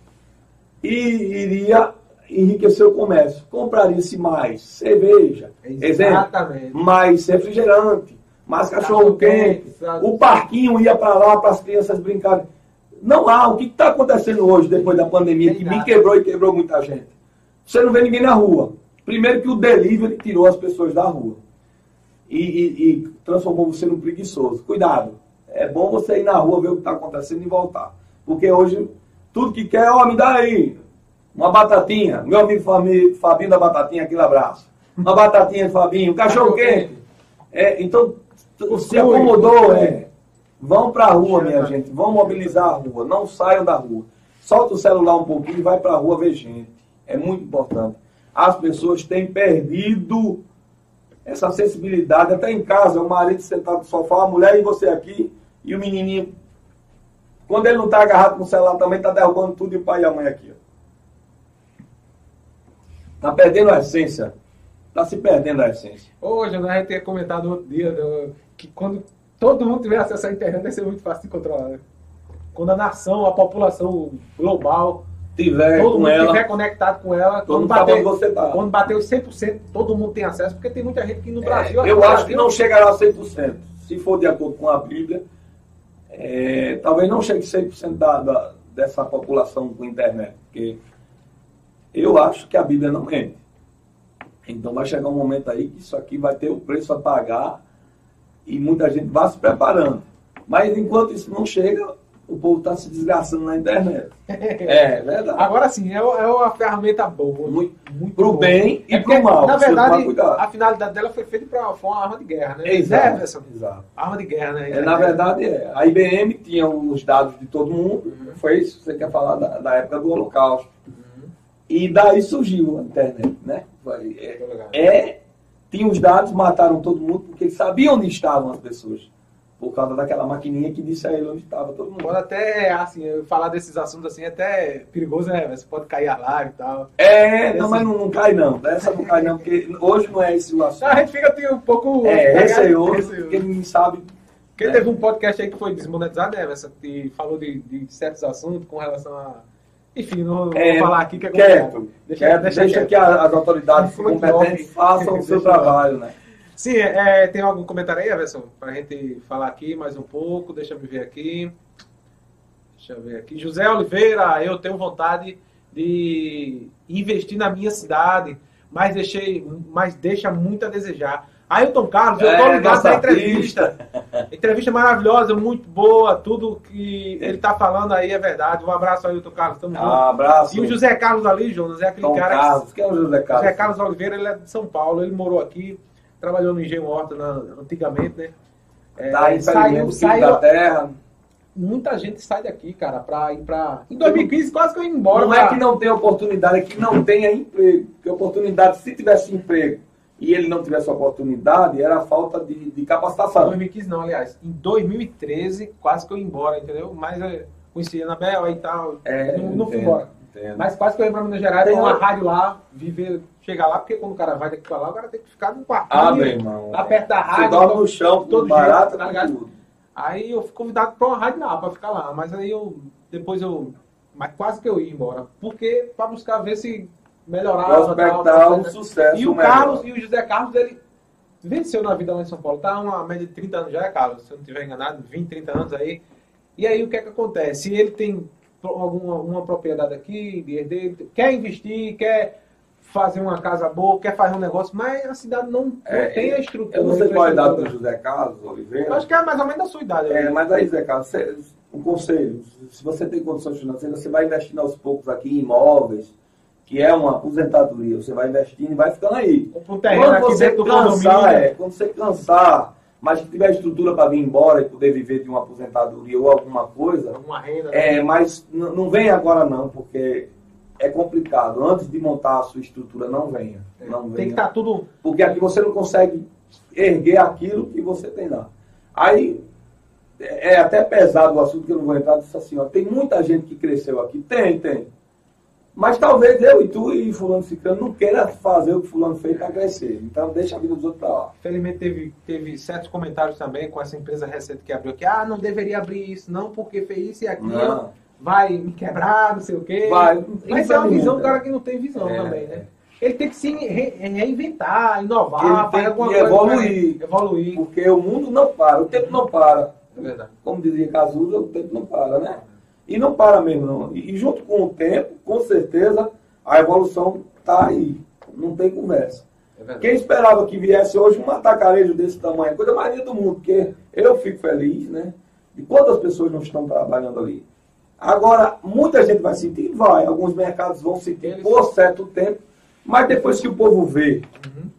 e iria enriquecer o comércio. Compraria-se mais cerveja, exemplo, Exatamente. mais refrigerante, mais cachorro-quente. O parquinho ia para lá para as crianças brincarem. Não há. O que está acontecendo hoje, depois da pandemia, Tem que nada. me quebrou e quebrou muita gente? Você não vê ninguém na rua. Primeiro que o delivery tirou as pessoas da rua. E, e- e transformou você num preguiçoso. Cuidado. É bom você ir na rua ver o que está acontecendo e voltar. Porque hoje, tudo que quer, ó, me dá aí. Uma batatinha. Meu amigo Fabinho da Batatinha, aquele abraço. Uma batatinha, Fabinho. Um cachorro quente. É, então, se acomodou, é. Vão pra rua, minha gente. Vão mobilizar a rua. Não saiam da rua. Solta o celular um pouquinho e vai pra rua ver gente. É muito importante. As pessoas têm perdido essa sensibilidade. Até em casa, o marido sentado no sofá, a mulher e você aqui, e o menininho. Quando ele não tá agarrado com o celular também, tá derrubando tudo e o pai e a mãe aqui. ó. Tá perdendo a essência. Tá se perdendo a essência. Hoje, né, a gente tinha comentado outro dia do- que quando todo mundo tiver acesso à internet vai ser muito fácil de controlar. né? Quando a nação, a população global, Tiver todo com ela. estiver conectado com ela, Todo quando sabe bater, você tá. quando bater os 100%, todo mundo tem acesso, porque tem muita gente que no É, Brasil... eu acho que Brasil- não chegará a 100%. Se for de acordo com a Bíblia, é, talvez não chegue 100% da, da, dessa população com internet. Porque eu acho que a Bíblia não mente. Então vai chegar um momento aí que isso aqui vai ter o preço a pagar e muita gente vai se preparando. Mas enquanto isso não chega, o povo está se desgraçando na internet. [laughs] É verdade. Agora sim, é, é uma ferramenta boa. Muito- muito pro boa. bem e É pro mal, Na verdade, a finalidade dela foi feita para uma arma de guerra, né? Exato. Everson? Exato. Arma de guerra, né? É, na verdade, é. a IBM tinha os dados de todo mundo, foi isso que você quer falar da, da época do Holocausto. E daí surgiu a internet, né? Foi, é, é, tinha os dados, mataram todo mundo, porque eles sabiam onde estavam as pessoas. Por causa daquela maquininha que disse a ele onde estava todo mundo. Pode até, assim, falar desses assuntos assim, é até perigoso, né? Você pode cair a live e tal. É, não, mas não, não cai não. Dessa não cai não, porque hoje não é esse o assunto. A gente fica um pouco. É, receoso, receoso. porque ninguém sabe. Porque né? teve um podcast aí que foi desmonetizado, né, Everson? Que falou de, de certos assuntos com relação a. Enfim, não vou É, falar aqui que é Quieto. complicado. Deixa, Deixa, deixa, deixa, que a- as autoridades competentes façam o seu trabalho, né? Sim, é, tem algum comentário aí, Everson? Pra gente falar aqui mais um pouco. Deixa eu ver aqui. Deixa eu ver aqui. José Oliveira, eu tenho vontade de investir na minha cidade, mas deixei, mas deixa muito a desejar. Ailton Carlos, eu tô É, ligado na entrevista. Entrevista maravilhosa, muito boa. Tudo que ele tá falando aí é verdade. Um abraço, Ailton Carlos. Tamo junto. Ah, abraço. E o José Carlos ali, Jonas, é aquele Tom cara que Carlos. Quem é o José Carlos? José Carlos Oliveira, ele é de São Paulo, ele morou aqui, trabalhou no Engenho Horta na- antigamente, né? É, Tá, saiu, filho da saiu, terra. muita gente sai daqui, cara, pra ir pra... Em 2015 quase que eu ia embora. Não pra- é que não tem oportunidade, é que não tenha emprego. Porque oportunidade, se tivesse emprego e ele não tivesse oportunidade, era falta de, de Em capacitação. 2015 não, aliás. Em 2013 quase que eu ia embora, entendeu? Mas é, conheci a Anabel e tal, É, não, não fui embora. entendo. Mas quase que eu ia pra Minas Gerais, Tem uma- rádio lá, viver, chegar lá, porque quando o cara vai daqui pra lá, o cara tem que ficar num quarto. Ah, meu irmão. Lá perto da rádio. dorme no chão, todo barato, tá ligado? Aí eu fui convidado para uma rádio lá, para ficar lá. Mas aí eu, depois eu, mas quase que eu ia embora. Porque para buscar ver se melhorava. Prospectar um né? sucesso E o melhor. Carlos e o José Carlos, ele venceu na vida lá em São Paulo. Tá uma média de 30 anos já, Carlos, se eu não estiver enganado, 20, 30 anos aí. E aí o que é que acontece? Ele tem alguma uma propriedade aqui, de herdeiro, quer investir, quer fazer uma casa boa, quer fazer um negócio, mas a cidade não, não É, tem a estrutura. Eu não sei qual é a idade do. José Carlos Oliveira. Eu acho que é mais ou menos da sua idade. É, né? mas aí, Zé Carlos, você- um conselho, se você tem condições financeiras, você vai investindo aos poucos aqui em imóveis, que é uma aposentadoria, você vai investindo e vai ficando aí. Um terreno Quando aqui você do cansar, condomínio. é, quando você cansar, mas que tiver estrutura para vir embora e poder viver de uma aposentadoria ou alguma coisa, Uma renda. né? é, mas não venha agora não, porque é complicado. Antes de montar a sua estrutura, não venha. Não venha. É, Tem que estar tudo. Porque aqui você não consegue erguer aquilo que você tem lá. Aí é é até pesado o assunto que eu não vou entrar disso assim, ó. Tem muita gente que cresceu aqui. Tem, tem. Mas talvez eu e tu e fulano ficando não queira fazer o que fulano fez para crescer. Então deixa a vida dos outros para lá. Felizmente teve, teve certos comentários também com essa empresa recente que abriu aqui. Ah, não deveria abrir isso, não, porque fez isso e aquilo. Não. Vai me quebrar, não sei o quê. Vai, Isso é uma infelizmente, visão do é. cara que não tem visão É, também, é. né? Ele tem que se re- reinventar, inovar, Ele tem fazer alguma que coisa evoluir. Evoluir. Porque o mundo não para, o tempo não para. É verdade. Como dizia Cazuza, o tempo não para, né? E não para mesmo, não. E junto com o tempo, com certeza, a evolução está aí. Não tem conversa. É. Quem esperava que viesse hoje um atacarejo desse tamanho, coisa mais linda do mundo, porque eu fico feliz, né? De quantas pessoas não estão trabalhando ali. Agora, muita gente vai sentir, vai. Alguns mercados vão sentir por certo tempo, mas depois que o povo vê Uhum.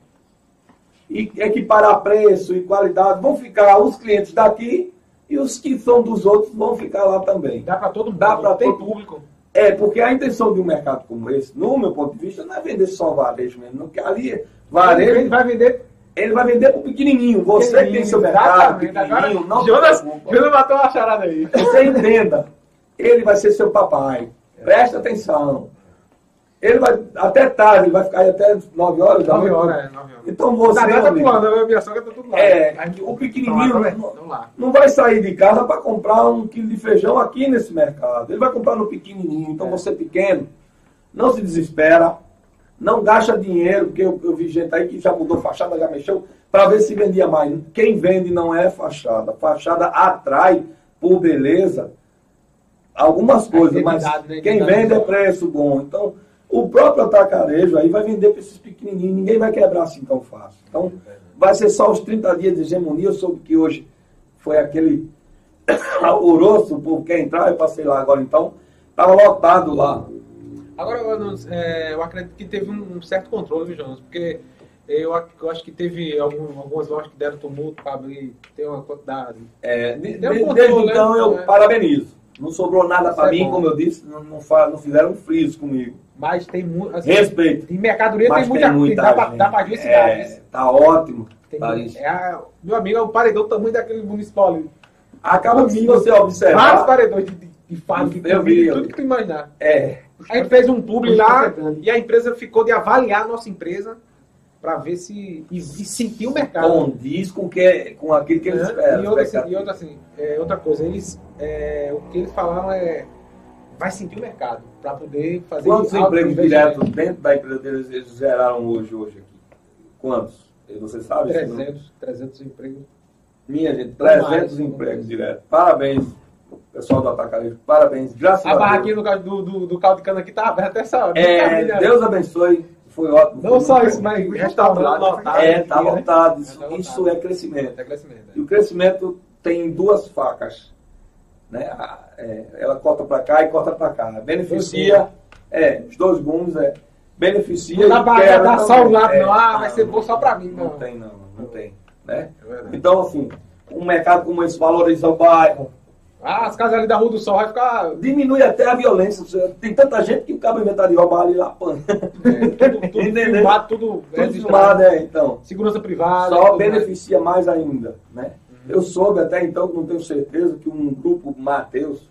e equiparar preço e qualidade, vão ficar os clientes daqui e os que são dos outros vão ficar lá também. Dá pra todo mundo. Dá tem todo- público. É, porque a intenção de um mercado como esse, no meu ponto de vista, não é vender só varejo mesmo. Não, porque ali, Ele varejo, vai vender. ele vai vender pro pequenininho. Você que tem seu mercado Exatamente. Agora, pequenininho, não Jonas. Jonas matou uma charada aí. Você entenda, ele vai ser seu papai. Presta atenção. Ele vai, até tarde, ele vai ficar aí até 9 horas da Nove noite. horas, é, nove horas. Então você, Tá, tá pulando, a minha sogra tá tudo lá. É, Aí, o pequenininho lá, não- lá. não vai sair de casa para comprar um quilo de feijão aqui nesse mercado. Ele vai comprar no pequenininho. Então É. você pequeno, não se desespera, não gasta dinheiro, porque eu, eu vi gente aí que já mudou fachada, já mexeu, para ver se vendia mais. Quem vende não é fachada. Fachada atrai por beleza algumas coisas, mas né? quem vende é preço bom. Então, o próprio atacarejo aí vai vender para esses pequenininhos, ninguém vai quebrar assim tão fácil. Então, vai ser só os 30 dias de hegemonia. Eu soube que hoje foi aquele [coughs] alvoroço, o povo quer entrar, eu passei lá agora então, estava lotado lá. Agora, eu, é, eu acredito que teve um, um certo controle, viu, Jonas? Porque eu, eu acho que teve algum- algumas lojas que deram tumulto para abrir, tem uma quantidade. É, de- de- controle, desde então né? eu É. parabenizo. Não sobrou nada para é mim, bom. como eu disse, não, não, não fizeram um friso comigo. Mas tem muito. Assim, Respeito. Em mercadoria tem muita, tem muita dá, pra ver É, cidades. tá ótimo. Tem- tá é meu amigo, é o paredão do tamanho daquele municipal ali. Acaba se você Vários observar, paredões de, de, de fábrica, de Eu vi, tudo que tu imaginar. é, A gente fez um publi lá e a empresa ficou de avaliar a nossa empresa para ver se. e, e sentir o mercado. condiz com, que, com aquilo que eles Né? esperam. E outra, assim, e outra, assim, é, outra coisa, eles, é, o que eles falaram é vai sentir o mercado para poder fazer Quantos empregos diretos dentro da empresa deles eles geraram hoje, hoje aqui? Quantos? Você sabe? isso, não? 300, 300 empregos. Minha gente, Mais, 300 né? empregos diretos. Parabéns, pessoal do Atacarejo. Parabéns. Graças A a, barraquinha Deus. do, ca- do, do, do caldo de cana aqui tá aberta essa hora. É, né? Deus abençoe. Foi ótimo. Não só isso, mas mas restaurante lotado. É, tá aqui, né? lotado. Isso, Tá lotado. isso é crescimento. É crescimento. E o crescimento tem duas facas. Né? É, ela corta para cá e corta para cá. Beneficia, é, os dois gumes é, beneficia Não dá dar só um lado, É, não. Ah, vai ser bom só pra mim, Não não. tem, não, não tem. Né? É. Então, assim, um mercado como esse valoriza o bairro, Ah, as casas ali da Rua do Sol vai ficar diminui até a violência. Tem tanta gente que o cabo inventa de roubar ali lá, pã. é, tudo, tudo [laughs] filmado, tudo, Tudo filmado, é, então. Segurança privada. Só tudo mais. beneficia mais ainda, né? Uhum. Eu soube até então, não tenho certeza, que um grupo Mateus,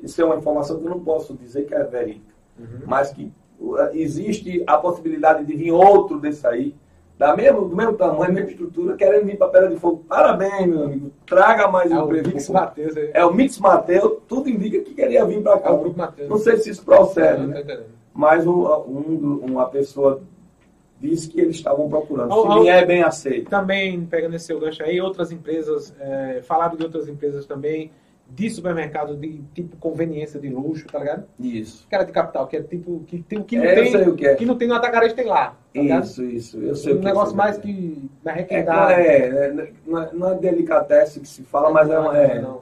isso é uma informação que eu não posso dizer que é verídica, Uhum. mas que uh, existe a possibilidade de vir outro desse aí, da mesmo, do mesmo tamanho, mesma estrutura, querendo vir para Pedra de Fogo. Parabéns, meu amigo. Traga mais É o emprego. Mix. Matheus. É, É o Mix Mateus, tudo indica que queria vir para cá. É o Mateus. Não sei se isso procede, Não, né? tá entendendo. mas um, um- uma pessoa disse que eles estavam procurando. Se vier, é bem aceito. Também, pegando esse seu gancho aí, outras empresas, é, falaram de outras empresas também de supermercado de tipo conveniência de luxo, tá ligado? Isso. Que era de capital, que é tipo que tem o que não É, eu tem, sei o que é. que não tem no atacadista tem lá. Tá ligado? Isso, isso. Eu sei o um que negócio mais que mais É, requintado. é, é, não é- não é delicatesse que se fala, mas é, uma- é, não.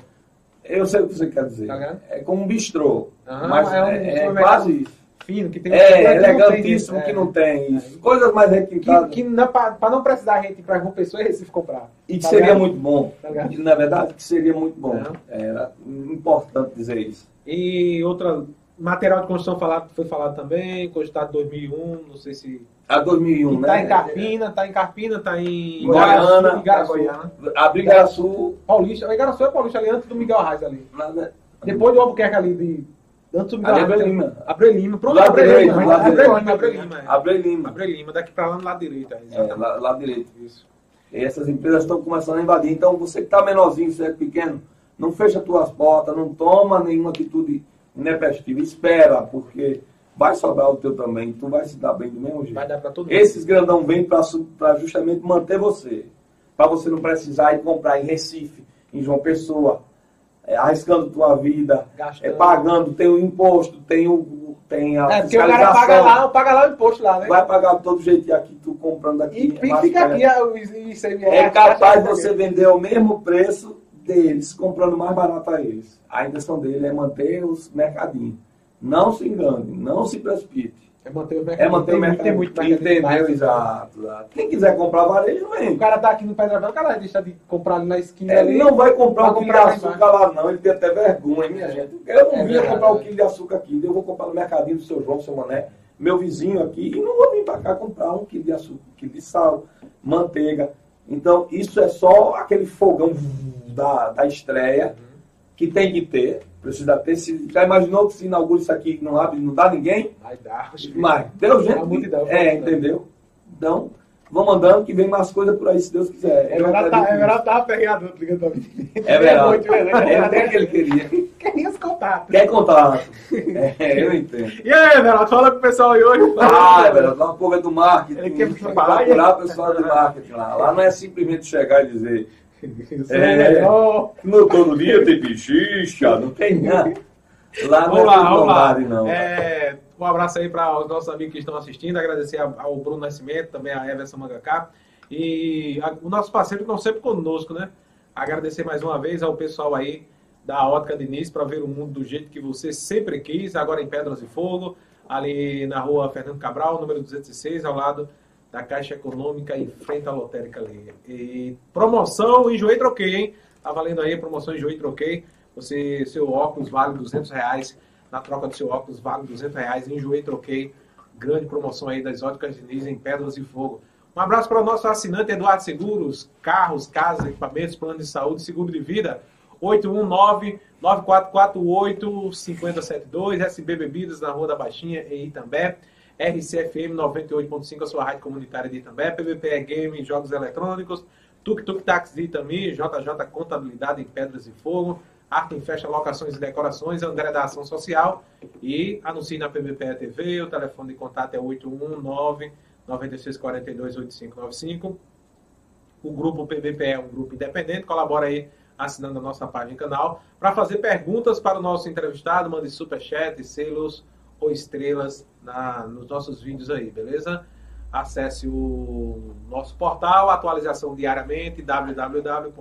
Eu sei o que você quer dizer. Tá ligado? É como um bistrô. Aham, mas é um é, é quase isso. Fino, que tem É, que elegantíssimo isso, que é. não tem isso. Coisas mais Que, requintadas. que não, pra, pra não precisar a gente ir pra João Pessoa e Recife comprar. E que Tá seria ligado? muito bom. Tá? E, Na verdade, que seria muito bom. Não. Era importante dizer isso. E outra, material de construção falado, foi falado também, cogitado 2001, não sei se... A 2001, E né? tá em Carpina, tá em Carpina, tá em Goiânia, Igaraçu, Goiânia. A Brigaçu. Paulista, o Igaraçu é Paulista ali antes do Miguel Arraes ali. Nada. Depois do Albuquerque ali, de, antes do tem- Lima. Abreu Lima, pronto, Lado direito, Lima. lado direito. Lima, Abreu Lima. Abreu Lima. Abreu Lima, daqui pra lá no lado direito. é, É, lá direito. Isso. E essas empresas estão começando a invadir. Então, você que está menorzinho, você é pequeno, não fecha tuas portas, não toma nenhuma atitude intempestiva. Espera, porque vai sobrar o teu também. Tu vai se dar bem do mesmo jeito. Vai dar pra todo mundo. Esses grandão vêm para justamente manter você. Para você não precisar ir comprar em Recife, em João Pessoa, é, arriscando tua vida, Gastando. é, pagando, tem o imposto, tem, o, tem a É, porque o cara paga lá, paga lá o imposto lá, né? Vai pagar de todo jeito e aqui, tu comprando aqui. E, é fica aqui a- o ICMS. É capaz de você vender o mesmo preço deles, comprando mais barato a eles. A intenção dele é manter os mercadinhos. Não se engane, não se precipite. É manter o É mercado. manter tem, o mercado. Tem muito mercado. Entendeu? Exato, exato. Quem quiser comprar varejo, O vem. cara tá aqui no Pedra Branca, o cara deixa de comprar na esquina. Ele ali. não vai comprar o quilo de açúcar lá, não. Ele tem até vergonha, minha gente. Eu não É vinha comprar o quilo de açúcar aqui. Eu vou comprar no mercadinho do seu João, seu Mané, meu vizinho aqui. E não vou vir para cá comprar um quilo de açúcar, um quilo de sal, manteiga. Então, isso é só aquele fogão da, da estreia que tem que ter. Precisa ter. Se, já imaginou que se inaugura isso aqui não abre, não dá ninguém? Vai dar. Mas deu gente. uma multidão, é entendeu? Então, vamos andando que vem mais coisa por aí, se Deus quiser. É verdade, tá, é verdade, tava pegado outro ligando pra mim. É verdade. muito, é até que ele queria. Queria se contar. Quer contar? É, eu entendo. E aí, Veraldo, fala com o pessoal aí hoje. Ah, velho, lá o povo é do marketing. Ele quer procurar o pessoal do marketing lá. Lá não é simplesmente chegar e dizer Isso É. é melhor. no todo dia tem pichicha, não tem nada. Lá não Vamos é lá, vamos lá. não. É, um abraço aí para os nossos amigos que estão assistindo, agradecer ao, ao Bruno Nascimento, também a Everson Mangacá e a, o nosso parceiro que estão sempre conosco, né? Agradecer mais uma vez ao pessoal aí da Ótica Diniz para ver o mundo do jeito que você sempre quis, agora em Pedras e Fogo, ali na rua Fernando Cabral, número 206, ao lado da Caixa Econômica, em frente à Lotérica ali. E promoção Enjoei Troquei, hein? Tá valendo aí promoção Enjoei Troquei. Você, seu óculos vale 200 reais. Na troca do seu óculos vale 200 reais. Enjoei Troquei. Grande promoção aí das óticas Diniz em Pedras e Fogo. Um abraço para o nosso assinante Eduardo Seguros, carros, casas, equipamentos, plano de saúde, seguro de vida. 819-9448-5072, SB Bebidas na Rua da Baixinha, em Itambé. RCFM 98.5, a sua rádio comunitária de Itambé. PVPE Game, jogos eletrônicos. Tuk Tuk Taxi também, JJ Contabilidade em Pedras e Fogo. Arte em Festa, Locações e Decorações, André da Ação Social. E anuncie na PVPE TV, o telefone de contato é 819 9642 8595. O grupo PVPE é um grupo independente, colabora aí assinando a nossa página e canal. Para fazer perguntas para o nosso entrevistado, mande superchat, selos ou estrelas na, nos nossos vídeos aí, beleza? Acesse o nosso portal, atualização diariamente, www.pvpe.tv,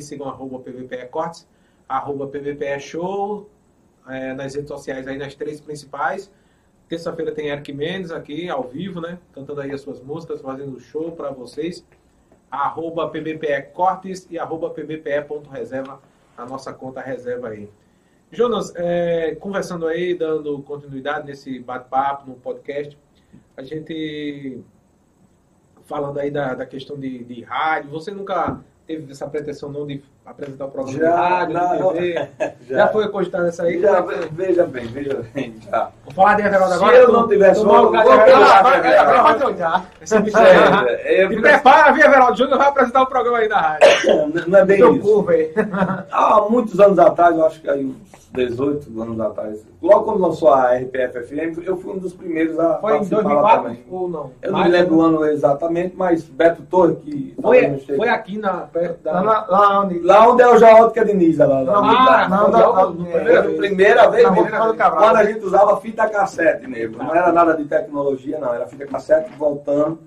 sigam arroba PVPE Cortes, arroba PVPE Show, é, nas redes sociais aí, nas três principais. Terça-feira tem Eric Mendes aqui, ao vivo, né? Cantando aí as suas músicas, fazendo show para vocês. Arroba PBPE Cortes e arroba PBPE.reserva, a nossa conta reserva aí. Jonas, é, conversando aí, dando continuidade nesse bate-papo, no podcast, a gente falando aí da, da questão de, de rádio, você nunca teve essa pretensão não de apresentar o programa de Já, rádio, não, de TV? [laughs] Já, já. foi cogitado essa aí? Já, é veja bem, veja bem, já. Vou falar de Everaldo Se agora. eu tô- não tivesse um- maluco, vou pegar, vai olhar. Esse bicho É, é. é, E prepara, viu, Everaldo Júnior vai apresentar o programa aí na rádio. [coughs] não é bem isso. [laughs] Há muitos anos atrás, eu acho que aí uns 18 anos atrás, logo quando lançou a RPF FM, eu fui um dos primeiros a Foi em participar lá 2004 também. ou não? Eu não me lembro ou o ano exatamente, mas Beto Torre, que Foi, foi aqui na, perto da... Lá, lá onde. Lá Lá onde é o Jaótica Diniz, lá. lá. Ah, não, não, não, não, não, não, primeira, primeira vez não, quando a gente usava fita cassete mesmo. Não era nada de tecnologia, não. Era fita cassete voltando.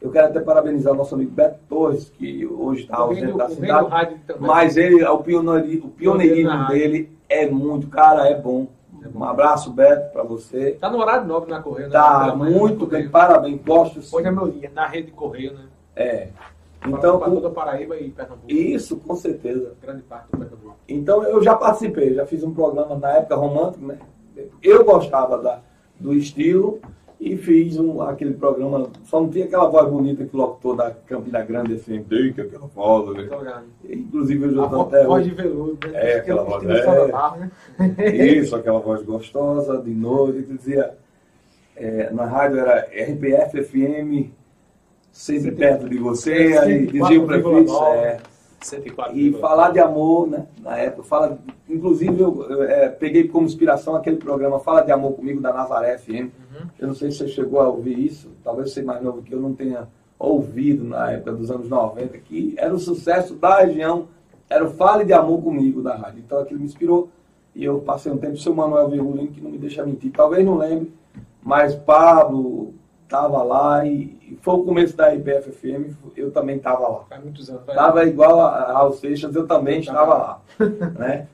Eu quero até parabenizar o nosso amigo Beto Torres, que hoje está O ausente da o cidade. Mas ele, o, pioneiri- o pioneirismo na rádio. dele é muito, cara, é bom. Um abraço, Beto, para você. Tá no horário nobre na Correio, né? Tá manhã, muito bem, parabéns, gosto sim. Hoje é meu dia, na rede Correio, né? É. Então, para toda Paraíba e Pernambuco. isso, com certeza. Grande parte do Pernambuco. Então eu já participei, já fiz um programa na época romântico, né? Eu gostava da, do estilo e fiz um, aquele programa, só não tinha aquela voz bonita que o locutor da Campina Grande assim, que aquela voz, né? Inclusive eu já tô até voz de veludo, né? É, aquela voz, é. Né? Isso, aquela voz gostosa, de noite, que dizia, é, na rádio era RPF FM, sempre perto de você, aí dizia o prefixo. É, 104. E falar de amor, né? Na época, fala. Inclusive, eu, eu, é, peguei como inspiração aquele programa Fala de Amor Comigo da Nazaré FM. Uhum. Eu não sei se você chegou a ouvir isso, talvez você mais novo que eu não tenha ouvido na época dos anos 90, que era o sucesso da região, era o Fale de Amor Comigo da rádio. Então aquilo me inspirou e eu passei um tempo com o seu Manuel Virgulino, que não me deixa mentir, talvez não lembre, mas Pablo estava lá e, e foi o começo da IBF FM, eu também estava lá. Faz muitos anos. Estava igual a a Raul Seixas, eu também estava lá. [laughs] né?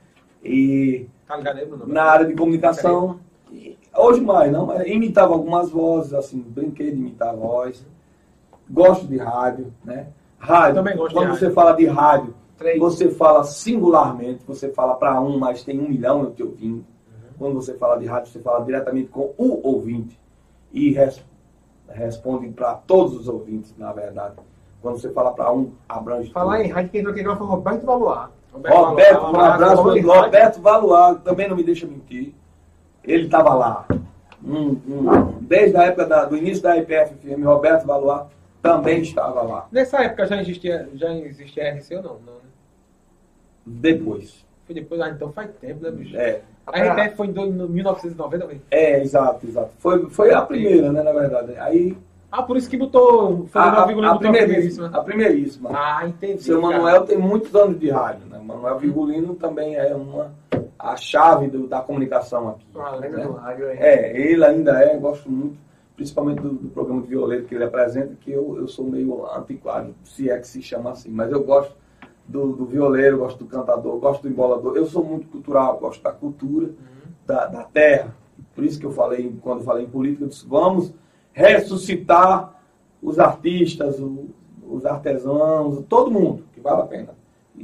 E Tá ligado aí, Bruno? na área de comunicação, e hoje mais, não, mas imitava algumas vozes, assim, brinquei de imitar a voz. Gosto de rádio, né? Rádio, Também gosto quando rádio. você fala de rádio, Três. você fala singularmente, você fala para um, mas tem um milhão te ouvindo. Uhum. Quando você fala de rádio, você fala diretamente com o ouvinte e res- responde para todos os ouvintes, na verdade. Quando você fala para um, abrange Falar tudo. em rádio, quem entrou aqui agora foi Roberto Valuar. Roberto, um abraço falando para em rádio. Roberto Valuar, também não me deixa mentir. Ele estava lá. Um- um- desde a época da- do início da IPF FM, Roberto Valuar também estava lá. Nessa época já existia, já existia RC ou não? Não, né? Depois. Foi depois, ah, então faz tempo, né, bicho? É, A RTF foi em do- em 1990 também. é exato, exato. Foi, foi a primeira, né, na verdade. Aí, Ah, por isso que botou. Foi a, a, a primeiríssima. primeiríssima. A primeiríssima. Ah, entendi. Seu cara. Manuel tem muitos anos de rádio, né? Manuel Vigulino também é uma a chave do- da comunicação aqui. Ah, lembra né? do rádio aí. É, ele ainda é, gosto muito, principalmente do, do programa de violeiro que ele apresenta, que eu, eu sou meio antiquado, se é que se chama assim, mas eu gosto do, do violeiro, gosto do cantador, gosto do embolador. Eu sou muito cultural, gosto da cultura, da, da terra. Por isso que eu falei, quando falei em política, eu disse, vamos ressuscitar os artistas, o- os artesãos, todo mundo, que vale a pena.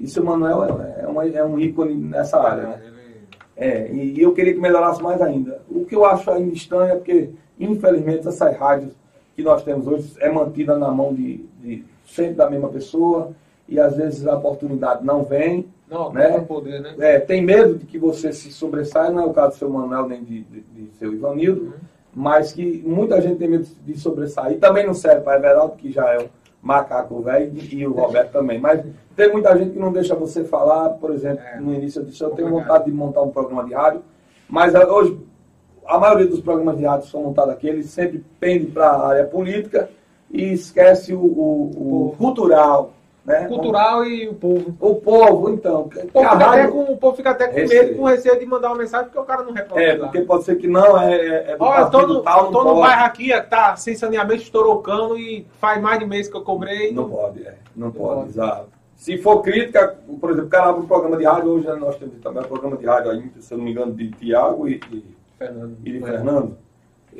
Seu Manuel é, é, uma- é um ícone nessa área, né? É, e eu queria que melhorasse mais ainda. O que eu acho ainda estranho é porque, infelizmente, essas rádios que nós temos hoje é mantida na mão de, de sempre da mesma pessoa e às vezes a oportunidade não vem. Não, Né? poder, né? É, tem medo de que você se sobressaia, não é o caso do seu Manuel nem de, de, de seu Ivanildo, mas que muita gente tem medo de sobressair. Também não serve para Everaldo, que já é um macaco velho, e o Roberto também. Mas tem muita gente que não deixa você falar, por exemplo, É. no início eu disse, eu tenho vontade de montar um programa de rádio, mas ah, hoje a maioria dos programas de rádio são montados aqui, eles sempre pendem para a área política e esquece o, o- o cultural. Né? Cultural e o povo. O povo, então. O povo, até com, o povo fica até com Receio. medo, com receio de mandar uma mensagem porque o cara não recorda. É, porque pode ser que não é, é, é Olha, tô no, tal, tô não no bairro aqui, ó, tá sem saneamento, estourou o cano e faz mais de mês que eu cobrei. Não pode, é. Não, pode, pode. exato. Se for crítica, por exemplo, o cara abre um programa de rádio, hoje nós temos também um programa de rádio aí, se eu não me engano, de Tiago e, e, Fernando. e de Fernando.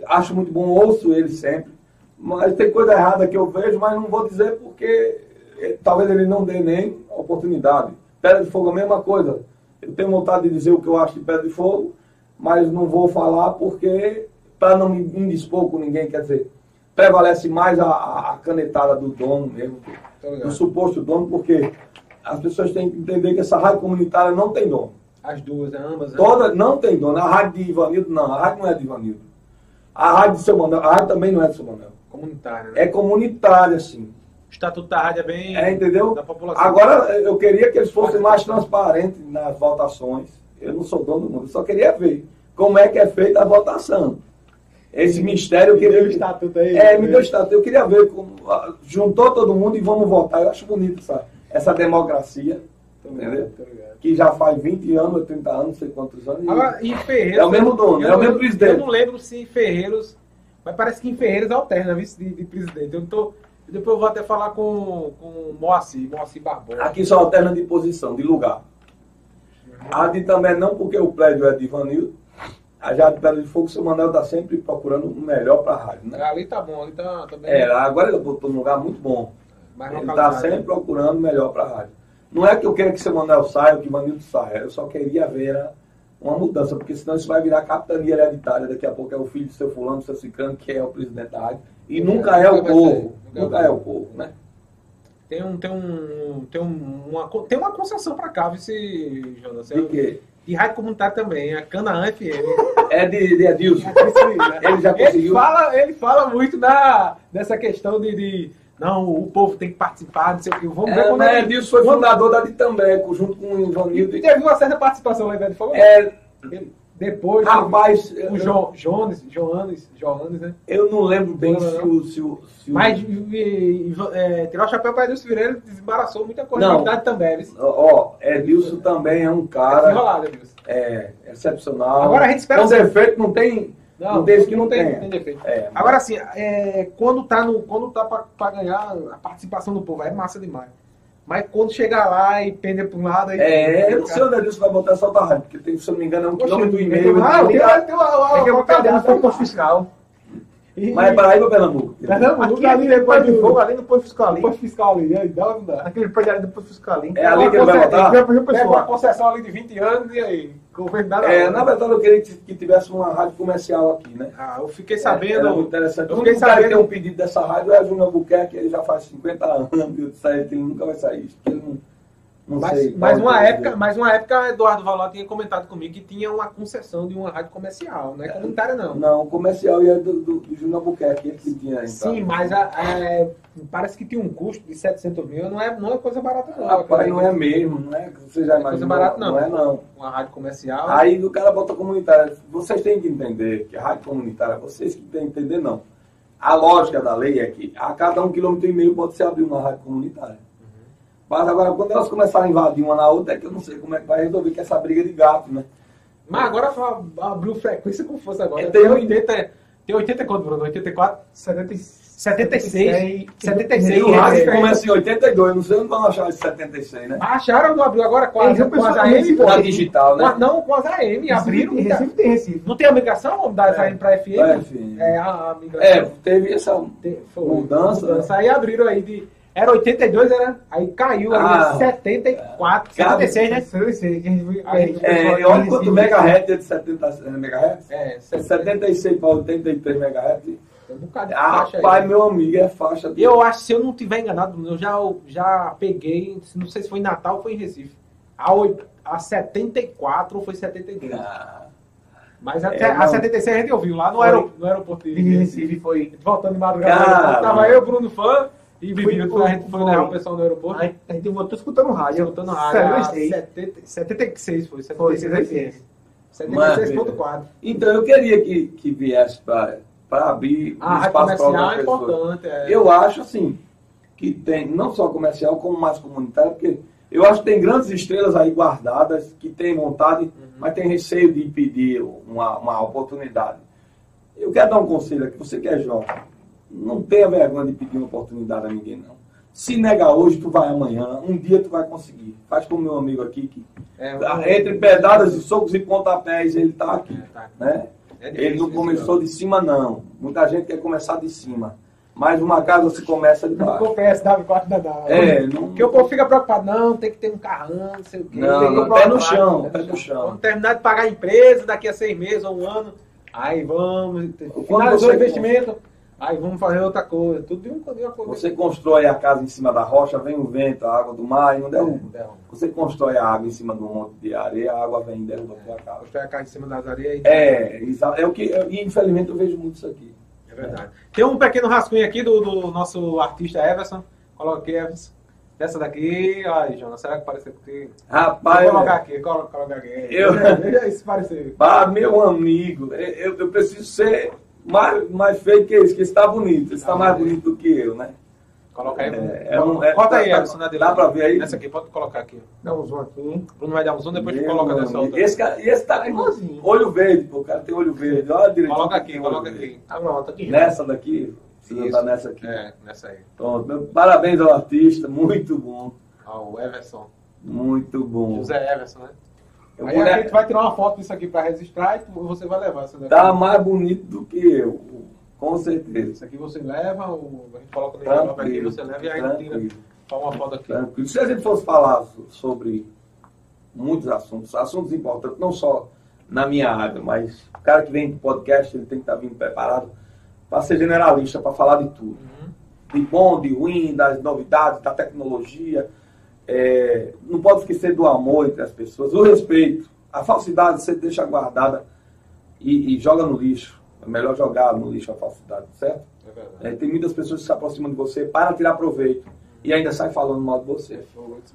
Acho muito bom, ouço ele sempre. Mas tem coisa errada que eu vejo, mas não vou dizer porque talvez ele não dê nem oportunidade. Pedra de Fogo é a mesma coisa. Eu tenho vontade de dizer o que eu acho de Pedra de Fogo, mas não vou falar porque, para não me indispor com ninguém, quer dizer, prevalece mais a, a- canetada do dono mesmo, do suposto dono, porque as pessoas têm que entender que essa rádio comunitária não tem dono. As duas, né? ambas. né? Toda não tem dono. A rádio de Ivanildo, não. A rádio não é de Ivanildo. A rádio de seu Manuel, a rádio também não é de seu Manuel. Comunitária, né? É comunitária, sim. O estatuto da rádio é bem. É, entendeu? Da população. Agora, eu queria que eles fossem mais transparentes nas votações. Eu não sou dono do mundo, eu só queria ver como é que é feita a votação. Esse mistério eu queria. deu o estatuto aí, É, né? me deu o estatuto. Eu queria ver como. ah, Juntou todo mundo e vamos votar. Eu acho bonito essa, essa democracia. Ligado, Entendeu? Que já faz 20 anos, 30 anos, não sei quantos anos. Agora, em Ferreiros. É o mesmo dono, é o mesmo presidente. Eu não lembro se em Ferreiros. Mas parece que em Ferreiros alterna vice de, de presidente. Eu não tô. Depois eu vou até falar com, com o Moacir, Moacir Barbosa. Aqui só alterna de posição, de lugar. A de também não, porque o prédio é de Ivanildo. A já de Pedra de Fogo, o seu Manel está sempre procurando o melhor para a rádio, né? Ali tá bom, ali tá, tá bem. É, agora ele botou num lugar muito bom. mais Ele está sempre procurando o melhor para a rádio. Não é que eu queira que seu Manuel saia ou que Ivanildo saia, eu só queria ver a- uma mudança, porque senão isso vai virar capitania hereditária. Daqui a pouco é o filho do seu fulano, do seu ciclano, que é o presidente da rádio. E nunca é o Nunca povo. nunca Nunca vai é o povo, né? Tem um, tem um, tem um, uma, tem uma concessão pra cá, vice, Jonas. De quê? E rádio comunitária também, a Canaã FM. É de, de Edilson. Ele já Ele conseguiu. fala, ele fala muito na, nessa questão de, de, não, o povo tem que participar, não sei o que. Vamos ver É, quando mas ele, Edilson foi fundador da Ditambeco, junto com o Ivanildo. E teve uma certa participação lá em Fogo. É, Depois, rapaz, o eu, Jo- Jones, Joanes, Joanes, né? eu não lembro bem Não, se o. Se o, se o- Mas e, é, tirar o chapéu para Edilson Vireira, ele desembaraçou muita coisa Não. na também. Ó, Edilson também é um É cara enrolado, Edilson. é, excepcional. Agora a gente espera- Com defeito não tem. Não, tem que não tem. tem defeito. É, Agora assim, é, quando tá, no, quando tá pra, pra ganhar a participação do povo, é massa demais. Mas quando chegar lá e pender pra um lado... Aí, É, eu não sei onde Edilson vai botar essa outra rádio, porque tem, se eu não me engano, é um quilômetro e meio. Ah, tem, tem, tem uma, Tem do uma, posto fiscal. E- Mas é Paraíba ou Pernambuco? Pernambuco, Aqui ali ali depois depois de do fogo, ali no posto fiscal ali. posto fiscal ali, aí dá ou não dá? Aquele prédio ali do posto fiscal ali. É ali que ele vai botar? Vai Pega uma concessão ali de 20 anos e aí, É, na verdade eu queria que tivesse uma rádio comercial aqui, né? Ah, eu fiquei sabendo... muito interessante. eu fiquei sabendo- tem um pedido dessa rádio é a Júnior Albuquerque, ele já faz 50 anos, eu disse ele nunca vai sair. Ele não, não Mas, sei. mas uma é época, mas uma época, Eduardo Való tinha comentado comigo que tinha uma concessão de uma rádio comercial, não é comunitária não. Não, comercial ia do, do, do Júnior Albuquerque, ele que tinha entrado. Sim, mas a- é, parece que tinha um custo de 700 mil, não é, não é coisa barata não. Rapaz, não é mesmo, não é? Você já Não é imaginou? coisa barata, não. Não é não. Uma rádio comercial. Aí o cara bota comunitária. Vocês têm que entender que a rádio comunitária, vocês que têm que entender, não. A lógica da lei é que a cada um quilômetro e meio pode se abrir uma rádio comunitária. Mas agora, quando elas começarem a invadir uma na outra, é que eu não sei como é que vai resolver que essa briga de gato, né? Mas agora abriu frequência com força agora. É, tem, tem- 80, tem 80 quanto, Bruno? 84? 76. 76. E o rádio é, começa em 82, não sei onde vão achar esse 76, né? Acharam ou não abriu agora com as, com as AM? Pô? Com a digital, né? não, com as AM. Abriram. Recife, Recife tem Recife. Não tem a migração das AM para FM? É. É, a, a migração. É, teve essa. Mudança, né? Aí abriram aí de. Era 82, era. Aí caiu Ah. aí 74, Cara, 76, né? 76, que a gente a gente- É, olha quanto megahertz é de 70 MHz. É, 76 para 83 MHz. Tem um bocado de Ah, pai, aí. meu amigo, é faixa. de- Eu acho, se eu não tiver enganado, eu já, já peguei, não sei se foi em Natal ou foi em Recife, a, oit- a 74 ou foi 72. Ah, Mas até É, a não. 76 a gente ouviu lá no, Foi. aero, no aeroporto de Recife. Recife foi. Voltando de madrugada, Cara. tava eu, Bruno Fã e Bibi. pro- A gente foi foi. levar o pessoal no aeroporto. A a gente voltou escutando rádio. Escutando a rádio. a 76. 70 76 foi. Foi, 76. 76. 76.4. Então, eu queria que, que viesse para abrir A rádio espaço para comercial outras é importante. É. Eu acho, assim, que tem, não só comercial, como mais comunitário, porque eu acho que tem grandes estrelas aí guardadas, que têm vontade, Uhum. mas tem receio de impedir uma, uma oportunidade. Eu quero dar um conselho aqui, você que é jovem, não tenha vergonha de pedir uma oportunidade a ninguém, não. Se negar hoje, tu vai amanhã, um dia tu vai conseguir. Faz como meu amigo aqui, que É, entre pedadas e socos e pontapés, ele está aqui. É, tá. Né? É difícil Ele não isso, começou de cima, não. Muita gente quer começar de cima. Mas uma casa se começa de Não baixo. confesso, dava quarto da dava. É, não. Porque o povo fica preocupado, não, tem que ter um carrão, não sei o quê. Não, não, pé no chão, né? pé no chão. Vamos terminar de pagar a empresa daqui a seis meses ou um ano. Aí vamos, finalizou o investimento, aí vamos fazer outra coisa. Tudo de um de uma coisa. Você constrói a casa em cima da rocha, vem o vento, a água do mar e não derruba. Derruba. Você constrói a água em cima de um monte de areia, a água vem e derruba a tua casa. Constrói a casa em cima das areias. e- É, exa- é o que. E infelizmente eu vejo muito isso aqui. É verdade. Tem um pequeno rascunho aqui do, do nosso artista Everson. Coloquei, Everson. Dessa daqui. Ai, Jonas, será que pareceu contigo? Rapaz, Vou colocar aqui, colo- coloca aqui. Eu- Veja isso parecer. pá, [laughs] meu amigo, eu, eu preciso ser mais, mais feio que esse, que esse tá bonito. Esse tá Ah, mais bonito do que eu, né? Coloca aí. É, é um- é- Bota aí, tá- Alisson, na dele. dá pra ver aí? Essa aqui, pode colocar aqui. Dá um zoom aqui. Bruno vai dar um zoom, depois tu Meu coloca amigo, nessa outra. Esse, cara, e esse tá com Igualzinho. olho verde, pô. O cara tem olho verde. Olha direito. Coloca aqui, coloca aqui. Ah, não, tá aqui. Nessa daqui. Isso. estar nessa aqui. É, nessa aí. Pronto. Parabéns ao artista. Muito bom. Ó, o Everson. Muito bom. José Everson, né? Eu Aí vou- a gente vai tirar uma foto disso aqui pra registrar e você vai levar essa daqui. Tá mais bonito do que eu. Com certeza. Isso aqui você leva, o- a gente coloca no envelope aqui, você leva e aí tira Tranquilo. só uma foto aqui. Tranquilo. Se a gente fosse falar so- sobre muitos assuntos, assuntos importantes, não só na minha área, mas o cara que vem do podcast, ele tem que estar vindo preparado para ser generalista, para falar de tudo. Uhum. De bom, de ruim, das novidades, da tecnologia. É, não pode esquecer do amor entre as pessoas, o respeito. A falsidade você deixa guardada e, e joga no lixo. É melhor jogar no lixo a falsidade, certo? É verdade. É, tem muitas pessoas que se aproximam de você para tirar proveito e ainda sai falando mal de você. É.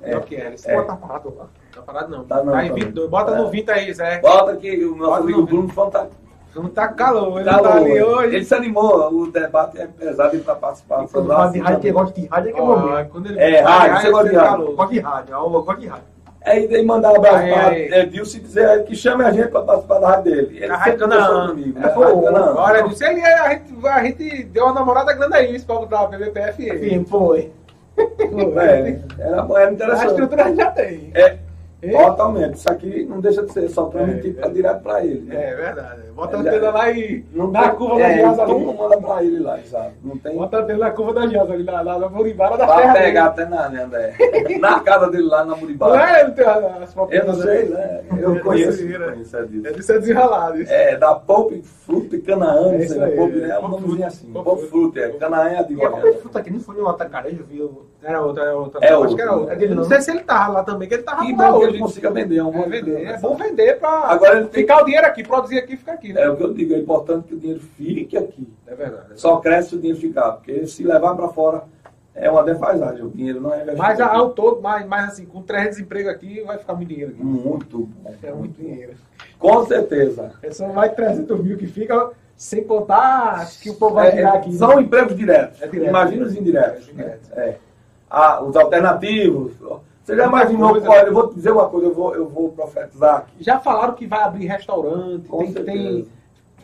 É. Pior que é. Esse É. tá parado lá. Tá parado não. Tá não, Tá em tá 22. não. Bota É. no 20 aí, Zé. Bota que o nosso Bota amigo no- Bruno tá, Não tá com calor, ele tá não tá ali hoje. Ele se animou, o debate é pesado ele tá participando. Quando fala de rádio, quem gosta de rádio é que é momento. quando ele É, rádio, você gosta de fica rádio? calor. Gosto de rádio, eu gosto de rádio. É, e daí mandar um abraço para. Edilson e dizer que chame a gente para participar da rádio dele. Ele A Rádio sempre conversou Canaã. comigo. É, né? pô, Canaã. Olha, ele, a gente, a gente deu uma namorada grande aí, isso pra botar a PVPF. Sim, foi. É, era, era A interessante. estrutura a gente já tem. É, E? totalmente. Isso aqui não deixa de ser só para É, mim, tipo, é direto para ele. né? É verdade. Bota a Ele- antena lá e. Não na tem- curva é, da Giasa então ali. não manda para ele lá, exato. Não tem. Bota a antena na curva da Giasa ali, na, na, na Muribara da Pra terra. pegar dele. até na, né, André? na casa dele lá na Não Muribara. é ele tem as Eu não sei, né? Eu É conheço, desse, né? conheço é disso. É de ser desenrolado. isso. É, da Fruta e Canaã, É não sei, aí, Poupe, é. né? É um nomezinho assim. Poupe Fruta, é. Canaã é a de a Goiânia. própria fruta aqui não foi no atacarejo, viu? Era outra, era outra. É Acho outro. que era outra. É dele não não. sei se ele tava lá também, que ele tava lá hoje. consiga vender, é um É, bom vender. é né? bom vender tem ficar o dinheiro aqui, produzir aqui e ficar aqui, né? É o que eu digo, é importante que o dinheiro fique aqui. É verdade. Só cresce se o dinheiro ficar, porque se levar para fora é uma defasagem, o dinheiro não é. Mas ao todo, mas, mas assim, com 300 empregos aqui, vai ficar muito dinheiro aqui. Muito bom. É muito dinheiro. Com certeza. É só mais 300 mil que fica, sem contar que o povo vai É, tirar é, aqui. São empregos diretos. É direto. Imagina os indiretos. É direto. É. Ah, os alternativos. Você já imaginou? coisa. Olha, eu vou dizer uma coisa, eu vou, eu vou profetizar aqui. Já falaram que vai abrir restaurante, Com tem, certeza. tem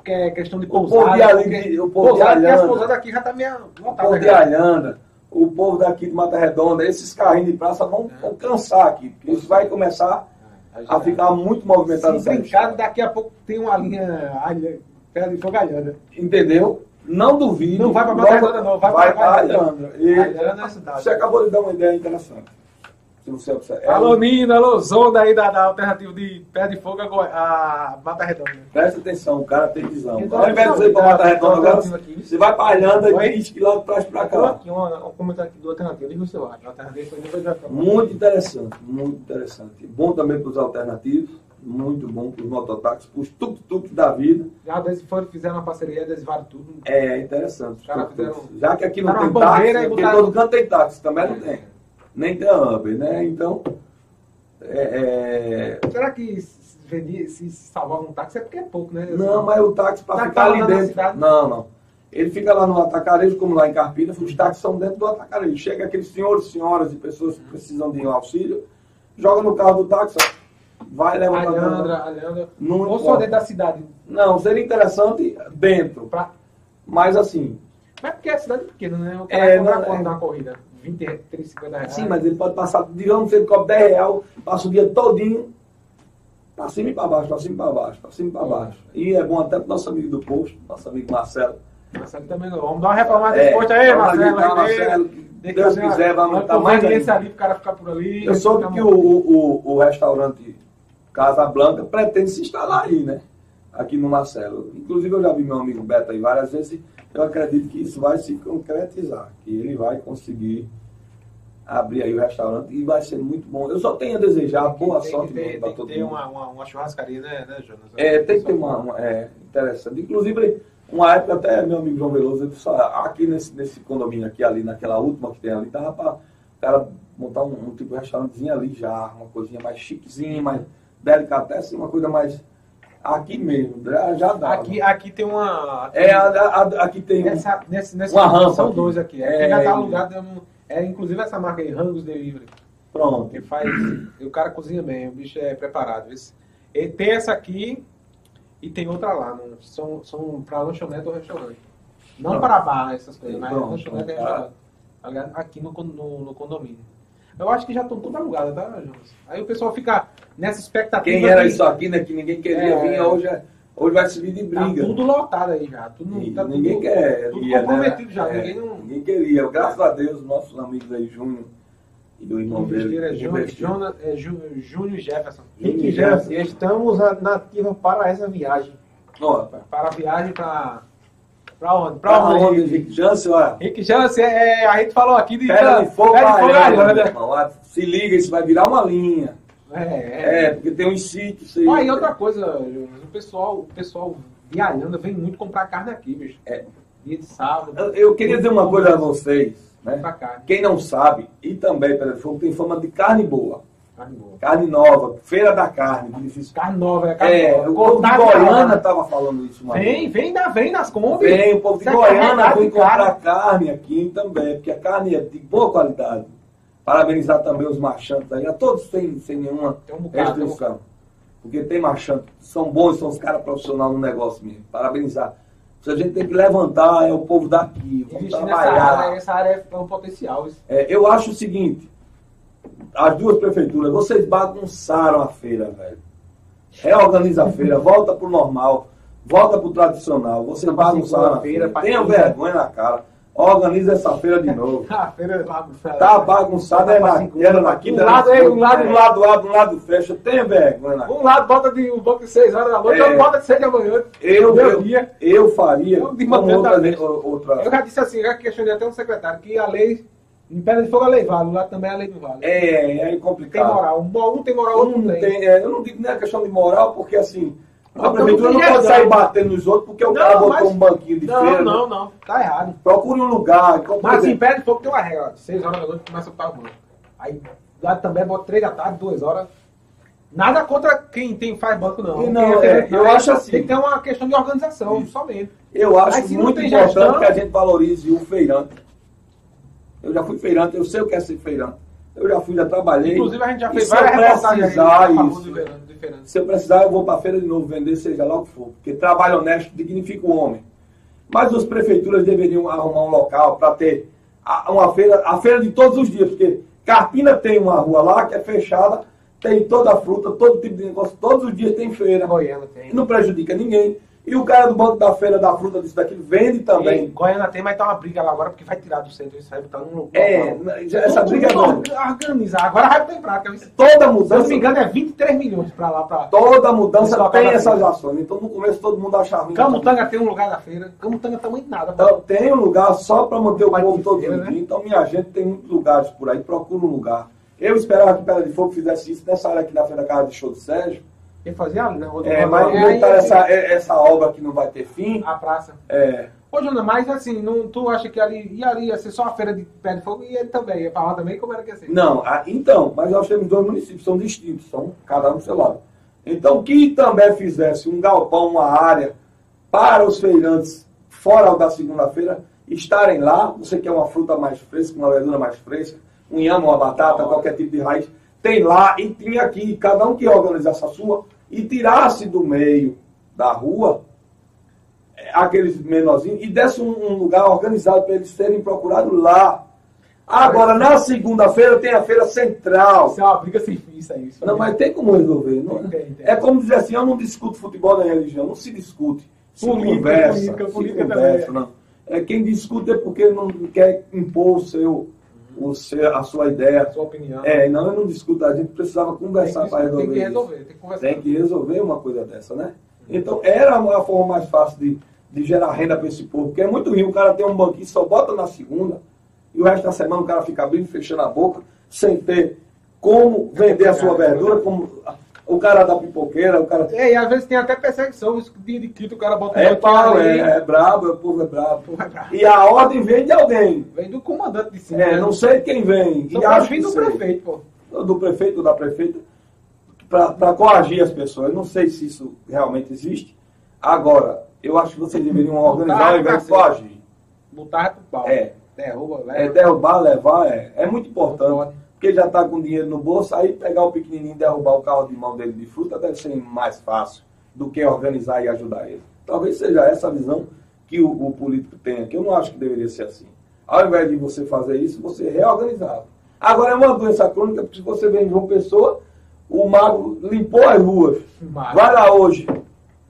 que é questão de O povo pousada. de porque- o povo de pousada, as Alhanda. pousadas aqui já tá meio O povo de. Alhanda, o povo daqui de Mata Redonda, esses carrinhos de praça vão, vão cansar aqui, porque isso vai começar a ficar muito movimentado. Se brincar, daqui a pouco tem uma linha perto de Fogalhanda. Entendeu? Não duvide. Não vai logo- Mata Redonda, não, vai vai para Alhanda. Alhanda. E Alhanda é a cidade. você acabou de dar uma ideia interessante. Se você observar. É, Alô, Nina, alô, Zonda aí da, da alternativa de Pé de Fogo a, Goi- a Mata Redonda. Presta atenção, o cara tem visão. Então, Ao invés de você ir para Mata Redonda agora, Aqui. você vai Oi? e 20 quilômetros para trás para Então, cá. aqui, um, um comentário aqui do alternativo, diga o seu acha. Alternativa foi Depois vai pra- Muito interessante, muito interessante. Bom também para os alternativos, muito bom para os mototáxis, para os tuk-tuk da vida. Já foram, fizeram uma parceria, adesivaram tudo. É interessante. os Cara, tuk-tuks. fizeram- Já que aqui não tem táxi, e porque todo canto tem táxi, também não tem. Nem Uber, né? Então, é, é, Será que se, vendia, se salvava um táxi é porque é pouco, né? Não, mas o táxi para ficar ali dentro. Não, não. Ele fica lá no atacarejo, como lá em Carpina, os táxis são dentro do atacarejo. Chega aqueles senhores, senhoras e pessoas que precisam de um auxílio, joga no carro do táxi, vai leva pra Alhandra. Alhandra. Ou só importa. dentro da cidade. Não, seria interessante dentro. Pra... Mas assim, Mas porque a cidade é pequena, né? O cara É, é, não, é. na corrida? 20, 30, 50 reais. sim, mas ele pode passar, digamos que ele cobra 10 reais, passa o dia todinho, pra cima e pra baixo, pra cima e pra baixo, pra cima e pra baixo. E é bom até pro nosso amigo do posto, nosso amigo Marcelo. Marcelo também não. Vamos dar uma reclamada É, posto aí, Marcelo. aí, Marcelo, que Deus uma- quiser, vai aumentar mais ainda. ali pro cara ficar por ali. Eu soube que o, o, o restaurante Casa Blanca pretende se instalar aí, né? Aqui no Marcelo. Inclusive eu já vi meu amigo Beto aí várias vezes eu acredito que isso vai se concretizar, que ele vai conseguir abrir aí o restaurante e vai ser muito bom. Eu só tenho a desejar boa tem sorte ter, mesmo pra tem que todo ter mundo. uma, uma, uma churrascaria, né, né, Jonas? É, tem que ter uma, uma- é, interessante. Inclusive, uma época até meu amigo João Veloso, ele disse, "Ah, aqui nesse, nesse condomínio aqui, ali, naquela última que tem ali, dava para o cara montar um, um tipo de restaurantezinho ali já, uma coisinha mais chiquezinha, mais delicatessen, uma coisa mais Aqui mesmo, já dá. Aqui, aqui tem uma. É, a, a- aqui tem Nessa, nesse, nesse uma rampa São aqui. dois aqui. É, É, já tá alugado. É, um- é, inclusive essa marca aí, Rangos Delivery. Pronto. Que faz. o cara cozinha bem, o bicho é preparado. Esse, e tem essa aqui e tem outra lá. não- são, são pra lanchonete ou restaurante. Não para bar, essas coisas, mas Pronto, lanchonete e tá. restaurante. Tá? Aqui no, no, no condomínio. Eu acho que já estão tudo alugadas, tá, Jonas? Aí o pessoal fica nessa expectativa. Quem era que isso aqui, né? Que ninguém queria É. vir, hoje, é- hoje vai subir de Tá briga. tudo lotado aí já. Tudo, E tá ninguém tudo, quer. tudo ia, né? comprometido já. É, Ninguém não. ninguém queria. Graças a Deus, nossos amigos aí, Júnior e do irmão dele. É Júnior, é Jú- Júnior Jefferson. Rick Jefferson, estamos a- na ativa para essa viagem. Ó, Para a viagem para. Pra onde? pra Pra onde, onde? Rick Jansen, olha. Rick Jansen, é, a gente falou aqui de. Pera de fogo, Pera de fogo irmão. Ah, Se liga, isso vai virar uma linha. É, é. É, porque tem uns sítios. aí. Ah, e outra coisa, o pessoal, o pessoal viajando vem muito comprar carne aqui, bicho. É. Dia de sábado. Eu, eu queria dizer uma coisa a vocês, né? Quem não sabe, e também Pera de Fogo tem fama de carne boa. Carne boa. Carne nova, feira da carne, que difícil. Carne nova, é carne É, nova. o povo de Goiânia nova. estava falando isso. Vem, vem, da, vem nas Kombi. Vem, o povo de é Goiânia cara. comprar carne aqui também, porque a carne é de boa qualidade. Parabenizar também os marchantes aí, a todos sem, sem nenhuma Tem um bocado, tem restrição. Porque tem marchantes, são bons, são os caras profissionais no negócio mesmo. Parabenizar. A gente tem que levantar, é o povo daqui, vamos nessa trabalhar. área, essa área é um potencial. Isso. É, eu acho o seguinte, as duas prefeituras, vocês bagunçaram a feira, velho. Reorganiza a feira, volta pro normal, volta pro tradicional. Vocês bagunçaram a feira, tenham vergonha na cara. Organiza essa feira de novo. [laughs] A feira é bagunçada. Tá bagunçada, é na era na quinta, Um lado é, um lado- um lado abre, um lado fecha. Tenha vergonha na cara. Um lado bota de um banco de 6 horas da noite, É. outro bota de 6 da manhã. Eu, eu, eu faria Eu de manhã outra, também. outra. Eu já disse assim, já questionei até um secretário, que a lei, em Pedra de Fogo a lei vale, lá também a lei não vale. É, é Tem complicado. moral. Um, tem moral, outro Um não tem. tem- é, eu não digo nem a questão de moral, porque assim, a Não, prefeitura não não tem pode sair batendo nos outros porque o Não, cara botou mas- um banquinho de Não, feira. não, né? não. Tá errado. Procure um lugar. compre- Mas assim, Pedra de Fogo tem uma regra, ó, de 6 horas da noite começa o carro banco. Aí lá também bota 3 da tarde, 2 horas. Nada contra quem tem, faz banco, não. E não, é, tem- eu acho assim. Tem que ter uma questão de organização, somente. eu acho Mas não muito tem importante gestão- que a gente valorize o feirante. Eu já fui feirante, eu sei o que é ser feirante. Eu já fui, já trabalhei. Inclusive a gente já fez se eu várias reportagens a favor isso, do. Se eu precisar, eu vou para a feira de novo vender, seja lá o que for. Porque trabalho honesto dignifica o homem. Mas as prefeituras deveriam arrumar um local para ter a- uma feira, a feira de todos os dias. Porque Carpina tem uma rua lá que é fechada, tem toda a fruta, todo tipo de negócio, todos os dias tem feira. Goiânia tem. E não prejudica ninguém. E o cara do banco da feira da fruta disso daqui vende E também. Goiânia tem, mas tá uma briga lá agora porque vai tirar do centro. Isso vai botar num lugar. É, já- essa briga é não. Organizar. Agora vai ter prática. Se Toda eu não mudança, me engano, é 23 milhões pra lá. Pra... toda mudança tem da essas feira. ações. Então no começo todo mundo achava ruim. Camutanga tem um lugar da feira. Camutanga tamanho de nada. Então, tem um lugar só para manter o povo de todos feira, né? Então, minha gente tem muitos lugares por aí, procura um lugar. Eu esperava que Pedra de Fogo fizesse isso nessa área aqui na frente da casa de show de Sérgio. Quem fazia ali, né? É, mas aí- essa, é- essa obra que não vai ter fim, A praça. é, Ô, Juna, mas assim, não, tu acha que ali, e ali ia ser só a feira de pé de fogo e ele também ia lá também? Como era que ia ser? Não, ah, então, mas nós temos dois municípios, são distintos, são cada um do seu lado. Então, que também fizesse um galpão, uma área para os feirantes fora da segunda-feira estarem lá, você quer uma fruta mais fresca, uma verdura mais fresca, um inhame, uma batata, qualquer tipo de raiz, tem lá e tinha aqui, cada um que organizasse a sua e tirasse do meio da rua eh, aqueles menorzinhos e desse um, um lugar organizado para eles serem procurados lá. Agora, na segunda-feira tem a feira central. Isso é uma briga sem fim, isso aí. Isso Não, mas tem como resolver. Não, Tem, tem. É como dizer assim, eu não discuto futebol nem religião, não se discute. Se Política, conversa, política, se política conversa, também. não. É, quem discute é porque não quer impor o seu, o seu, a sua ideia. a sua opinião. É, não, eu não discuto, a gente precisava tem, conversar para resolver. tem que isso. resolver, tem que conversar. Tem que resolver uma coisa dessa, né? Então, era a forma mais fácil de, de gerar renda para esse povo, porque é muito ruim o cara ter um banquinho, só bota na segunda, e o resto da semana o cara fica abrindo e fechando a boca, sem ter como vender a sua verdura, como o cara da pipoqueira, o cara. É, e às vezes tem até perseguição, isso de, de quinto o cara bota É pau, banquinho é, ali, é brabo, o povo é brabo. pra- E a ordem vem de alguém. Vem do comandante de cima. É, não sei quem vem. Só e acho que do sei. prefeito, pô. do prefeito ou da prefeita, para coagir as pessoas. Eu não sei se isso realmente existe. Agora, eu acho que vocês deveriam organizar ao invés de coagir. Botar pro pau. É. Derruba, leva. É derrubar, levar, é, é muito importante. Porque ele já está com dinheiro no bolso, aí pegar o pequenininho e derrubar o carro de mão dele de fruta deve ser mais fácil do que organizar e ajudar ele. Talvez seja essa a visão que o, o político tenha, que eu não acho que deveria ser assim. Ao invés de você fazer isso, você reorganizar. Agora é uma doença crônica, porque se você vem de uma pessoa, o mago limpou as ruas. Mago. Vai lá hoje.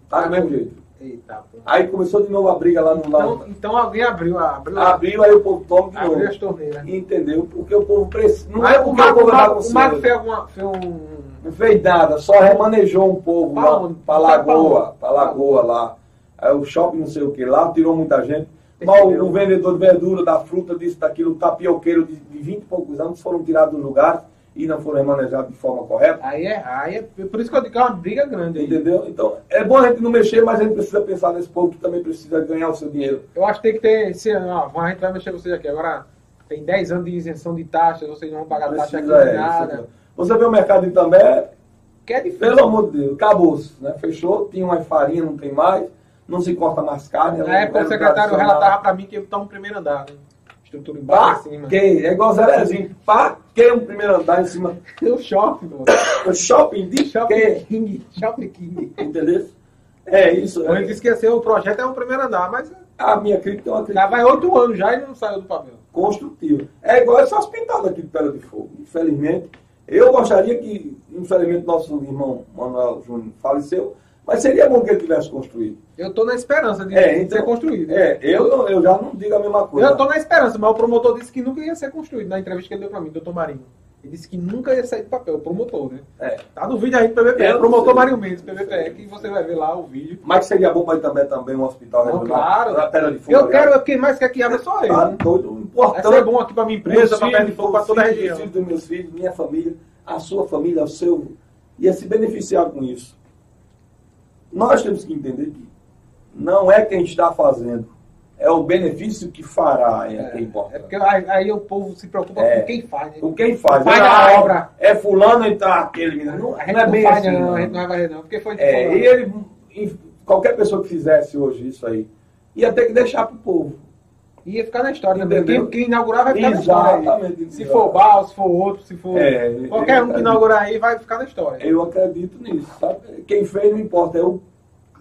Tá do mesmo jeito. Eita. Aí começou de novo a briga lá no Então, lado. então alguém abriu, abriu, Abriu, aí o povo toma de novo. abriu as torneiras. Entendeu? Porque o povo precisa. Não Mas é o porque o Mago, povo o é o fez, alguma, fez um. Não fez nada, só remanejou um povo Pra lá pra Lagoa, pra Lagoa lá. Aí o shopping não sei o que lá, tirou muita gente. Mas o, o vendedor de verdura, da fruta, disso, daquilo, o tapioqueiro de, de 20 e poucos anos foram tirados do lugar e não foram remanejados de forma correta. Aí é, aí é. Por isso que eu digo que é uma briga grande aí. Entendeu? Então, é bom a gente não mexer, mas a gente precisa pensar nesse povo que também precisa ganhar o seu dinheiro. Eu acho que tem que ter. Ó, a gente vai mexer vocês aqui. Agora tem 10 anos de isenção de taxas, vocês não vão pagar taxa aqui Precisa, é, nada. Você vê o mercado de Itambé, Que é difícil. pelo amor de Deus, acabou-se, né? Fechou, tinha uma farinha, não tem mais, não se corta mais carne. Na época o secretário relatava pra mim que ele tá no primeiro andar, né? Estrutura embaixo Pra e cima. quê? É igual Zerezinho. Pra que um primeiro andar em cima? O shopping, mano. O shopping de Shopping quê? King. Shopping King. Entendeu? É isso. Ele É. que ia ser o projeto é o primeiro andar, mas A minha crítica é uma já crítica vai oito anos já e não saiu do papel. construtiva. É igual essas pintadas aqui de Pedra de Fogo. Infelizmente, eu gostaria que, infelizmente, nosso irmão Manuel Júnior faleceu, mas seria bom que ele tivesse construído. Eu tô na esperança de É, então, ser construído. É, eu, não- eu já não digo a mesma coisa. Eu tô na esperança, mas o promotor disse que nunca ia ser construído na entrevista que ele deu pra mim, doutor Marinho. Ele disse que nunca ia sair do papel, o promotor, né? É. Tá no vídeo aí do PVPE, Eu não promotor. Marinho Mendes, PVPE, que você vai ver lá o vídeo. Mas seria bom para também, também um hospital Não, regional. claro. Na Pedra de Fogo. Eu aliás. quero, quem mais quer que abra só ele. Tá né? doido, Vai importante. ser bom aqui pra minha empresa, pra perto de fogo, os toda a região. Os filhos dos meus filhos, minha família, a sua família, o seu. Ia se beneficiar com isso. Nós temos que entender que não é quem está fazendo, é o benefício que fará é, que É importa. porque aí, aí o povo se preocupa É. com quem faz, né? Com quem faz. Faz a obra. É fulano e tá aquele. Não, A gente não é não, bem faz, assim. não, não. a gente não vai varrer, não. Porque foi de É, fulano. e ele, qualquer pessoa que fizesse hoje isso aí, ia ter que deixar pro povo. Ia ficar na história. Entendeu? Quem, quem inaugurar vai ficar na história. aí. Exatamente. Se for Bal, se for outro, se for. É, qualquer um que inaugurar aí vai ficar na história. Eu acredito nisso, sabe? Quem fez não importa, é o,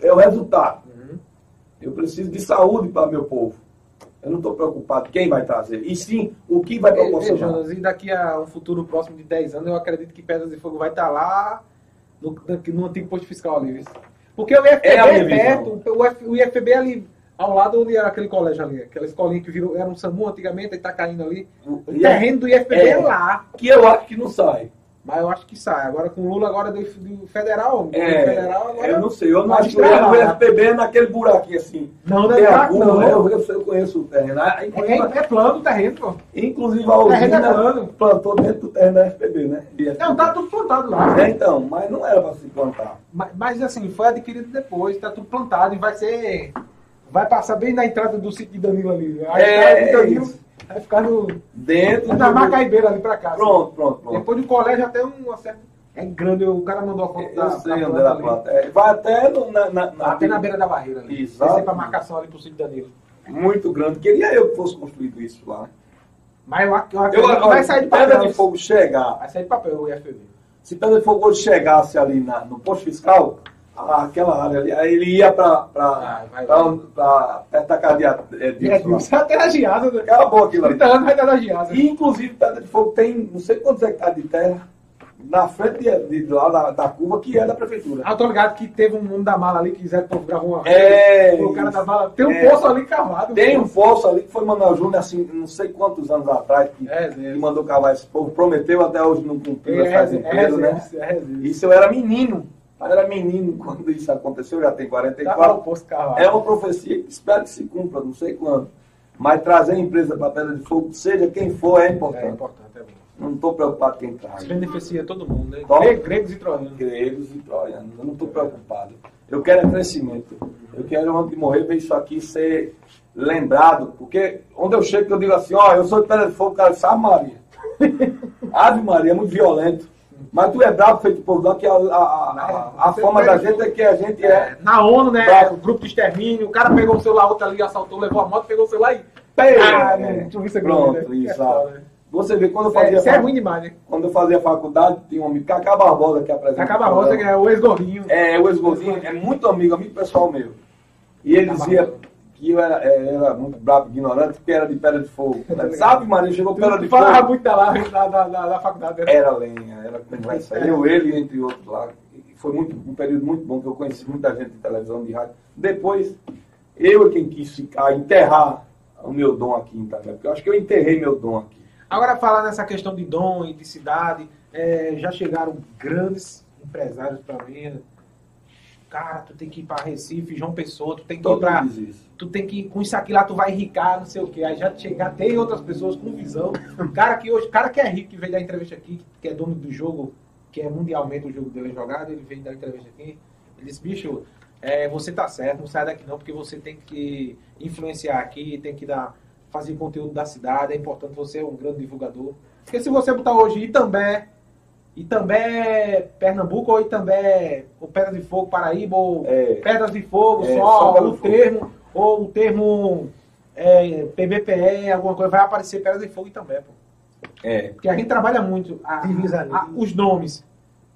é o resultado. Uhum. Eu preciso de saúde para meu povo. Eu não estou preocupado quem vai trazer, e sim o que vai proporcionar. Jonas, e daqui a um futuro próximo de 10 anos, eu acredito que Pedras de Fogo vai estar lá no, no antigo posto fiscal ali. Porque o IFPB É é perto, o, F- o IFPB é ali ao lado onde era aquele colégio ali, aquela escolinha que virou, era um SAMU antigamente, e tá caindo ali. O E terreno do IFPB é, é. lá. Que eu acho que não sai. Mas eu acho que sai. Agora com o Lula agora do, do federal, do É, federal agora. eu não sei, eu não acho que o destravar. FPB é naquele buraquinho assim. Não, não é buraco, não. eu, eu, eu conheço o terreno. Ah, É, é plano o terreno, pô. inclusive a é usina plano. plantou dentro do terreno da FPB, né? Não, tá tudo plantado lá. É, então, mas não era para se plantar. Mas, mas, assim, foi adquirido depois, tá tudo plantado e vai ser. Vai passar bem na entrada do sítio de Danilo ali. Aí É, tá, o Danilo isso. vai ficar no. Dentro na do- Macaibeira ali pra cá. assim. Pronto, pronto, pronto. Depois do colégio até um certo. É grande, o cara mandou a foto da, Eu sei da onde ela ali. planta. É, vai até no, na, na, na- Até na beira da barreira ali. Isso. Descer pra marcação ali pro sítio de Danilo. Muito grande. Queria eu que fosse construído isso lá. Mas eu, ac- eu Eu, que vai sair de Pedra papel. de Fogo chegar. Vai sair de papel o IFB. Se Pedra de Fogo chegasse ali na- no posto fiscal, aquela área ali, aí ele ia para vai. perto da casa de é, É, Dilson lá. você até na giasa, né? Acabou aquilo ali. 30 anos vai na giasa. E, inclusive, Pedra de Fogo tem não sei quantos hectares de terra na frente de, de lá da, da curva que é da prefeitura. Ah, tô ligado que teve um homem da mala ali que quiser gravou uma É, O cara da mala. Tem um É. poço ali cavado. Tem um poço ali que foi Manuel Júnior, assim, não sei quantos anos atrás, que, É, que é. mandou cavar esse povo, prometeu até hoje não cumpriu É, essas é, empresas, é, né? é, é, é. Isso eu era menino. Eu era menino [laughs] quando isso aconteceu, já tem Tá lá o 44. poço cavado. É uma profecia que espero que se cumpra, não sei quando. Mas trazer a empresa para Pedra de Fogo, seja quem for, é É importante. importante, é bom. Não estou preocupado quem traz. Isso beneficia todo mundo, né? Gregos e troianos. Gregos e troianos. Eu não estou preocupado. Eu quero é crescimento. Eu quero, antes de morrer, ver isso aqui ser lembrado. Porque onde eu chego, eu digo assim: ó, eu sou de Pedra de Fogo, cara, sabe, Maria? [laughs] Ave Maria, é muito violento. Mas tu é brabo feito povo lá, que a, a, a, a fama da gente é que a gente é. Na ONU, né? Bravo. O grupo de extermínio, o cara pegou o celular, outro ali assaltou, levou a moto, pegou o celular e. Ah, é, não, tu isso é Pronto, né? isso. É foda, né? Você vê, quando eu é, fazia, isso é ruim demais, né? quando eu fazia faculdade, tinha um amigo, Cacá Barbosa, que apresenta. Acaba a o roça, que é o ex-gordinho. É, o ex-gordinho é muito amigo, amigo pessoal meu. E ele dizia. Que eu era, é, era muito brabo, ignorante, porque era de pedra de fogo. Sabe, Maria, chegou pedra Tu de falava fogo. muito da, lá, da, da, da, da faculdade. né? Era lenha, era conversa. Eu, ele, entre outros lá. Foi muito, um período muito bom, que eu conheci muita gente de televisão, de rádio. Depois, eu é quem quis ficar, enterrar o meu dom aqui em Itaquera, porque eu acho que eu enterrei meu dom aqui. Agora, falar nessa questão de dom e de cidade, é, já chegaram grandes empresários para mim. Cara, tu tem que ir para Recife, João Pessoa, tu tem que ir Todo para diz isso. Tu tem que com isso aqui lá tu vai enricar, não sei o que. Aí já chegar, tem outras pessoas com visão. Cara que hoje, cara que é rico, que veio dar entrevista aqui, que é dono do jogo, que é mundialmente o jogo dele é jogado, ele veio dar entrevista aqui. Ele disse, bicho, é, você tá certo, não sai daqui não, porque você tem que influenciar aqui, tem que dar, fazer conteúdo da cidade, é importante você é um grande divulgador. Porque se você botar hoje Itambé, Itambé, Pernambuco, ou Itambé, ou Pedra de Fogo, Paraíba, ou É. Pedras de Fogo, É, Pedra o termo, ou o termo é, PBPE, alguma coisa, vai aparecer Pedra de Fogo e Itambé, pô. É. Porque a gente trabalha muito a- ali. a- os nomes.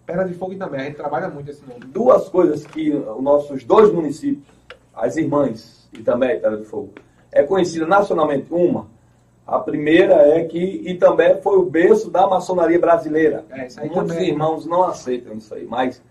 Pedra de Fogo e Itambé, a gente trabalha muito esse nome. duas coisas que os nossos dois municípios, as irmãs e também Pedra de Fogo, é conhecida nacionalmente. Uma, a primeira é que Itambé foi o berço da maçonaria brasileira. É, isso aí Muitos também. irmãos não aceitam isso aí, mas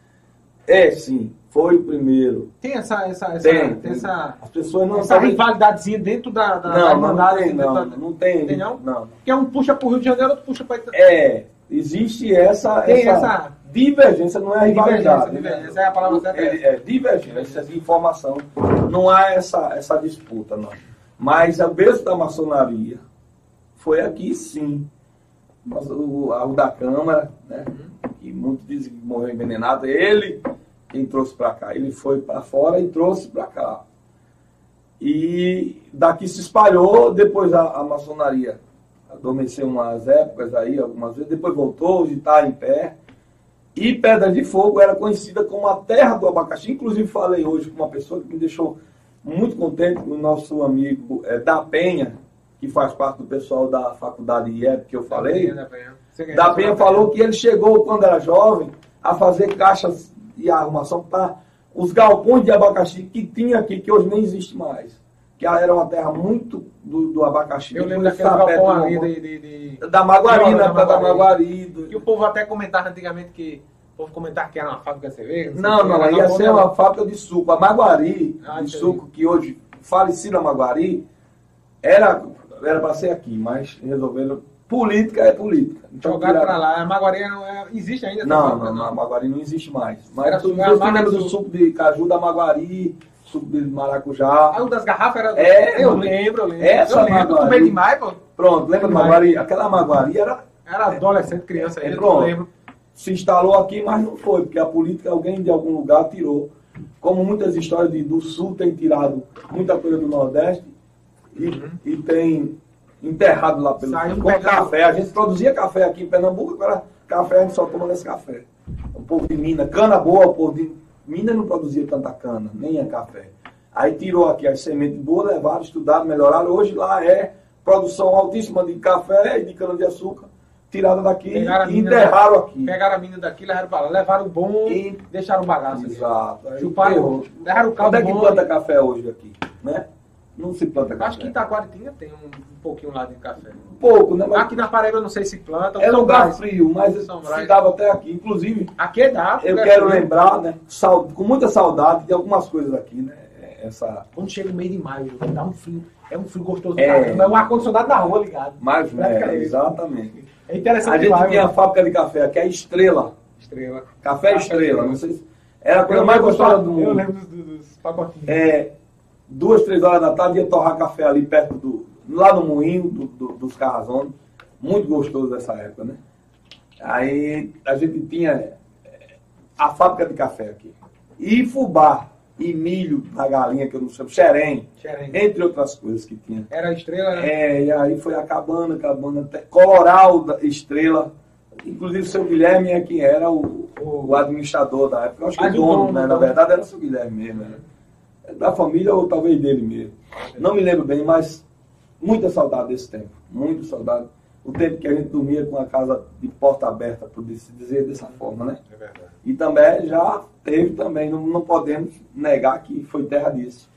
é sim, foi o primeiro. Tem essa, essa, essa, Tem, tem essa, As pessoas não essa sabem. rivalidadezinha dentro da, da, da Não, não, Irmandade, tem, assim, não, da- não tem. Tem não? não. Porque um puxa pro Rio de Janeiro, outro puxa pra Ita- É, existe essa, Tem essa, essa- divergência, não é rivalidade. Divergência, divergência, é a palavra certa. É, é, divergência de informação. Não há essa, essa disputa, não. Mas a berço da maçonaria foi aqui sim. O, o da Câmara, né? Que muitos dizem que morreu envenenado, ele quem trouxe para cá. Ele foi para fora e trouxe para cá. E daqui se espalhou, depois a, a maçonaria adormeceu umas épocas aí, algumas vezes, depois voltou, hoje está em pé. E Pedra de Fogo era conhecida como a terra do abacaxi. Inclusive falei hoje com uma pessoa que me deixou muito contente, o nosso amigo é, da Penha, que faz parte do pessoal da faculdade IEP que eu falei. Da Penha. Você ganhou Da Penha falou que ele chegou, quando era jovem, a fazer caixas e arrumação para os galpões de abacaxi que tinha aqui, que hoje nem existe mais. Que era uma terra muito do, do abacaxi. Eu lembro daquele galpão ali de, de, de- Da Maguari, Da na época da Maguari. Maguari. do- Que o povo até comentava antigamente que. O povo comentava que era uma fábrica de cerveja. Não, não, era ia ser de- uma fábrica de suco. A Maguari, Ah, de entendi. suco, que hoje, falecida Maguari, era era para ser aqui, mas resolveram. Política é política. Então, Jogaram tiraram- pra lá. A Maguarinha não é, existe ainda? Não, não, não, a Maguari não existe mais. Mas Era tu marca lembra do suco. de caju da Maguari, suco de maracujá. Ah, o das garrafas era. É, eu lembro, eu lembro. Essa eu lembro, Maguari- tomei demais, pô. Pronto, lembra da. Maguari? Aquela Maguari era, Era adolescente, criança É, eu lembro. se instalou aqui, mas não foi, porque a política alguém de algum lugar tirou. Como muitas histórias de- do Sul tem tirado muita coisa do Nordeste e, e tem enterrado lá pelo Saiu. Com café. A gente produzia café aqui em Pernambuco, agora café a gente só toma nesse café. O povo de Minas, cana boa, o povo de Minas não produzia tanta cana, nem é café. Aí tirou aqui as sementes boas, levaram, estudaram, melhoraram. Hoje lá é produção altíssima de café e de cana-de-açúcar, tirada daqui Pegaram a e enterraram da- aqui. Pegaram a mina daqui, levaram pra lá. Levaram o bom E- deixaram o bagaço. Exato. Chuparam, ferrou. deram o caldo Onde é que planta café hoje aqui? Né? Não se planta café. Acho que Itaquaritinga tem um, um pouquinho lá de café. pouco, né? Mas Aqui na Paraíba eu não sei se planta. é São lugar Brás. frio, mas São se dava até aqui. Inclusive, Aqui é África. eu é quero frio. lembrar, né? com muita saudade de algumas coisas aqui, né? Essa. Quando chega o meio de maio, dá um frio. É um frio gostoso. É. É, é um ar-condicionado na rua ligado. Ficar é, exatamente. É interessante A gente demais, tinha a mano. fábrica de café aqui, a Estrela. Estrela. Café Café Estrela. Estrela. Não sei se. Era a coisa mais gostosa do mundo. Eu lembro dos, dos, dos pacotinhos. é, duas, três horas da tarde ia torrar café ali perto do. lá no moinho do, do- dos Carrazones. Muito gostoso dessa época, né? Aí a gente tinha é, a fábrica de café aqui. E fubá e milho da galinha, que eu não sei, xerém, Xerém. entre outras coisas que tinha. Era a estrela, né? É, e aí foi acabando, acabando, até Coloral da Estrela, Inclusive, o seu Guilherme é quem era o, o administrador da época. Eu acho que o dono, dono, né? o Na dono. verdade, era o seu Guilherme mesmo. Né? Da família ou talvez dele mesmo. Não me lembro bem, mas muita saudade desse tempo. Muito saudade. O tempo que a gente dormia com a casa de porta aberta, por se dizer dessa forma, né? É verdade. E também já teve também, não, não podemos negar que foi terra disso.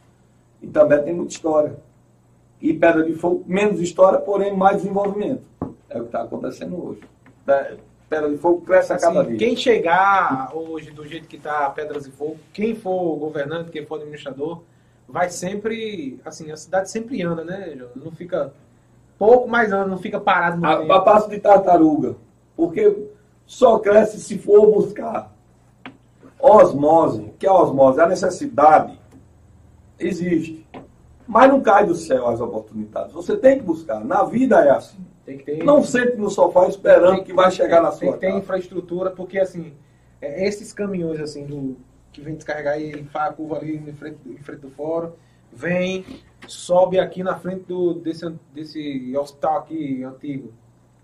E também tem muita história. E Pedra de Fogo, menos história, porém mais desenvolvimento. É o que está acontecendo hoje. Pe- Pedra de Fogo cresce a cada Assim, dia. quem chegar hoje do jeito que está Pedras e Fogo, quem for governante, quem for administrador, vai sempre, assim, a cidade sempre anda, né? Não fica pouco mais anda, não fica parado no A, tempo. a passo de tartaruga. Porque só cresce se for buscar. Osmose, que é osmose? A necessidade existe. Mas não cai do céu as oportunidades. Você tem que buscar. Na vida é assim. Tem que ter Não sente no sofá esperando tem- que vai chegar na tem sua que ter infraestrutura, porque assim, é, esses caminhões assim do que vem descarregar e faz a curva ali em frente, em frente do fórum, vem, sobe aqui na frente do, desse, desse hospital aqui antigo.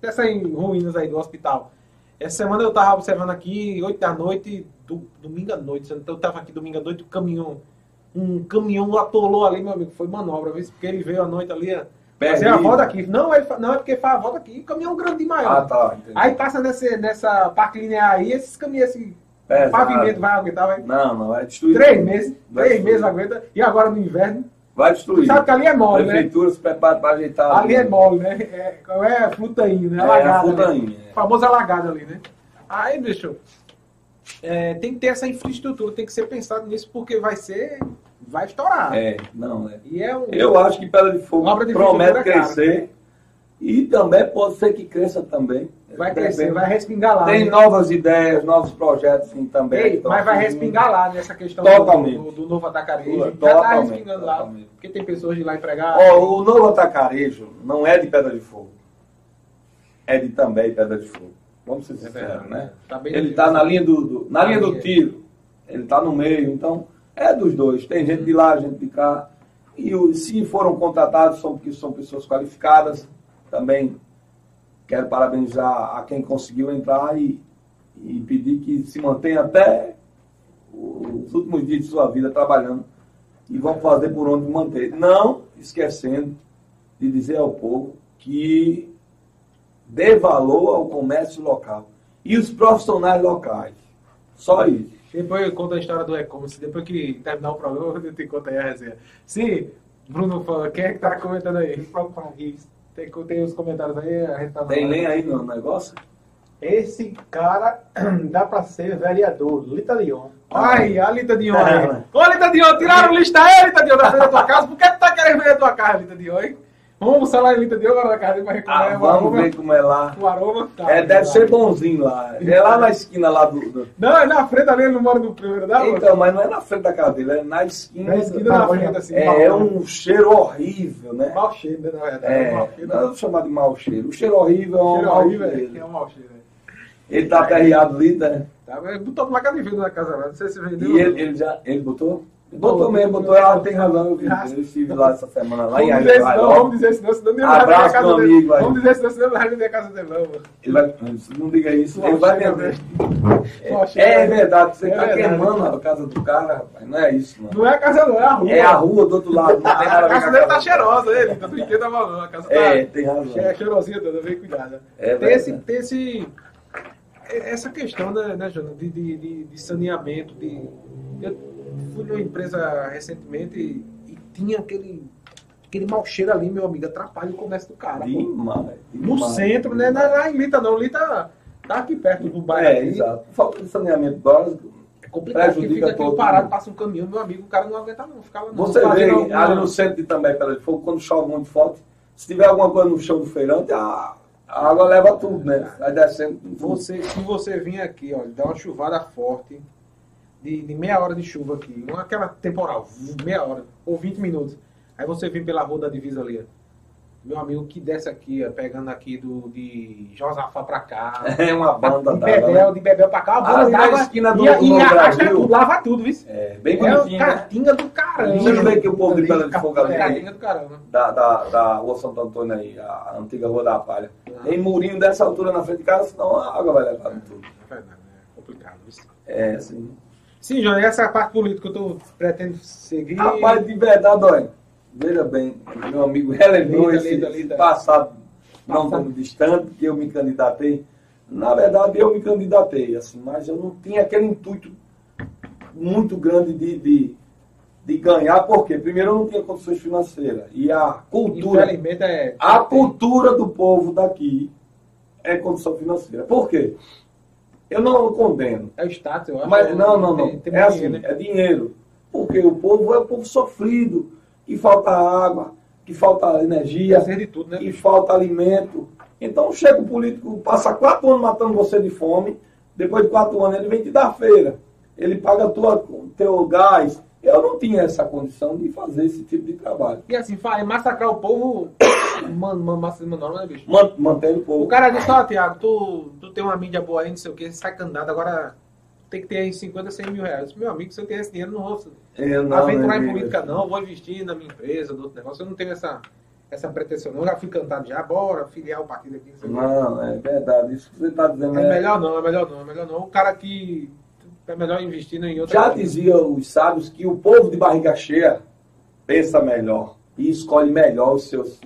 Dessas ruínas aí do hospital. Essa semana eu tava observando aqui, 8 da noite, do, domingo à noite. Então eu tava aqui domingo à noite, o caminhão. Um caminhão atolou ali, meu amigo. Foi manobra, viu? porque ele veio à noite ali, ó, fazer a Perdido. volta aqui. Não, ele, não é porque faz a volta aqui, caminhão grande demais. Ah, ó. tá. entendi. Aí passa nesse, nessa parque linear aí, esses caminhões, esse Pesado. pavimento vai aguentar, vai. Não, não, vai destruir. Três meses, Vai três destruir. meses aguenta. E agora no inverno, Vai destruir. sabe que ali é mole, né? Prefeitura se prepara para ajeitar. Ali é mole, né? É, é a flutainho, né? É, a Alagado. né? é. Famoso alagado ali, né? Aí, bicho, é, tem que ter essa infraestrutura, tem que ser pensado nisso, porque vai ser. Vai estourar. É, não, é. E é um. Eu acho que Pedra de Fogo Obra de promete cara. crescer e também pode ser que cresça também. Vai crescer, repente, vai respingar lá. Tem né? novas ideias, novos projetos sim, também. Ei, Então, mas vai respingar lá nessa questão Totalmente. do, do novo atacarejo. Já Totalmente, tá respingando lá. totalmente. Porque tem pessoas de lá empregadas. Ó, o novo atacarejo não é de Pedra de Fogo. É de também Pedra de Fogo. Vamos ser sinceros, né? Tá Ele está na linha do, do- na Na linha do tiro. Ele está no meio, então é dos dois. Tem gente de lá, gente de cá. E se foram contratados, são porque são pessoas qualificadas. Também quero parabenizar a quem conseguiu entrar e, e pedir que se mantenha até os últimos dias de sua vida trabalhando. E vão fazer por onde manter. Não esquecendo de dizer ao povo que dê valor ao comércio local e os profissionais locais. Só isso. Depois eu conto a história do e-commerce. Depois que terminar o programa, eu te conto aí a resenha. Sim, Bruno, fala, quem é que tá comentando aí? Tem, tem os comentários aí, a gente tá Tem lenha aí no negócio? Esse cara [clears throat] dá pra ser vereador, Lita Leon. Ai, a Lita Dion. Ô, Lita Dion, tiraram lista aí, Lita Dion, da frente da tua casa. Por que tu tá querendo ver a tua casa, Lita Dion, hein? Vamos lá em Lita agora na casa pra Ah, recomer o vamos aroma. ver como é lá. O aroma. Tá, É, deve tá. ser bonzinho lá. É lá na esquina lá do. do- Não, é na frente ali, ele não mora no primeiro da rua. Então, mas não é na frente da casa dele, é na esquina. Na esquina da frente, assim. É, mal- um cheiro horrível, né? Mau cheiro, né, na verdade. É, cheiro. não vou chamar de mau cheiro. O cheiro horrível é um Cheiro mau horrível, é, cheiro. é um mau cheiro. é. Ele tá aperreado ali, né? Tá, mas botou placa de vidro na casa lá, não sei se vendeu. E ele, ele já. Ele botou? Botou, mesmo, botou. Ela tem razão, eu estive lá essa semana lá em Aguiar. vamos dizer isso não, senão ele vai vender a Abraço, casa dele. Vamos dizer isso não, senão ele vai vender a casa dele, não, mano. Não diga isso, ele vai vender. É né? verdade, você É tá queimando a casa do cara, rapaz. Não é isso, não. Não é a casa não, é a rua. É a rua do outro lado, não tem nada A casa dele tá cheirosa, ele, não entenda mal não, a casa tá... É, tem razão. É cheirosinha toda, vem cuidado. É tem, esse, verdade. tem esse, essa questão, né, né de, de, de saneamento, de... Fui numa empresa recentemente e, e tinha aquele, aquele mau cheiro ali, meu amigo, atrapalha o comércio do cara. pô. Demais. No demais. centro, né? Não é lá em Lita não, Lita tá aqui perto do bairro. É, aqui. exato. Falta de saneamento básico. É complicado, porque fica aqui todo parado, passa um caminhão, meu amigo, o cara não aguenta não, fica lá não. Você vê alguma- ali no centro de também, de Fogo, quando chove muito forte, se tiver alguma coisa no chão do feirante, a, a água leva tudo, né? Vai descendo. Você, se você vir aqui, ó, dá uma chuvada forte, de, de meia hora de chuva aqui, é aquela temporal, meia hora, ou 20 minutos. Aí você vem pela rua da divisa ali. Meu amigo que desce aqui, ó, pegando aqui do, de Josafá pra cá. [laughs] É uma banda de d'água, né? Bebel, de Bebel pra cá, a banda Ali na d'água. esquina do- e, do e arrasta tudo, lava tudo, viu? É, bem É bonitinho, uma né? catinga do caramba. Você não vê que o povo de Bela de Fogo ali- É, catinga do caramba. Da, da, da Rua Santo Antônio aí, a antiga Rua da Palha. Ah. Tem murinho dessa altura na frente de casa, senão a água vai levar tudo. É verdade, é complicado isso. É, assim. Sim, João, e essa parte política que eu tô, pretendo seguir. Rapaz, de verdade, olha, veja bem, meu amigo relembrou Lida, esse, lida, lida. passado não tão distante que eu me candidatei. Na verdade, eu me candidatei, assim, mas eu não tinha aquele intuito muito grande de, de, de ganhar, porque primeiro eu não tinha condições financeiras. E a cultura, é. a cultura do povo daqui é condição financeira. Por quê? Eu não condeno. É o status, eu acho. Mas não, não, não. Tem- tem é assim, dinheiro, né? é dinheiro. Porque o povo é um povo sofrido, que falta água, que falta energia, de tudo, né? que falta alimento. Então chega o político, passa quatro anos matando você de fome, depois de quatro anos ele vem te dar feira. Ele paga tua, teu gás. Eu não tinha essa condição de fazer esse tipo de trabalho. E assim, massacrar o povo, [coughs] mano, mano, massa de menor, né, bicho? Man- Mantém o povo. O cara disse, ó, Tiago, tu, tu tem uma mídia boa aí, não sei o que, sai candidato, agora tem que ter aí 50, 100 mil reais. Meu amigo, se eu tenho esse dinheiro, não vou Eu não, aventurar em amigo. política, não. Vou investir na minha empresa, do outro negócio. Eu não tenho essa, essa pretensão, não. Eu já fui cantado já, bora, filiar o partido aqui, não sei o quê. Não, é verdade. Isso que você está dizendo É é, melhor não, é melhor não, é melhor não. O cara que é melhor investir em outra Já coisa. diziam os sábios que o povo de barriga cheia pensa melhor e escolhe melhor os seus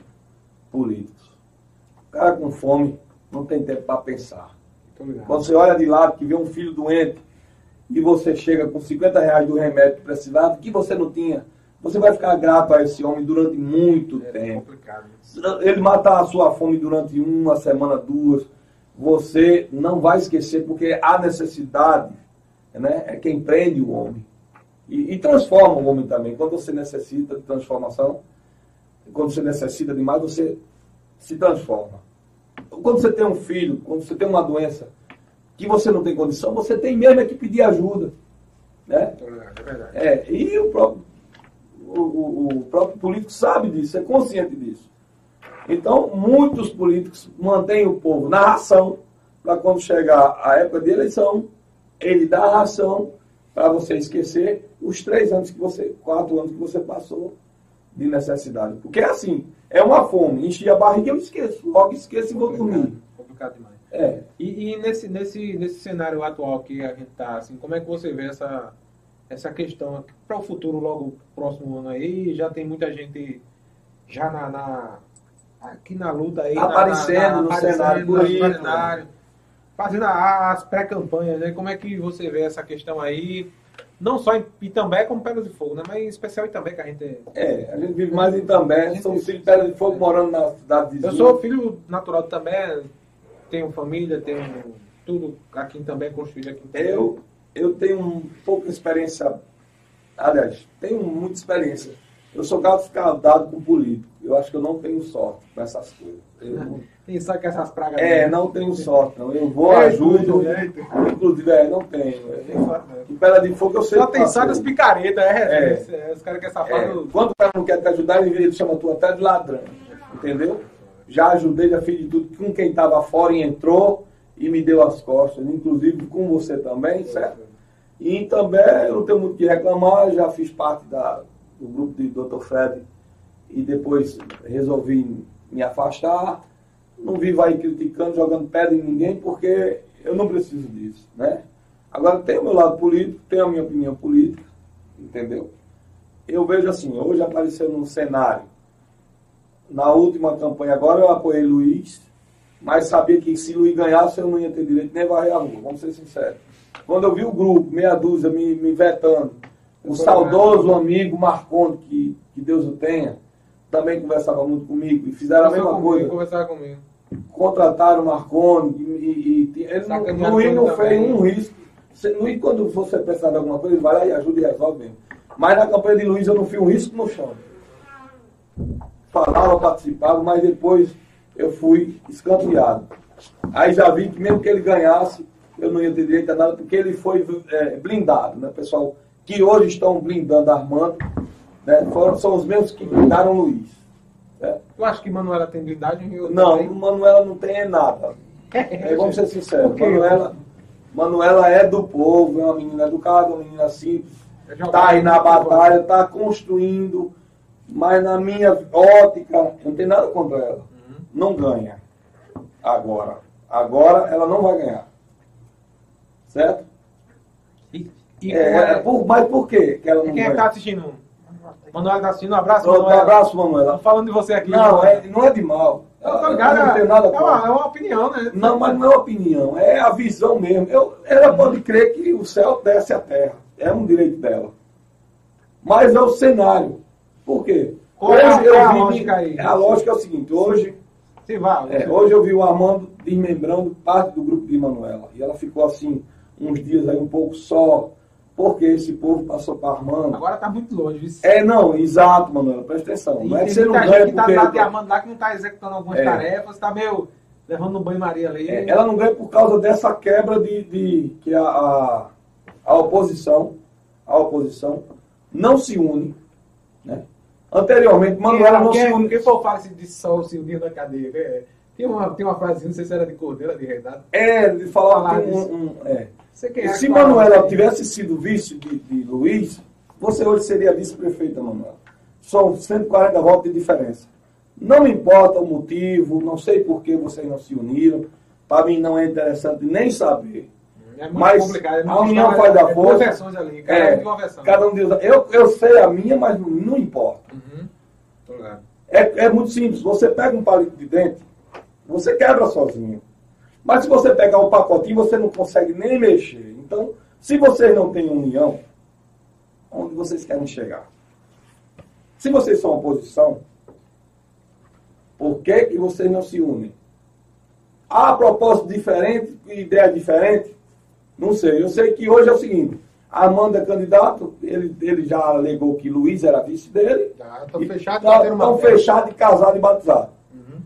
políticos. O cara com fome não tem tempo para pensar. Quando você olha de lado que vê um filho doente e você chega com 50 reais do remédio que precisava, que você não tinha, você vai ficar grato a esse homem durante muito É tempo. Ele matar a sua fome durante uma semana, duas, você não vai esquecer, porque a necessidade né, é quem prende o homem. E, e transforma o homem também. Quando você necessita de transformação, quando você necessita demais, você se transforma. Quando você tem um filho, quando você tem uma doença que você não tem condição, você tem mesmo é que pedir ajuda. Né? É verdade. É, e o próprio, o, o- o próprio político sabe disso, é consciente disso. Então, muitos políticos mantêm o povo na ração, para quando chegar a época de eleição, ele dá a ração para você esquecer os três anos que você, quatro anos que você passou de necessidade. Porque é assim, é uma fome, enchi a barriga eu esqueço, logo esqueço e vou dormir. complicado, demais. É, E, e nesse, nesse, nesse cenário atual que a gente está, assim, como é que você vê essa, essa questão para o futuro, logo próximo ano aí? Já tem muita gente já na, na- aqui na luta aí, na- Aparecendo no cenário no cenário, fazendo as pré-campanhas, né? Como é que você vê essa questão aí? Não só em Itambé, como Pedra de Fogo, né? Mas em especial Itambé, que a gente. é, a gente vive mais em També, somos filhos de Pedra de Fogo morando na cidade vizinha. Eu sou filho natural de Itambé, tenho família, tenho tudo aqui em Itambé, construído aqui em Itambé. Eu, eu tenho um pouco de experiência, aliás, tenho muita experiência. Eu sou gato escaldado com político. Eu acho que eu não tenho sorte com essas coisas. Eu não- [laughs] Tem só que essas pragas. é, não tenho sorte. Não. Eu vou, É, ajudo. é, Inclusive, é, não tenho. Né? Em Pedra de Fogo eu sei Só tem só passei. das picaretas, é, é. Os caras que é É, safado. quando o cara não quer te ajudar, ele chama tu até de ladrão. Entendeu? Já ajudei, já fiz de tudo com quem estava fora e entrou e me deu as costas. Inclusive com você também, certo? E também eu não tenho muito o que reclamar, já fiz parte da, do grupo de Dr. Fred e depois resolvi me afastar. Não vivo aí criticando, jogando pedra em ninguém, porque eu não preciso disso, né? Agora tem o meu lado político, tem a minha opinião política, entendeu? Eu vejo assim, hoje apareceu no cenário, na última campanha agora eu apoiei Luiz, mas sabia que se Luiz ganhasse eu não ia ter direito nem varrer a rua, vamos ser sinceros. Quando eu vi o grupo, meia dúzia, me, me vetando, o saudoso amigo Marconi, que, que Deus o tenha, também conversava muito comigo e fizeram a mesma comigo, coisa. Conversar comigo. Contrataram o Marconi e, e, e ele não, Luiz não fez também. um risco. Luiz, quando você precisar de alguma coisa, ele vai lá e ajuda e resolve mesmo. Mas na campanha de Luiz eu não fiz um risco no chão. Falava, participava, mas depois eu fui escanteado. Aí já vi que mesmo que ele ganhasse, eu não ia ter direito a nada, porque ele foi é, blindado, né, pessoal? Que hoje estão blindando Armando, né? Foram, são os mesmos que blindaram Luiz. É. Eu acho que Manuela tem blindagem. Não, também. Manuela não tem nada. É, vamos ser sinceros. [laughs] Manuela, Manuela é do povo, é uma menina educada, uma menina simples. É Está aí na futebol. batalha, está construindo, mas na minha ótica, eu não tenho nada contra ela. Uhum. Não ganha. Agora. Agora ela não vai ganhar. Certo? E, e É, é- por- mas por quê que ela não quem é que tá ganha? assistindo? Manuela tá assistindo, um abraço, Pronto, um abraço, Manuela. Tô falando de você aqui. Não, é, não é de mal. Eu tô ligado, Eu não tenho nada é, uma, é uma opinião, né? Não, mas não é opinião, é a visão mesmo. Eu, ela pode crer que o céu desce a terra. É um direito dela. Mas é o cenário. Por quê? É a- hoje eu é a vi. lógica aí? A lógica é o seguinte, hoje, Sim, vá. é, hoje eu vi o Armando desmembrando parte do grupo de Manuela. E ela ficou assim, uns dias aí um pouco só, porque esse povo passou para Armando. Agora tá muito longe. viu? É, não, exato, Manuela, presta atenção. E Não é tem que você não muita ganha tá porque. lá de Armando lá que não tá executando algumas É. tarefas, tá meio levando no banho-maria ali. É, ela não ganha por causa dessa quebra de, de que a, a, a oposição, a oposição não se une, né? Anteriormente, Manuela não se quem, une. quem for fala assim de sol se unir na cadeia? né? Tem uma, tem uma frasinha, não sei se era de Cordeira, de Renato. É, de falar Falar um, um- é. É Se Manuela tivesse sido vice de, de Luiz, você hoje seria vice-prefeita, Manuela. São 140 votos de diferença. Não me importa o motivo, não sei por que vocês não se uniram. Para mim não é interessante nem saber. É muito Mas complicado. é a união história, faz a é força. versões ali, cada É, um de uma versão. cada um diz, eu, eu sei a minha, mas não, não importa. Uhum. É, é muito simples. Você pega um palito de dente, você quebra sozinho. Mas se você pegar um pacotinho, você não consegue nem mexer. Então, se vocês não têm união, onde vocês querem chegar? Se vocês são oposição, por que, que vocês não se unem? Há propósito diferente, ideia diferente? Não sei. Eu sei que hoje é o seguinte: Armando é candidato, ele, ele já alegou que Luiz era vice dele. Estão fechados, Estão batendo uma festa. fechados de casado e batizado. Uhum.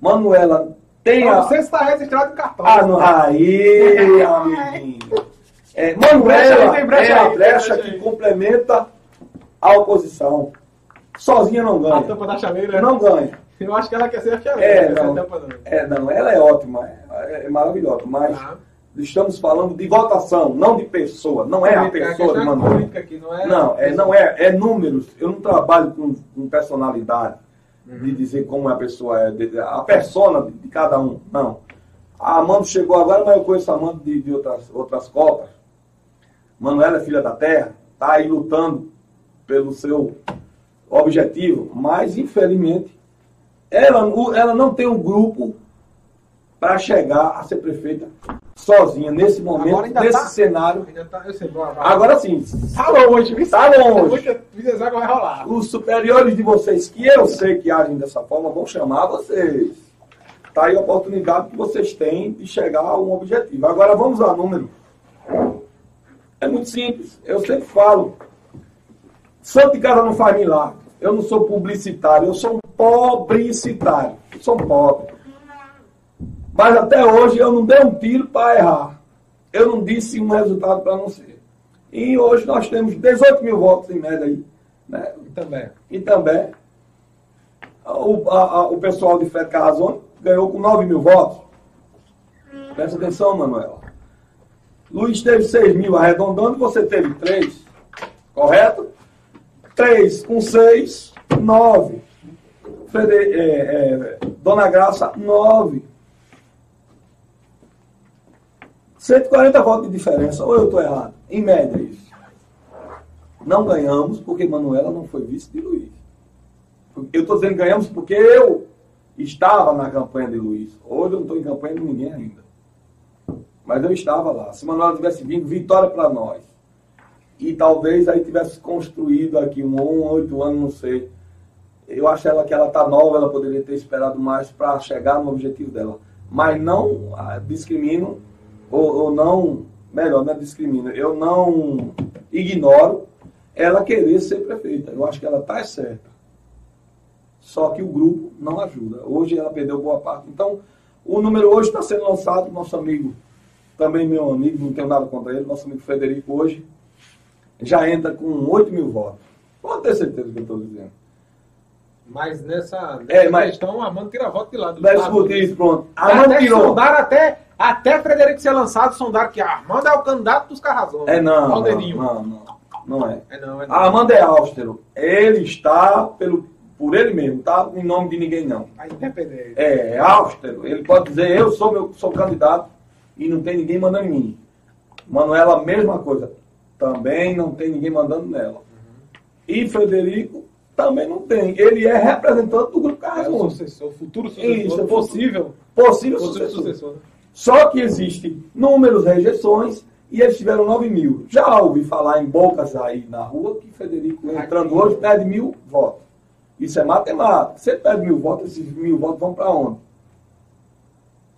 Manuela tem a. Você está registrado em cartão. Ah, não. Aí, amiguinho. [laughs] É, Manuela tem brecha é a brecha que complementa a oposição. Sozinha não A ganha. tampa da chaleira. Não ganha. Eu acho que ela quer ser a chaleira. É, essa não. tampa não. É, não, ela é ótima, é, é maravilhosa, mas Tá. estamos falando de votação, não de pessoa. Não é a pessoa de é aqui, não é? Não, é, não é, é números. Eu não trabalho com, com personalidade. De dizer como a pessoa é, de- a persona de, cada um. Não. A Amanda chegou agora, mas eu conheço a Amanda de, de outras, outras Copas. Manuela é filha da terra, está aí lutando pelo seu objetivo, mas infelizmente ela, ela não tem um grupo para chegar a ser prefeita sozinha nesse momento, Agora nesse tá- cenário. Tá, sei. Agora sim, Tá longe? Tá longe. Muita vai rolar. os superiores de vocês, que eu sei que agem dessa forma, vão chamar vocês. Tá aí a oportunidade que vocês têm de chegar a um objetivo. Agora vamos a número. É muito simples. Eu sempre falo. Santo de casa não faz milagre. Eu não sou publicitário, eu sou um pobricitário. Eu sou um pobre. Mas até hoje eu não dei um tiro para errar. Eu não disse um resultado para não ser. E hoje nós temos 18 mil votos em média aí. Né? Também. E também o, a- a- o pessoal de Fred Carrazone ganhou com 9 mil votos. Presta atenção, Manuela. Luiz teve 6 mil arredondando, você teve 3. Correto? 3 com 6, 9. Fede- é, é, Dona Graça, 9. 140 votos de diferença, ou eu estou errado? Em média, isso. Não ganhamos porque Manuela não foi vice de Luiz. Eu estou dizendo ganhamos porque eu estava na campanha de Luiz. Hoje eu não estou em campanha de ninguém ainda. Mas eu estava lá. Se Manuela tivesse vindo, vitória para nós. E talvez aí tivesse construído aqui um um, oito anos, não sei. Eu acho ela que ela está nova, ela poderia ter esperado mais para chegar no objetivo dela. Mas não ah, discrimino, ou, ou não, melhor, não é discrimino, eu não ignoro ela querer ser prefeita. Eu acho que ela está certa. Só que o grupo não ajuda. Hoje ela perdeu boa parte. Então, o número hoje está sendo lançado, nosso amigo, também meu amigo, não tenho nada contra ele, nosso amigo Frederico hoje, já entra com 8 mil votos. Pode ter certeza do que eu estou dizendo. Mas nessa, nessa É, mas- questão, Armando tira a voto de lado. Vai discutir isso, pronto. Até Armando tirou. sondaram até, até Frederico ser lançado, sondaram que Armando é o candidato dos Carrazões. É não, o não, dedinho. não, não, não é. É não, é não. Armando é austero. Ele está pelo, por ele mesmo, tá em nome de ninguém não. A independência. É, é austero. Ele pode dizer, eu sou meu sou candidato e não tem ninguém mandando em mim. Manuela, mesma coisa. Também não tem ninguém mandando nela. E Frederico também não tem. Ele é representante do grupo É o sucessor, futuro sucessor. Isso, é possível. Possível Possível sucessor. sucessor. né? Só que existem números, rejeições, e eles tiveram 9 mil. Já ouvi falar em bocas aí na rua que Frederico entrando hoje perde mil votos. Isso é matemática. Você perde mil votos, esses mil votos vão para onde?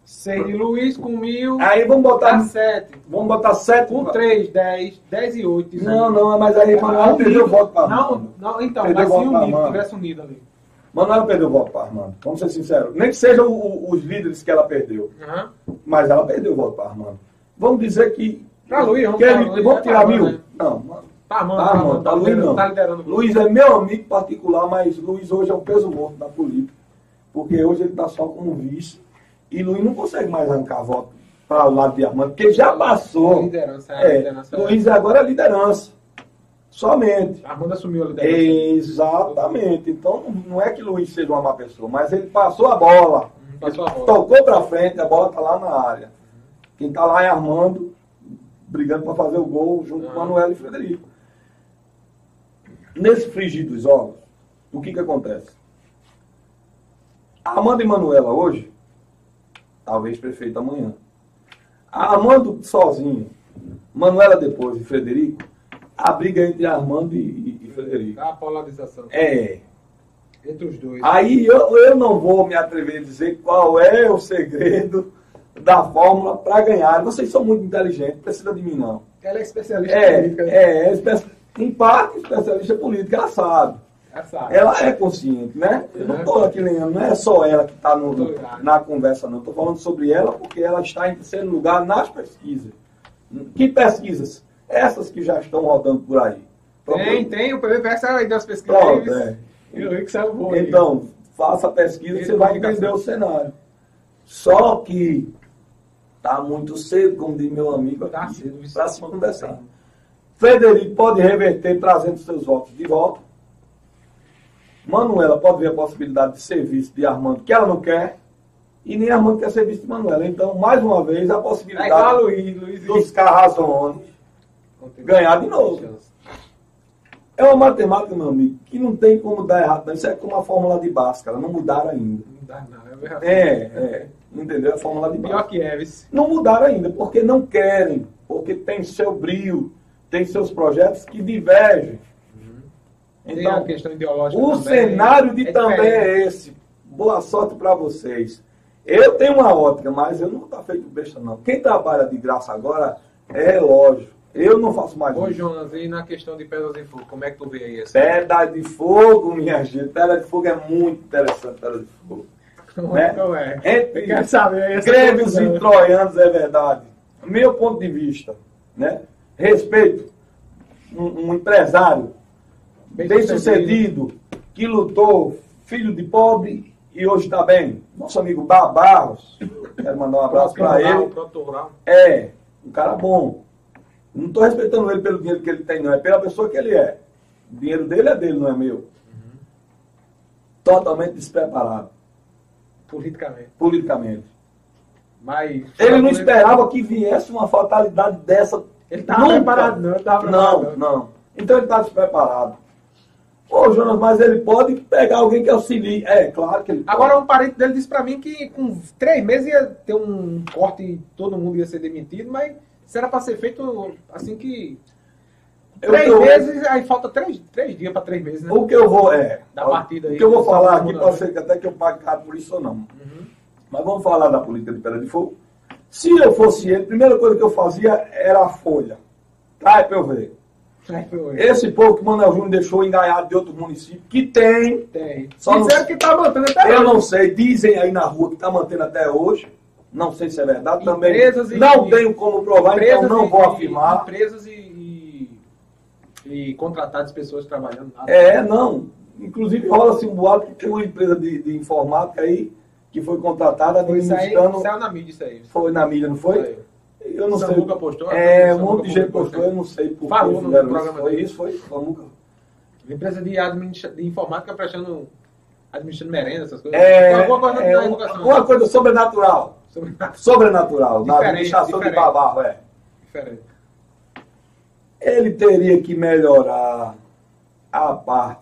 Seis Luiz com mil. Aí vamos botar, sete. vamos botar sete. Com três, dez. Dez e oito. Não, não, mas aí Manuel perdeu voto para Não, não, então, mas se unido, tivesse unido ali. Manuel perdeu voto para Armando. Vamos ser sinceros. Nem que sejam o- o- os líderes que ela perdeu. Aham. Mas ela perdeu voto para Armando. Vamos dizer que. Pra Luiz, vamos que ele- Luiz, vamos vai tirar mil? Né? Não, mano. Tá, mano, Tá, tá, mano, tá tá, Luiz liderando, não. tá liderando. o. Luiz é meu amigo particular, mas Luiz hoje é um peso morto na política. Porque hoje ele está só como vice. E Luiz não consegue mais arrancar voto para o lado de Armando, porque já passou. liderança, a É, liderança. Luiz agora é liderança. Somente. Armando assumiu a liderança. Exatamente. Então não é que Luiz seja uma má pessoa, mas ele passou a bola. Uhum, Passou a bola. Tocou para frente, a bola está lá na área. Quem está lá é Armando, brigando para fazer o gol junto com Ah. Manuel e Frederico. Nesse frigir dos ovos, o que que acontece? Armando e Manuela hoje, talvez prefeito amanhã. Armando sozinho, Manuela depois e Frederico, a briga entre Armando e, e- Frederico. A polarização. É. Entre os dois. Aí eu, eu não vou me atrever a dizer qual é o segredo da fórmula para ganhar. Vocês são muito inteligentes, precisa de mim não. Ela é especialista em É, política. né? é, é em parte especialista em política, ela sabe. Essa Ela é consciente, né? Eu não estou aqui lendo, não é só ela que está na conversa, não. Estou falando sobre ela porque ela está em terceiro lugar nas pesquisas. Que pesquisas? Essas que já estão rodando por aí. Tem, tem. O PVPS aí das pesquisas. Pronto, é. Eu vi que saiu bom. aí. Então, faça a pesquisa e você vai entender o cenário. Só que tá muito cedo, como diz meu amigo, Tá cedo, para se conversar. Frederico pode reverter trazendo seus votos de volta. Manuela pode ver a possibilidade de serviço de Armando, que ela não quer, e nem Armando quer serviço de Manuela. Então, mais uma vez, a É possibilidade Luiz. Luiz dos Carrazones ganhar de novo. é uma matemática, meu amigo, que não tem como dar errado. Não. Isso é como a fórmula de Bhaskara, não mudaram ainda. Não dá, não. É. É, é. Entendeu? A fórmula de Pior Bhaskara. que Eves. Não mudaram ainda, porque não querem, porque tem seu brilho, tem seus projetos que divergem. A Então, questão ideológica. o também. cenário de É também diferente. é esse. Boa sorte para vocês. Eu tenho uma ótica, mas eu não estou feito besta, não. Quem trabalha de graça agora é relógio. Eu não faço mais Ô, isso. Jonas, e na questão de pedras em fogo, como é que tu vê aí essa? Pedra de fogo, minha gente. Pedra de fogo é muito interessante, pedra de fogo. né? É. Entre Eu quero saber gregos e troianos é verdade. Meu ponto de vista, né? Respeito um, um empresário Bem bem sucedido que lutou, filho de pobre e hoje está bem. Nosso amigo Bar Barros, quero mandar um abraço para ele. É, um cara bom. Não estou respeitando ele pelo dinheiro que ele tem, não. É pela pessoa que ele é. O dinheiro dele é dele, não é meu. Totalmente despreparado, Politicamente. politicamente. Mas. Ele não esperava que viesse uma fatalidade dessa. Ele tava Nunca. preparado, não. Ele tava preparado. Não, não. Então ele está despreparado. Ô, Jonas, mas ele pode pegar alguém que auxilie. É, claro que ele pode. Agora, um parente dele disse pra mim que com três meses ia ter um corte e todo mundo ia ser demitido, mas isso era pra ser feito assim que. Eu Três meses, aí falta três, três dias pra três meses, né? O que eu vou. É. Da ó, partida aí, O que eu vou falar aqui pode ser que até que eu pague caro por isso ou não. Uhum. Mas vamos falar da política de Pedra de Fogo. Se eu fosse ele, a primeira coisa que eu fazia era a folha. Trai pra eu ver. Esse povo que o Manuel Júnior deixou engaiado de outros municípios, que tem, Tem. Só Disseram não- que tá mantendo até eu hoje. não sei, dizem aí na rua que está mantendo até hoje. Não sei se é verdade também. E- não tenho como provar, então não vou e- afirmar. Empresas e, e, e contratadas pessoas trabalhando. Nada. É, não. Inclusive rola-se um boato que tem uma empresa de, de informática aí que foi contratada Foi administrando. saiu na mídia isso aí. Foi na mídia, não foi? Saiu. Eu não Samuca sei. postou, É, um monte de gente postou, eu não sei por Falou no programa isso. Foi isso, foi? Samuca? Empresa de, administra... de informática prestando. administrando merenda, essas coisas. É, alguma coisa é um- uma coisa sobrenatural. Sobre- [laughs] Sobrenatural, na Diferente, administração de. Babarro, é. Diferente. Ele teria que melhorar a parte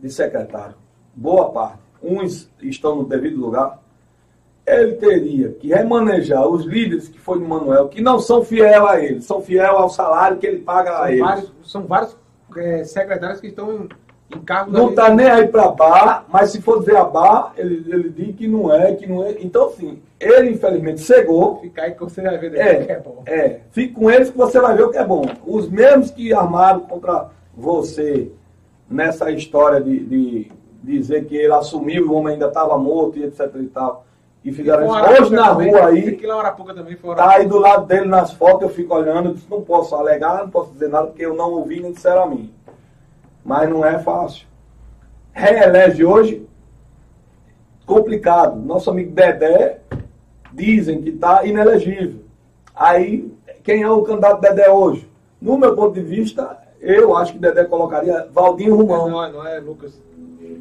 de secretário. Boa parte. Uns estão no devido lugar. Ele teria que remanejar os líderes que foi no Manuel, que não são fiel a ele, são fiel ao salário que ele paga a São eles. vários, são vários é, secretários que estão em, Não está nem aí para bar, mas se for dizer a bar, ele, ele diz que não é, que não é. Então, assim, ele infelizmente cegou. Ficar aí que você vai ver É, que é bom. é, fique com eles que você vai ver o que é bom. Os mesmos que armaram contra você nessa história de, de dizer que ele assumiu o homem ainda estava morto e etc e tal. E fizeram isso. Hoje na também, rua aí, tá aí do lado dele nas fotos, eu fico olhando, eu disse, não posso alegar, não posso dizer nada, porque eu não ouvi nem disseram a mim. Mas não é fácil. Reelege hoje, complicado. Nosso amigo Dedé, dizem que está inelegível. Aí, quem é o candidato Dedé hoje? No meu ponto de vista, eu acho que Dedé colocaria Valdinho Romão. Não, não é Lucas.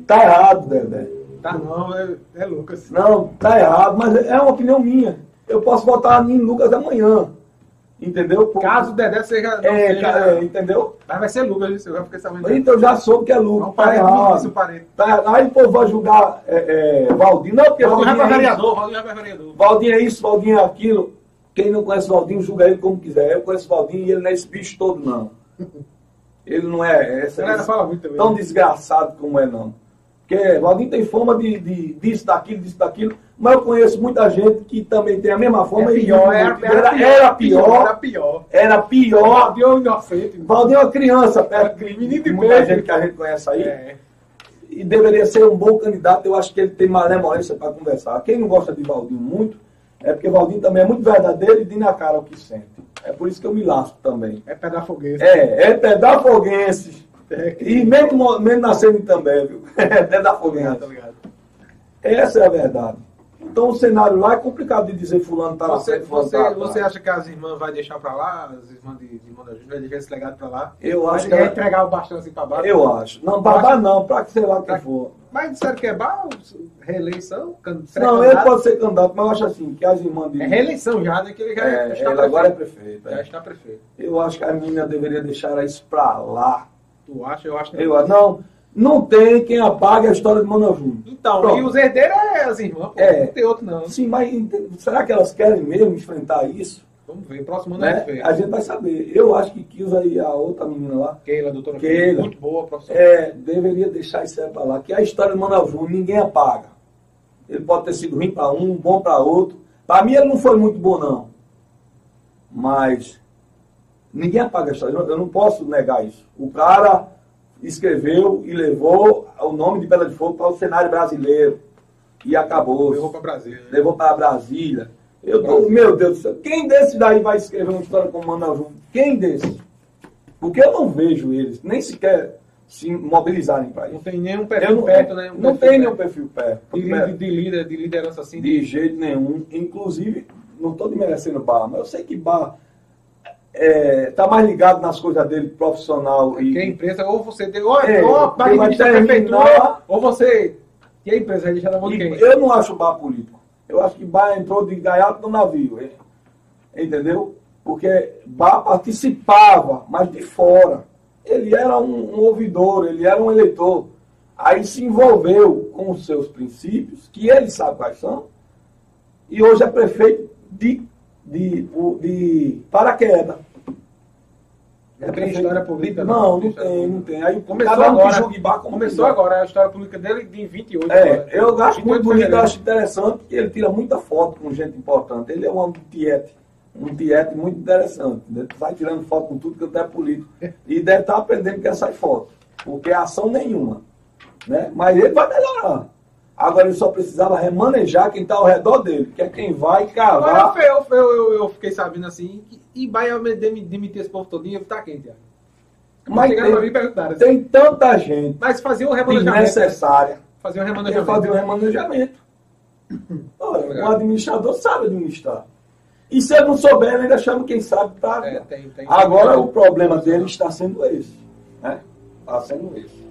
Tá errado, Dedé. Tá não, é, é Lucas. Não, tá errado, mas é uma opinião minha. Eu posso votar em Lucas amanhã. Entendeu? Porque- Caso o Dedé seja. É, seja- cara, é, entendeu? Mas vai ser Lucas, isso, eu já fiquei sabendo. Então já soube que é Lucas. Não Tá parei, não errado. disse o parente. Tá, aí o povo vai julgar é, é, Valdinho. Não, porque foi é isso. vereador, Valdinho já foi vereador. Valdinho é isso, Valdinho é aquilo. Quem não conhece Valdinho, julga ele como quiser. Eu conheço Valdinho e ele não é esse bicho todo, não. Ele não é essa, esse- fala muito também. tão desgraçado como é, não. Porque Valdinho tem fama de, de disso, daquilo, disso, daquilo. Mas eu conheço muita gente que também tem a mesma fama. É e pior, era, era, era, pior, Era pior, era pior. Valdinho é um inocente. Valdinho é uma criança, perto É, de, menino de muita gente que a gente conhece aí. É. E deveria ser um bom candidato. Eu acho que ele tem malemolência para conversar. Quem não gosta de Valdinho muito, é porque Valdinho também é muito verdadeiro e diz na cara o que sente. É por isso que eu me lasco também. É pé da fogueira. É, é pedafoguense. É, que- E mesmo, mesmo nascendo também, viu? [laughs] É pedafoguense. Tá ligado? Essa é a verdade. Então o cenário lá é complicado de dizer fulano tá Você, fulano você, tá você acha que as irmãs vai deixar pra lá? As irmãs de, de Irmã da Júlia vai deixar esse legado pra lá? Eu acho que vai ela- entregar o bastão assim pra baixo? Eu acho. Não, babá não, pra que sei lá o que for. Mas disseram que é bar, reeleição? Can- Não, ele pode ser candidato, mas eu acho assim, que as irmãs de. É reeleição já, né? Que ele já É, está ele agora é prefeito. prefeito. Já é. está prefeito. Eu acho que a menina deveria deixar isso pra lá. Tu acha? Eu acho que Eu, não, não tem quem apague a história de Júnior. Então, Pronto. e os herdeiros é as irmãs, pô. É. Não tem outro, não. Sim, mas será que elas querem mesmo enfrentar isso? Vamos ver. Próximo ano é Né? A gente vai saber. Eu acho que Kilza e a outra menina lá Keila, doutora Keila. Muito boa, profissional. é, deveria deixar isso aí pra lá. Que a história do Júnior ninguém apaga. Ele pode ter sido ruim para um, bom para outro. Para mim ele não foi muito bom, não. Mas ninguém apaga a história. Eu não posso negar isso. O cara escreveu e levou o nome de Pedra de Fogo para o cenário brasileiro. E acabou. Levou pra Brasília. né? levou para Brasília. Eu tô, meu Deus do céu, quem desses daí vai escrever uma história como Manoel Júnior? Quem desses? Porque eu não vejo eles nem sequer se mobilizarem para Não isso. tem nenhum perfil não, perto, né? Um não tem nenhum perfil perto. De, líder- de líder, de liderança assim. De jeito nenhum. Inclusive, não estou desmerecendo Bar, mas eu sei que Bar está mais ligado nas coisas dele, profissional. Que a E, empresa, ou você tem, ou, É, ou a a prefeitura, ou você. E a empresa mão de e quem? eu não acho Bar político. Eu acho que Bar entrou de gaiato no navio. hein? Entendeu? Porque Bar participava, mas de fora. Ele era um, um ouvidor, ele era um eleitor. Aí se envolveu com os seus princípios, que ele sabe quais são, e hoje é prefeito de, de, de paraquedas. Não tem história política, Não, não. não tem, não tem. Aí Começou cada um que agora. Bar Começou quiser. agora a história política dele de 28. É, agora. eu acho 28 muito bonito, acho interessante que ele tira muita foto com gente importante. Ele é um tiete, um tiete muito interessante. Ele sai tirando foto com tudo que é político. E deve estar aprendendo que é sair foto, porque é ação nenhuma. Né? Mas ele vai melhorar. Agora ele só precisava remanejar quem está ao redor dele, que é quem vai Agora cavar. eu, eu, eu, eu fiquei sabendo assim, ia me demi- demitir esse povo todinho, tá quem, Tiago? Mas tem- e perguntaram. assim, Tem tanta gente Mas fazia um remanejamento. desnecessária. Fazia um Eu remanejamento. fazia um remanejamento. Olha, o administrador sabe administrar. E se ele não souber, ele ainda chama quem sabe para. É, tem, tem. Agora o problema dele está sendo esse. Né? Está sendo esse.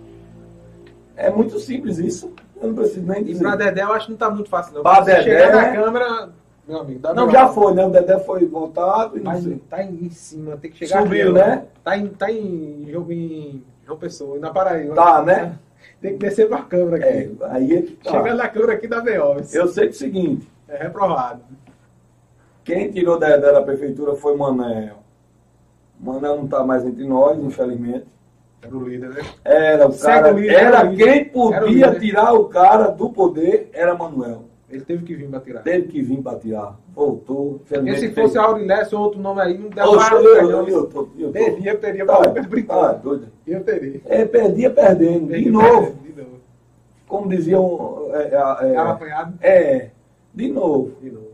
É muito simples isso. Eu não preciso nem E dizer. pra Dedé eu acho que não tá muito fácil, não. Pra Dedé- chegar na câmera, meu amigo, dá Não, já foi, né? O Dedé foi voltado e não Mas tá em cima, tem que chegar Subiu, aqui, né? Tá em, tá em, João- em João Pessoa, na Paraíba. Tá, né? Tem que descer pra câmera aqui. É, aí é tá. Chegando na câmera aqui da VO. Eu sei que é o seguinte, É reprovado. quem tirou da, da prefeitura foi Manel. Manel não está mais entre nós, infelizmente. Era o líder, né? Era o Segue cara, o líder, era era quem Era o podia líder. tirar o cara do poder, era Manuel. Ele teve que vir pra tirar. Teve que vir para tirar. Voltou. Porque infelizmente se fosse Aurilés ou outro nome aí, não dava Oxe, eu, eu, eu, tô- eu tô- Teria, teria. Tá, Tá, doido. Eu teria. É, perdia perdendo. De novo. De novo. Como diziam. É, é, é, apanhado. é, de novo. De novo.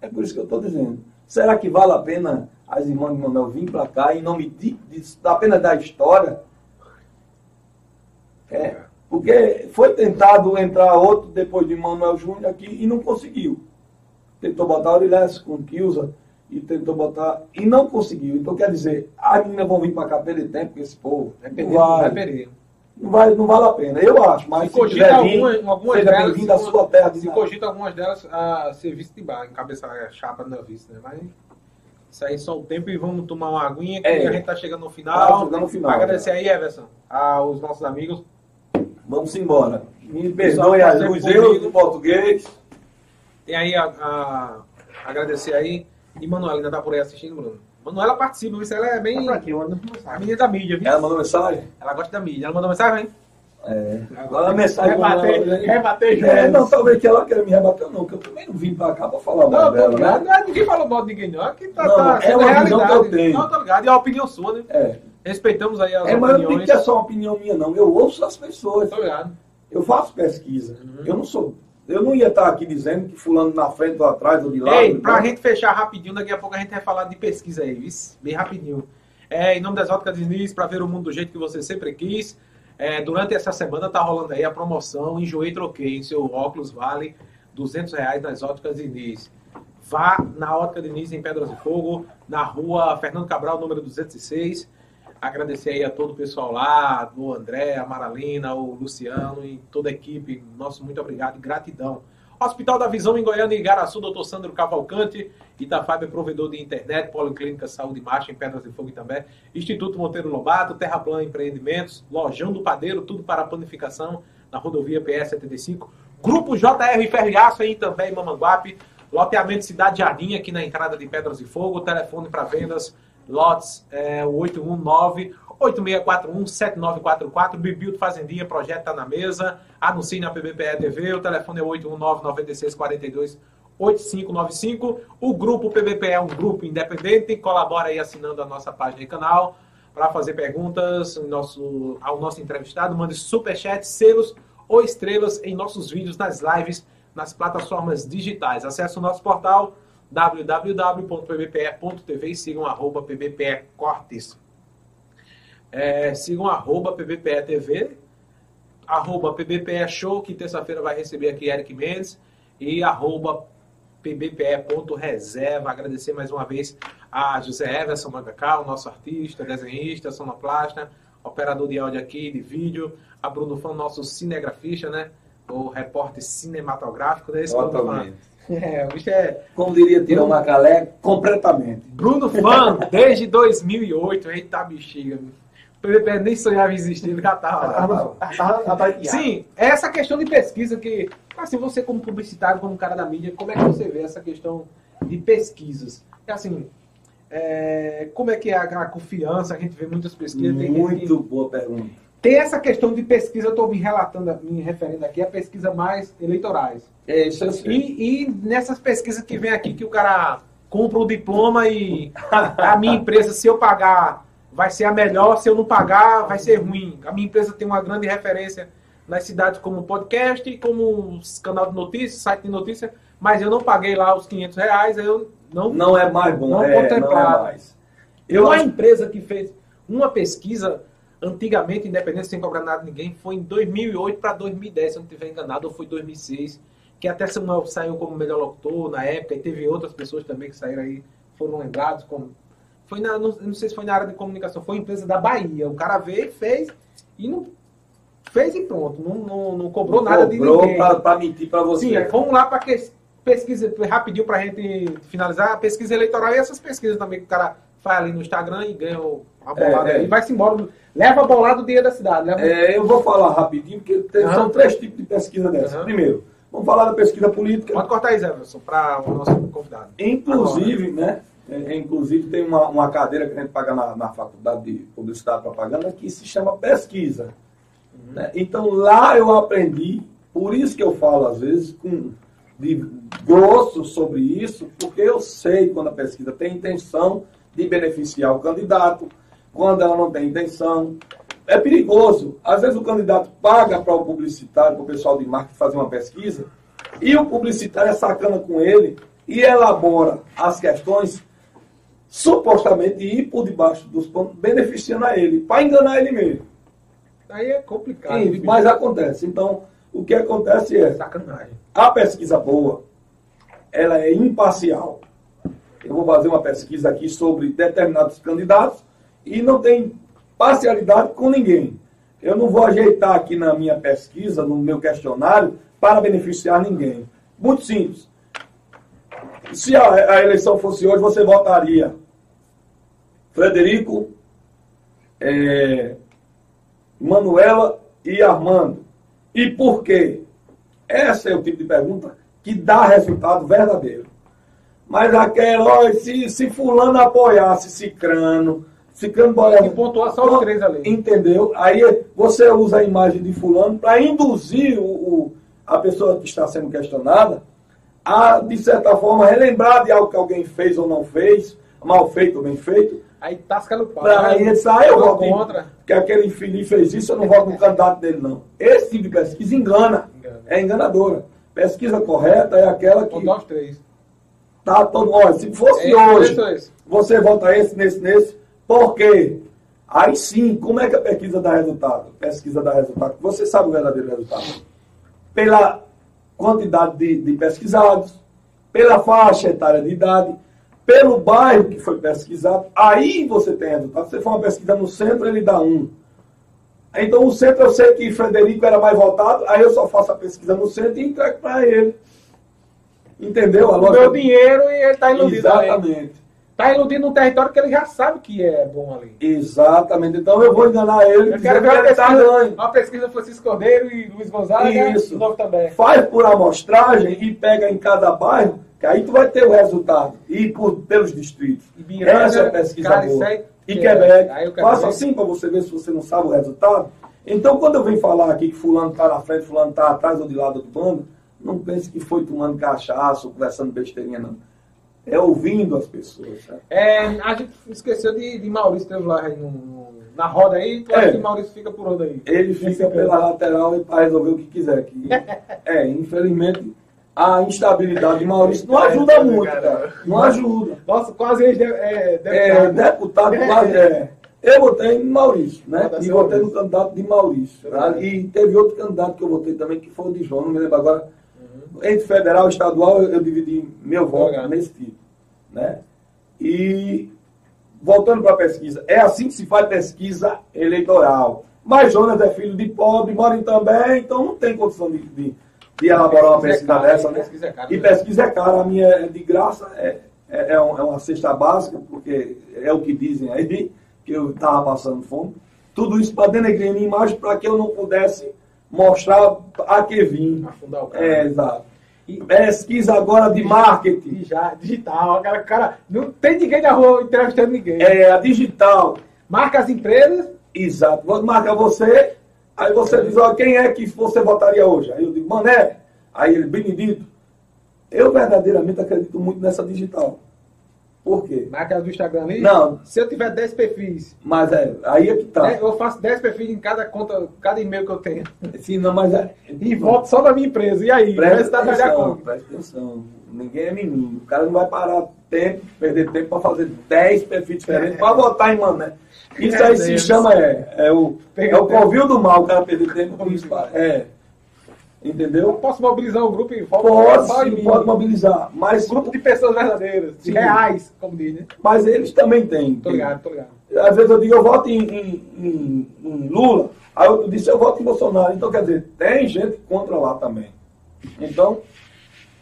É por isso que eu estou dizendo. Será que vale a pena as irmãs de Manuel vir para cá em nome de, de- apenas da história? É, porque foi tentado entrar outro depois de Manuel Júnior aqui e não conseguiu. Tentou botar Aurélio com Kilza e tentou botar e não conseguiu. Então quer dizer, as meninas vão vir para cá perder tempo com esse povo. Não perder, vai vai, não, vai, não vale a pena. Eu acho, mas Se se, cogita vir, alguma- algumas delas, se- sua terra Se nascença. cogita algumas delas a ser vice de bar, encabeçar a chapa na vice, né? Mas isso aí só o tempo e vamos tomar uma aguinha que É. a gente tá chegando no Tá final. chegando no final, Agradecer já. aí, Everson, aos nossos amigos. Vamos embora. Me perdoe tá as- os erros do português. Tem aí a, a- agradecer aí. E Manuela ainda tá por aí assistindo, Bruno. Manuela participa, isso ela é bem. Tá aqui, A menina da mídia, viu? Ela mandou mensagem? Ela gosta da mídia. Ela mandou mensagem, hein? É. Agora a mensagem. Rebater, rebater É, não, talvez que ela queira me rebater, não, que eu também não vim pra cá pra falar Não, mal tô dela, ligado. né? Não, Ninguém falou mal de ninguém, não. Aqui tá, Não, tá é uma realidade. que eu tenho. Não, tô ligado. E a opinião sua, né? É. Respeitamos aí as É, mas não tem opiniões. que ter só uma opinião minha, não. Eu ouço as pessoas. Tô ligado. Eu faço pesquisa. Uhum. Eu não sou. Eu não ia estar aqui dizendo que fulano na frente ou atrás ou de lado. Ei, pra né? gente fechar rapidinho, daqui a pouco a gente vai falar de pesquisa aí, viu? Bem rapidinho. É, em nome das Óticas Diniz, para ver o mundo do jeito que você sempre quis. É, durante essa semana tá rolando aí a promoção Enjoei Troquei. Seu óculos vale 200 reais nas Óticas Diniz. Vá na Ótica Diniz em Pedras de Fogo, na rua Fernando Cabral, número 206. Agradecer aí a todo o pessoal lá, o André, a Maralina, o Luciano e toda a equipe. Nosso muito obrigado e gratidão. Hospital da Visão em Goiânia e Igaraçu, doutor Sandro Cavalcante. Itafab é provedor de internet, Policlínica Saúde Marcha em Pedras de Fogo também. Instituto Monteiro Lobato, Terra Plana Empreendimentos, Lojão do Padeiro, tudo para panificação na rodovia PS 75. Grupo JR Ferro e Aço aí também em Mamanguape. Loteamento Cidade Jardim aqui na entrada de Pedras de Fogo. Telefone para vendas, lotes é, o 819 8641-7944, Bibildo Fazendinha, projeto está na mesa. Anuncie na PBPE TV, o telefone é 819-9642-8595. O grupo PBPE é um grupo independente, colabora aí assinando a nossa página e canal. Para fazer perguntas nosso, ao nosso entrevistado, mande superchat, selos ou estrelas em nossos vídeos nas lives, nas plataformas digitais. Acesse o nosso portal www.pbpe.tv e sigam arroba pbpe cortes. É, sigam arroba PBPE TV, arroba PBPE Show, que terça-feira vai receber aqui Eric Mendes, e arroba pbpe.reserva. Agradecer mais uma vez a José Everson Mangacal, nosso artista, desenhista, sonoplasta, operador de áudio aqui, de vídeo, a Bruno Fã, nosso cinegrafista, né? O repórter cinematográfico, né? Esse. Totalmente. É, o bicho é Como diria Tira Macalé, completamente. Bruno Fã, desde 2008, eita bexiga. O PVP nem sonhava em existir, ele já tava lá. Tava- tava- tava aqui, Sim, é essa questão de pesquisa que, assim, você como publicitário, como cara da mídia, como é que você vê essa questão de pesquisas? É assim, é, como é que é a, a confiança? A gente vê muitas pesquisas. que- Muito boa pergunta. Tem essa questão de pesquisa, eu estou me relatando, me referindo aqui a pesquisa mais eleitorais. É isso sei. E, e nessas pesquisas que vem aqui, que o cara compra o diploma e [laughs] a minha empresa, se eu pagar, vai ser a melhor, se eu não pagar, vai ser ruim. A minha empresa tem uma grande referência nas cidades como podcast, como canal de notícias, site de notícias, mas eu não paguei lá os 500 reais, eu não... Não é mais bom, Não é, não é contemplado. mais. Eu Eu uma acho empresa que fez uma pesquisa, antigamente, independente sem cobrar nada de ninguém, foi em 2008 para 2010, se eu não estiver enganado, ou foi 2006, que até Samuel saiu como melhor locutor na época, e teve outras pessoas também que saíram aí, foram lembrados como... Foi na, não, não sei se foi na área de comunicação, foi empresa da Bahia. O cara veio, fez e não fez e pronto. Não, não, não cobrou nada de Cobrou ninguém. pra, pra mentir pra você. Sim, é, vamos lá para que pesquisa rapidinho para a gente finalizar a pesquisa eleitoral e essas pesquisas também que o cara faz ali no Instagram e ganha o- a bolada É, é. e vai-se embora. Leva a bolada do dia da cidade. Leva... É, eu vou falar rapidinho, porque tem- são três tipos de pesquisa dessa. Primeiro, vamos falar da pesquisa política. Pode cortar aí, Zé Wilson, para o nosso convidado. Inclusive, né? É, inclusive tem uma, uma cadeira que a gente paga na, na faculdade de publicidade e propaganda que se chama pesquisa. né? Então lá eu aprendi, por isso que eu falo às vezes com de grosso sobre isso, porque eu sei quando a pesquisa tem intenção de beneficiar o candidato, quando ela não tem intenção. É perigoso. Às vezes o candidato paga para o publicitário, para o pessoal de marketing fazer uma pesquisa, e o publicitário é sacana com ele e elabora as questões supostamente ir por debaixo dos pontos, beneficiando a ele, para enganar ele mesmo. Aí é complicado. Sim, mas acontece. Então, o que acontece é, sacanagem. a pesquisa boa, ela é imparcial. Eu vou fazer uma pesquisa aqui sobre determinados candidatos e não tem parcialidade com ninguém. Eu não vou ajeitar aqui na minha pesquisa, no meu questionário, para beneficiar ninguém. Muito simples. Se a, a eleição fosse hoje, você votaria Frederico, eh, Manuela e Armando. E por quê? Esse é o tipo de pergunta que dá resultado verdadeiro. Mas aquela, se, se fulano apoiasse Cicrano, Cicrano Tem que pontuar só os três ali. Entendeu? Aí você usa a imagem de fulano para induzir o, o- a pessoa que está sendo questionada a, de certa forma, relembrar de algo que alguém fez ou não fez, mal feito ou bem feito, Aí tasca no pau. para aí ah, eu em- contra. que aquele infeliz fez isso, eu não voto no candidato dele, não. Esse tipo de pesquisa engana, Engana. é enganadora. Pesquisa correta é aquela que Pontuar os três. tá todo olha, se fosse É, hoje, isso. você vota esse, nesse, nesse, por quê? Aí sim, como é que a pesquisa dá resultado? Pesquisa dá resultado. Você sabe o verdadeiro resultado. Pela quantidade de, de pesquisados, pela faixa etária de idade, pelo bairro que foi pesquisado, aí você tem resultado. Se você for uma pesquisa no centro, ele dá um. Então, o centro, eu sei que Frederico era mais votado, aí eu só faço a pesquisa no centro e entrego para ele. Entendeu? A O meu dinheiro e ele tá iludido. Exatamente. Tá iludido num território que ele já sabe que é bom ali. Exatamente. Então eu vou enganar ele Eu quero que ver a ele tá pesquisa, ganho. a pesquisa Francisco Cordeiro e Luiz Gonzaga Isso. e Novo também. Faz por amostragem e pega em cada bairro, que aí tu vai ter o resultado. E por, pelos distritos. E Essa é a pesquisa cara, boa. aí- E Quebec. aí o Quebec- Faça assim para você ver se você não sabe o resultado. Então quando eu venho falar aqui que fulano está na frente, fulano está atrás ou de lado do bando, não pense que foi tomando cachaça ou conversando besteirinha, não. É ouvindo as pessoas. É, a gente esqueceu de, de Maurício, teve lá no- no- na roda aí. Tu acha É. que Maurício fica por onde aí? Ele fica pela lateral e para resolver o que quiser. aqui. [laughs] é, infelizmente, a instabilidade de Maurício não ajuda muito, cara. Não ajuda. Nossa, quase ex é, É, deputado quase é. Eu votei em Maurício, né? E votei no candidato de Maurício. tá? E teve outro candidato que eu votei também, que foi o de João, não me lembro agora. Entre federal e estadual, eu, eu dividi meu voto nesse tipo. Né? E voltando para a pesquisa, é assim que se faz pesquisa eleitoral. Mas Jonas é filho de pobre, mora em também, então não tem condição de, de, de elaborar uma Pesquisa é pesquisa cara, dessa, né? pesquisa é cara, e né? pesquisa é cara, a minha é de graça, é, é, é é uma cesta básica, porque é o que dizem aí, que eu estava passando fome. Tudo isso para denegrir minha imagem, para que eu não pudesse mostrar a que vim. Afundar o cara. É, exato. E pesquisa agora de marketing. E já, digital, aquela cara. Não tem ninguém na rua entrevistando ninguém. É a digital. Marca as empresas. Exato. Vou marcar você, aí você diz, ó, quem é que você votaria hoje? Aí eu digo, Mané. Aí ele, Benedito. Eu verdadeiramente acredito muito nessa digital. Por quê? As do Instagram ali. Não. Se eu tiver 10 perfis, Mas é, aí é que tá. né, eu faço 10 perfis em cada conta, cada e-mail que eu tenho. Sim, não, mas é. E voto só na minha empresa. E aí? Presta atenção, presta atenção. ninguém é menino. O cara não vai parar tempo, perder tempo para fazer 10 perfis diferentes para votar em Mané. Isso aí se chama, é, é o, é o convívio do mal, o cara perder tempo com isso. É. Eu Entendeu? posso mobilizar um grupo Pode, em sim, mim. pode mobilizar. Mas, Um grupo de pessoas verdadeiras, de reais, como diz, né? mas eles também têm. Tô ligado, tô ligado. Às vezes eu digo, eu voto em, em- em- em Lula, aí outro disse, eu voto em Bolsonaro. Então, quer dizer, tem gente contra lá também. Então,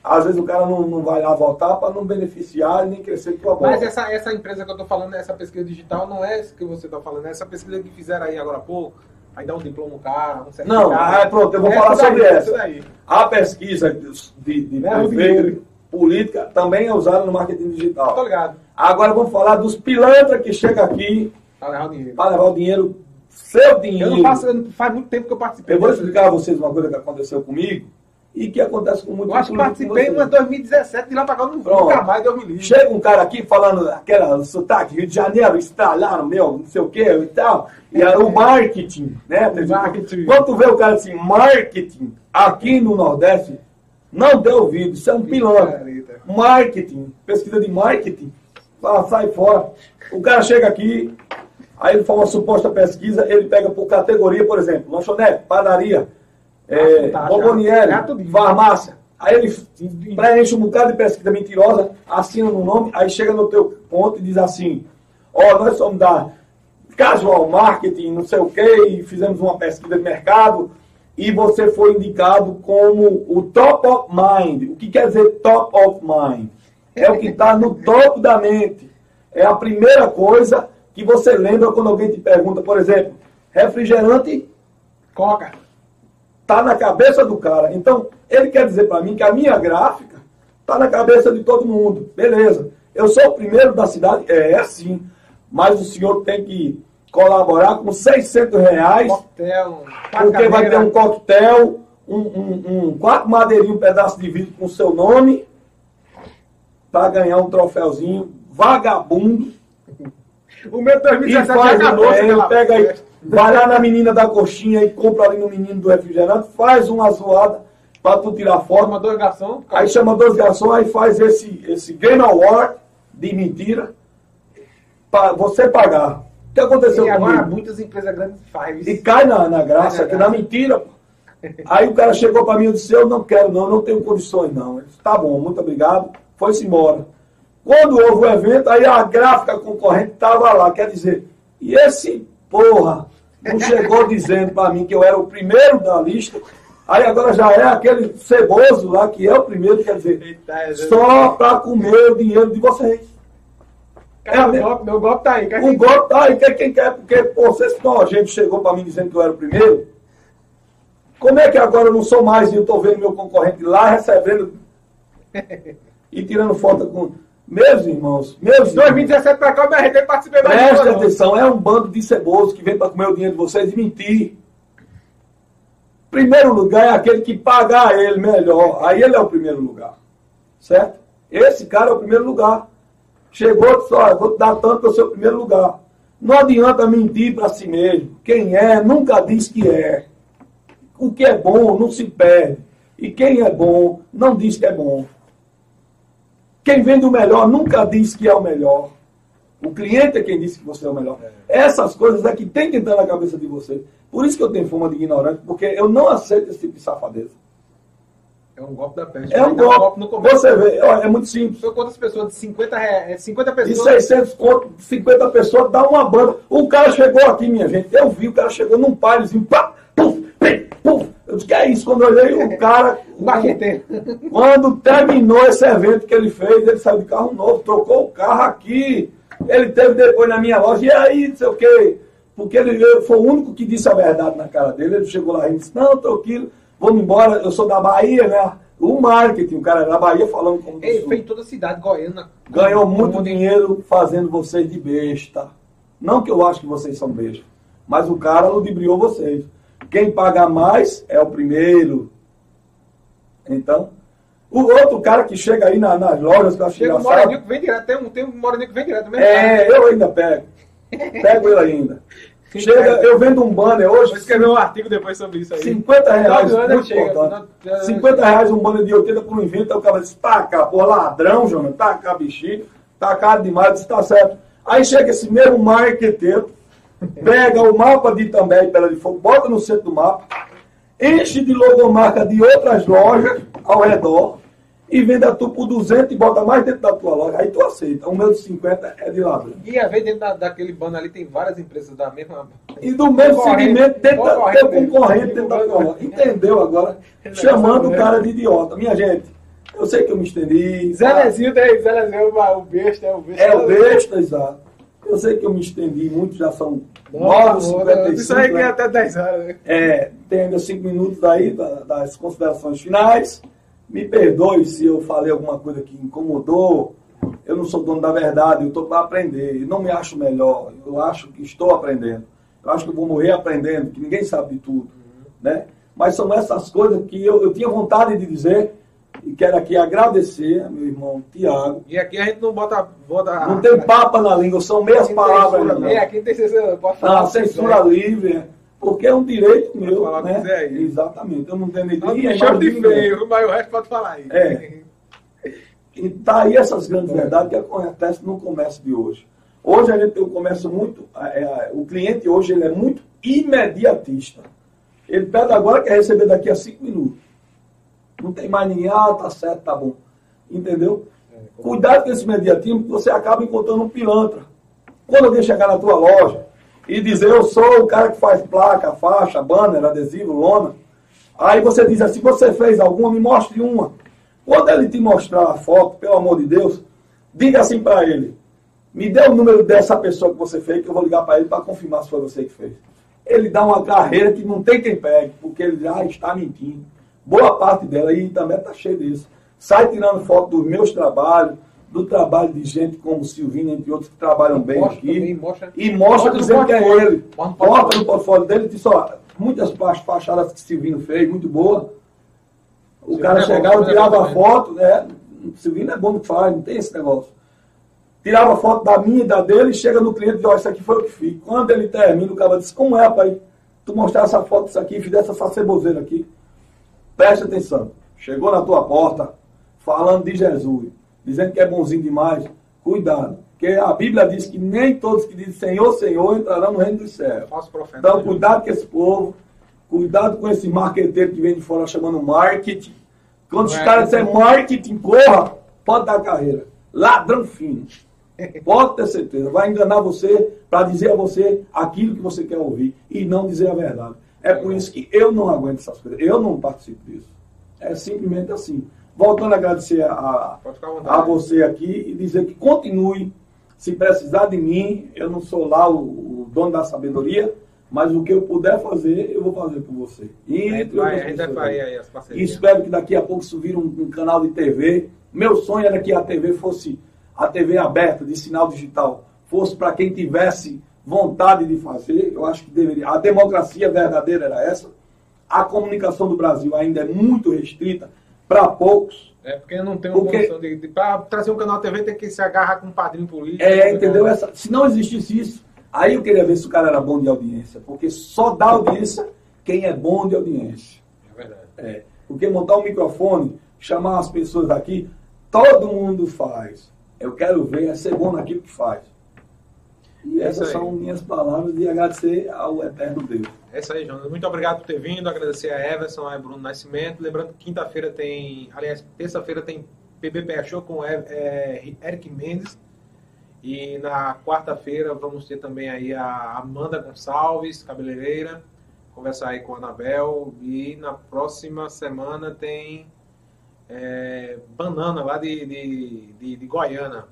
às vezes o cara não, não vai lá votar para não beneficiar e nem crescer com a bola. Mas essa, essa empresa que eu tô falando, essa pesquisa digital, não é isso que você tá falando, é essa pesquisa que fizeram aí agora há pouco. Aí dá um diploma no cara, um certificado. Não, ah, pronto, eu vou É falar daí, sobre é essa. A pesquisa de, de, dinheiro. política também é usada no marketing Tô digital. ligado. Agora vamos falar dos pilantras que chegam aqui Pra levar o dinheiro. para levar o dinheiro, seu Eu dinheiro. não faço, eu não- faz muito tempo que eu participei. Eu vou explicar a vocês uma coisa que aconteceu comigo e que acontece com muito Eu acho que participei em uma 2017, de lá pra cá não Pronto. nunca mais me. Chega um cara aqui falando aquela sotaque, Rio de Janeiro, estralaram, meu, não sei o que e tal. E aí, o marketing, né? Marketing. Quando tu vê o cara assim, marketing, aqui no Nordeste, não dê ouvido, isso é um pilantra. Marketing, pesquisa de marketing, fala, sai fora. O cara chega aqui, aí ele faz uma suposta pesquisa, ele pega por categoria, por exemplo, lanchonete, padaria, é, tudo. farmácia. Aí ele preenche um bocado de pesquisa mentirosa, assina no nome, aí chega no teu ponto e diz assim, ó, nós somos da Casual Marketing, não sei o quê, e fizemos uma pesquisa de mercado, e você foi indicado como o top of mind. O que quer dizer top of mind? É o que está no topo da mente. É a primeira coisa que você lembra quando alguém te pergunta, por exemplo, refrigerante Coca. Está na cabeça do cara. Então, ele quer dizer para mim que a minha gráfica está na cabeça de todo mundo. Beleza. Eu sou o primeiro da cidade? É, é sim. Mas o senhor tem que colaborar com 600 reais, Coquetel. porque vai ter um coquetel, um, um, um quatro madeirinhos, um pedaço de vidro com seu nome, para ganhar um troféuzinho vagabundo. O meu E 2017 já faz, acabou. é, pega aí. Vai lá na menina da coxinha e compra ali no menino do refrigerante, faz uma zoada para tu tirar foto. Forma dois garçons. Aí chama dois garçons, aí faz esse, esse Game Award de mentira para você pagar. O que aconteceu E agora comigo? muitas empresas grandes fazem E isso. cai na, na graça, Cai na que na mentira. pô. Aí o cara chegou para mim e disse, eu não quero não, não tenho condições não. Eu disse, tá bom, muito obrigado. Foi-se embora. Quando houve o evento, aí a gráfica concorrente estava lá. Quer dizer, e esse porra não chegou dizendo para mim que eu era o primeiro da lista. Aí agora já é aquele ceboso lá que é o primeiro, quer dizer, Eita, é, só para comer o dinheiro de vocês. Cara, É, meu, golpe, meu golpe tá aí. Quer O golpe tá aí, quem, quem quer, porque pô, vocês nojento chegou para mim dizendo que eu era o primeiro. Como é que agora eu não sou mais e eu tô vendo meu concorrente lá recebendo [laughs] e tirando foto com. Meus irmãos, meus irmãos, 2017 pra cá eu me arrependo participei mais não. atenção, é um bando de cebosos que vem para comer o dinheiro de vocês e mentir. Primeiro lugar é aquele que pagar ele melhor. Aí ele é o primeiro lugar. Certo? Esse cara é o primeiro lugar. Chegou e disse, olha, vou te dar tanto para o seu primeiro lugar. Não adianta mentir para si mesmo. Quem é, nunca diz que é. O que é bom não se perde. E quem é bom, não diz que é bom. Quem vende o melhor nunca diz que é o melhor. O cliente é quem disse que você é o melhor. Essas coisas é que tem que entrar na cabeça de você. Por isso que eu tenho fama de ignorante, porque eu não aceito esse tipo de safadeza. É um golpe da peste. É um Dá golpe. no começo. Você vê, olha, é muito simples. Foi quantas pessoas? De 50 reais. 50 De pessoas. 600 conto, 50 pessoas, dá uma banda. O cara chegou aqui, minha gente. Eu vi, o cara chegou num paizinho, pá, pim. Eu disse, que é isso? Quando eu olhei o cara. Barqueteiro. Quando terminou esse evento que ele fez, ele saiu de carro novo, trocou o carro aqui. Ele teve depois na minha loja, e aí, não sei o quê. Porque ele foi o único que disse a verdade na cara dele. Ele chegou lá e disse, não, tranquilo, vamos embora, eu sou da Bahia, né? O marketing, o cara da Bahia falando como do Ele fez toda a cidade, Goiânia. Ganhou muito dinheiro fazendo vocês de besta. Não que eu acho que vocês são bestas, mas o cara ludibriou vocês. Quem paga mais é o primeiro. Então, o outro cara que chega aí na- nas lojas, acho Chega um moreninho que vem direto. Tem um, tem um que vem direto mesmo. é, eu ainda pego. Pego ele ainda. Chega, eu vendo um banner Vou hoje, escrever um artigo depois sobre isso aí. 50 reais, muito chega, importante. já- 50 reais um banner de 80 por um invento, aí o cara diz, tá cá, pô, ladrão, Jonas, tá cá, bichinho, tá caro demais, disse, tá certo. Aí chega esse mesmo marqueteiro, pega o mapa de Itambé e de Fogo, bota no centro do mapa, enche de logomarca de outras lojas ao redor e vende a tu por 200 e bota mais dentro da tua loja. Aí tu aceita. O meu de 50 é de ladrão. E às vezes dentro da- daquele banner ali tem várias empresas da mesma. E do mesmo segmento dentro da teu concorrente dentro da tua loja. Entendeu agora? Chamando o cara de idiota. Minha gente, eu sei que eu me estendi. Zé Lezinho tem, Zé Lezinho é o- o besta, é o besta. É o besta, exato. Eu sei que eu me estendi muito, já são Nossa, 9h55. Isso aí que é né? até 10 horas, né? É, tem ainda cinco minutos aí da- das considerações finais. Me perdoe se eu falei alguma coisa que incomodou. Eu não sou dono da verdade, eu estou para aprender. E não me acho melhor, eu acho que estou aprendendo. Eu acho que eu vou morrer aprendendo, que ninguém sabe de tudo. Né? Mas são essas coisas que eu, eu tinha vontade de dizer e quero aqui agradecer meu irmão Tiago. E aqui a gente não bota. bota Não tem papa na língua, são meias palavras. É, né? aqui não tem censura, pode falar. Não, que censura livre, é. porque é um direito meu. falar né? aí. Exatamente. Eu não tenho nem Não nem me chama de feio, mas o resto pode falar aí. É. E tá aí essas grandes verdades que acontecem no comércio de hoje. Hoje a gente tem um comércio muito. é, é, o cliente hoje ele é muito imediatista. Ele pede agora quer receber daqui a cinco minutos. Não tem mais ninguém, ah, tá certo, tá bom. Entendeu? Cuidado com esse imediatismo, porque você acaba encontrando um pilantra. Quando alguém chegar na tua loja e dizer eu sou o cara que faz placa, faixa, banner, adesivo, lona, aí você diz assim, você fez alguma, me mostre uma. Quando ele te mostrar a foto, pelo amor de Deus, diga assim para ele, me dê o número dessa pessoa que você fez, que eu vou ligar para ele para confirmar se foi você que fez. Ele dá uma carreira que não tem quem pegue, porque ele já está mentindo. Boa parte dela, e também está cheio disso. Sai tirando foto dos meus trabalhos, do trabalho de gente como Silvino, entre outros, que trabalham bem Mostra aqui. também, mostra- e mostra mostra dizendo que é ele. Bota portfólio. no portfólio dele e diz, ó, muitas fa- fachadas que Silvino fez, muito boa. O Silvino cara é chegava, é tirava bom a foto, né? Silvino é bom no que faz, não tem esse negócio. Tirava foto da minha e da dele, e chega no cliente e diz, ó, isso aqui foi o que fiz. Quando ele termina, o cara diz, como é, pai? Tu mostrar essa foto disso aqui, fizesse essa ceboseira aqui. Preste atenção. Chegou na tua porta, falando de Jesus, dizendo que é bonzinho demais. Cuidado. Porque a Bíblia diz que nem todos que dizem Senhor, Senhor entrarão no reino dos céus. Então, cuidado com esse povo, cuidado com esse marqueteiro que vem de fora chamando marketing. Quando os é caras disserem marketing, corra, pode dar carreira. Ladrão fino. [laughs] Pode ter certeza. Vai enganar você para dizer a você aquilo que você quer ouvir e não dizer a verdade. É por isso que eu não aguento essas coisas. Eu não participo disso. É simplesmente assim. Voltando a agradecer a, a você aqui e dizer que continue. Se precisar de mim, eu não sou lá o, o dono da sabedoria, mas o que eu puder fazer, eu vou fazer por você. E A gente entre vai, a gente vai aí. as E parcerias. espero que daqui a pouco isso vire um, um canal de TV. Meu sonho era que a TV fosse a TV aberta, de sinal digital, fosse para quem tivesse vontade de fazer. Eu acho que deveria. A democracia verdadeira era essa. A comunicação do Brasil ainda é muito restrita para poucos. É porque não tem uma Porque- condição de, de. Pra trazer um canal TV tem que se agarrar com um padrinho político. É, entendeu? Essa, se não existisse isso, aí eu queria ver se o cara era bom de audiência. Porque só dá audiência quem é bom de audiência. É verdade. É, porque montar um microfone, chamar as pessoas aqui, todo mundo faz. Eu quero ver é ser bom naquilo que faz. E É essas são minhas palavras de agradecer ao eterno Deus. É isso aí, Jonas. Muito obrigado por ter vindo. Agradecer a Everson, a Bruno Nascimento. Lembrando que quinta-feira tem. Aliás, terça-feira tem PBPA Show com é, é, Eric Mendes. E na quarta-feira vamos ter também aí a Amanda Gonçalves, cabeleireira. Conversar aí com a Anabel. E na próxima semana tem é, Banana lá de, de, de, de Goiânia.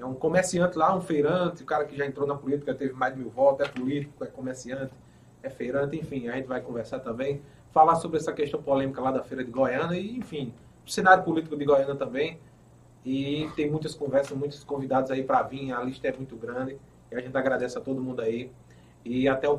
É um comerciante lá, um feirante, o cara que já entrou na política, teve mais de mil votos, é político, é comerciante, é feirante, enfim, a gente vai conversar também, falar sobre essa questão polêmica lá da feira de Goiânia e, enfim, o cenário político de Goiânia também. E tem muitas conversas, muitos convidados aí para vir, a lista é muito grande. E a gente agradece a todo mundo aí. E até o próximo.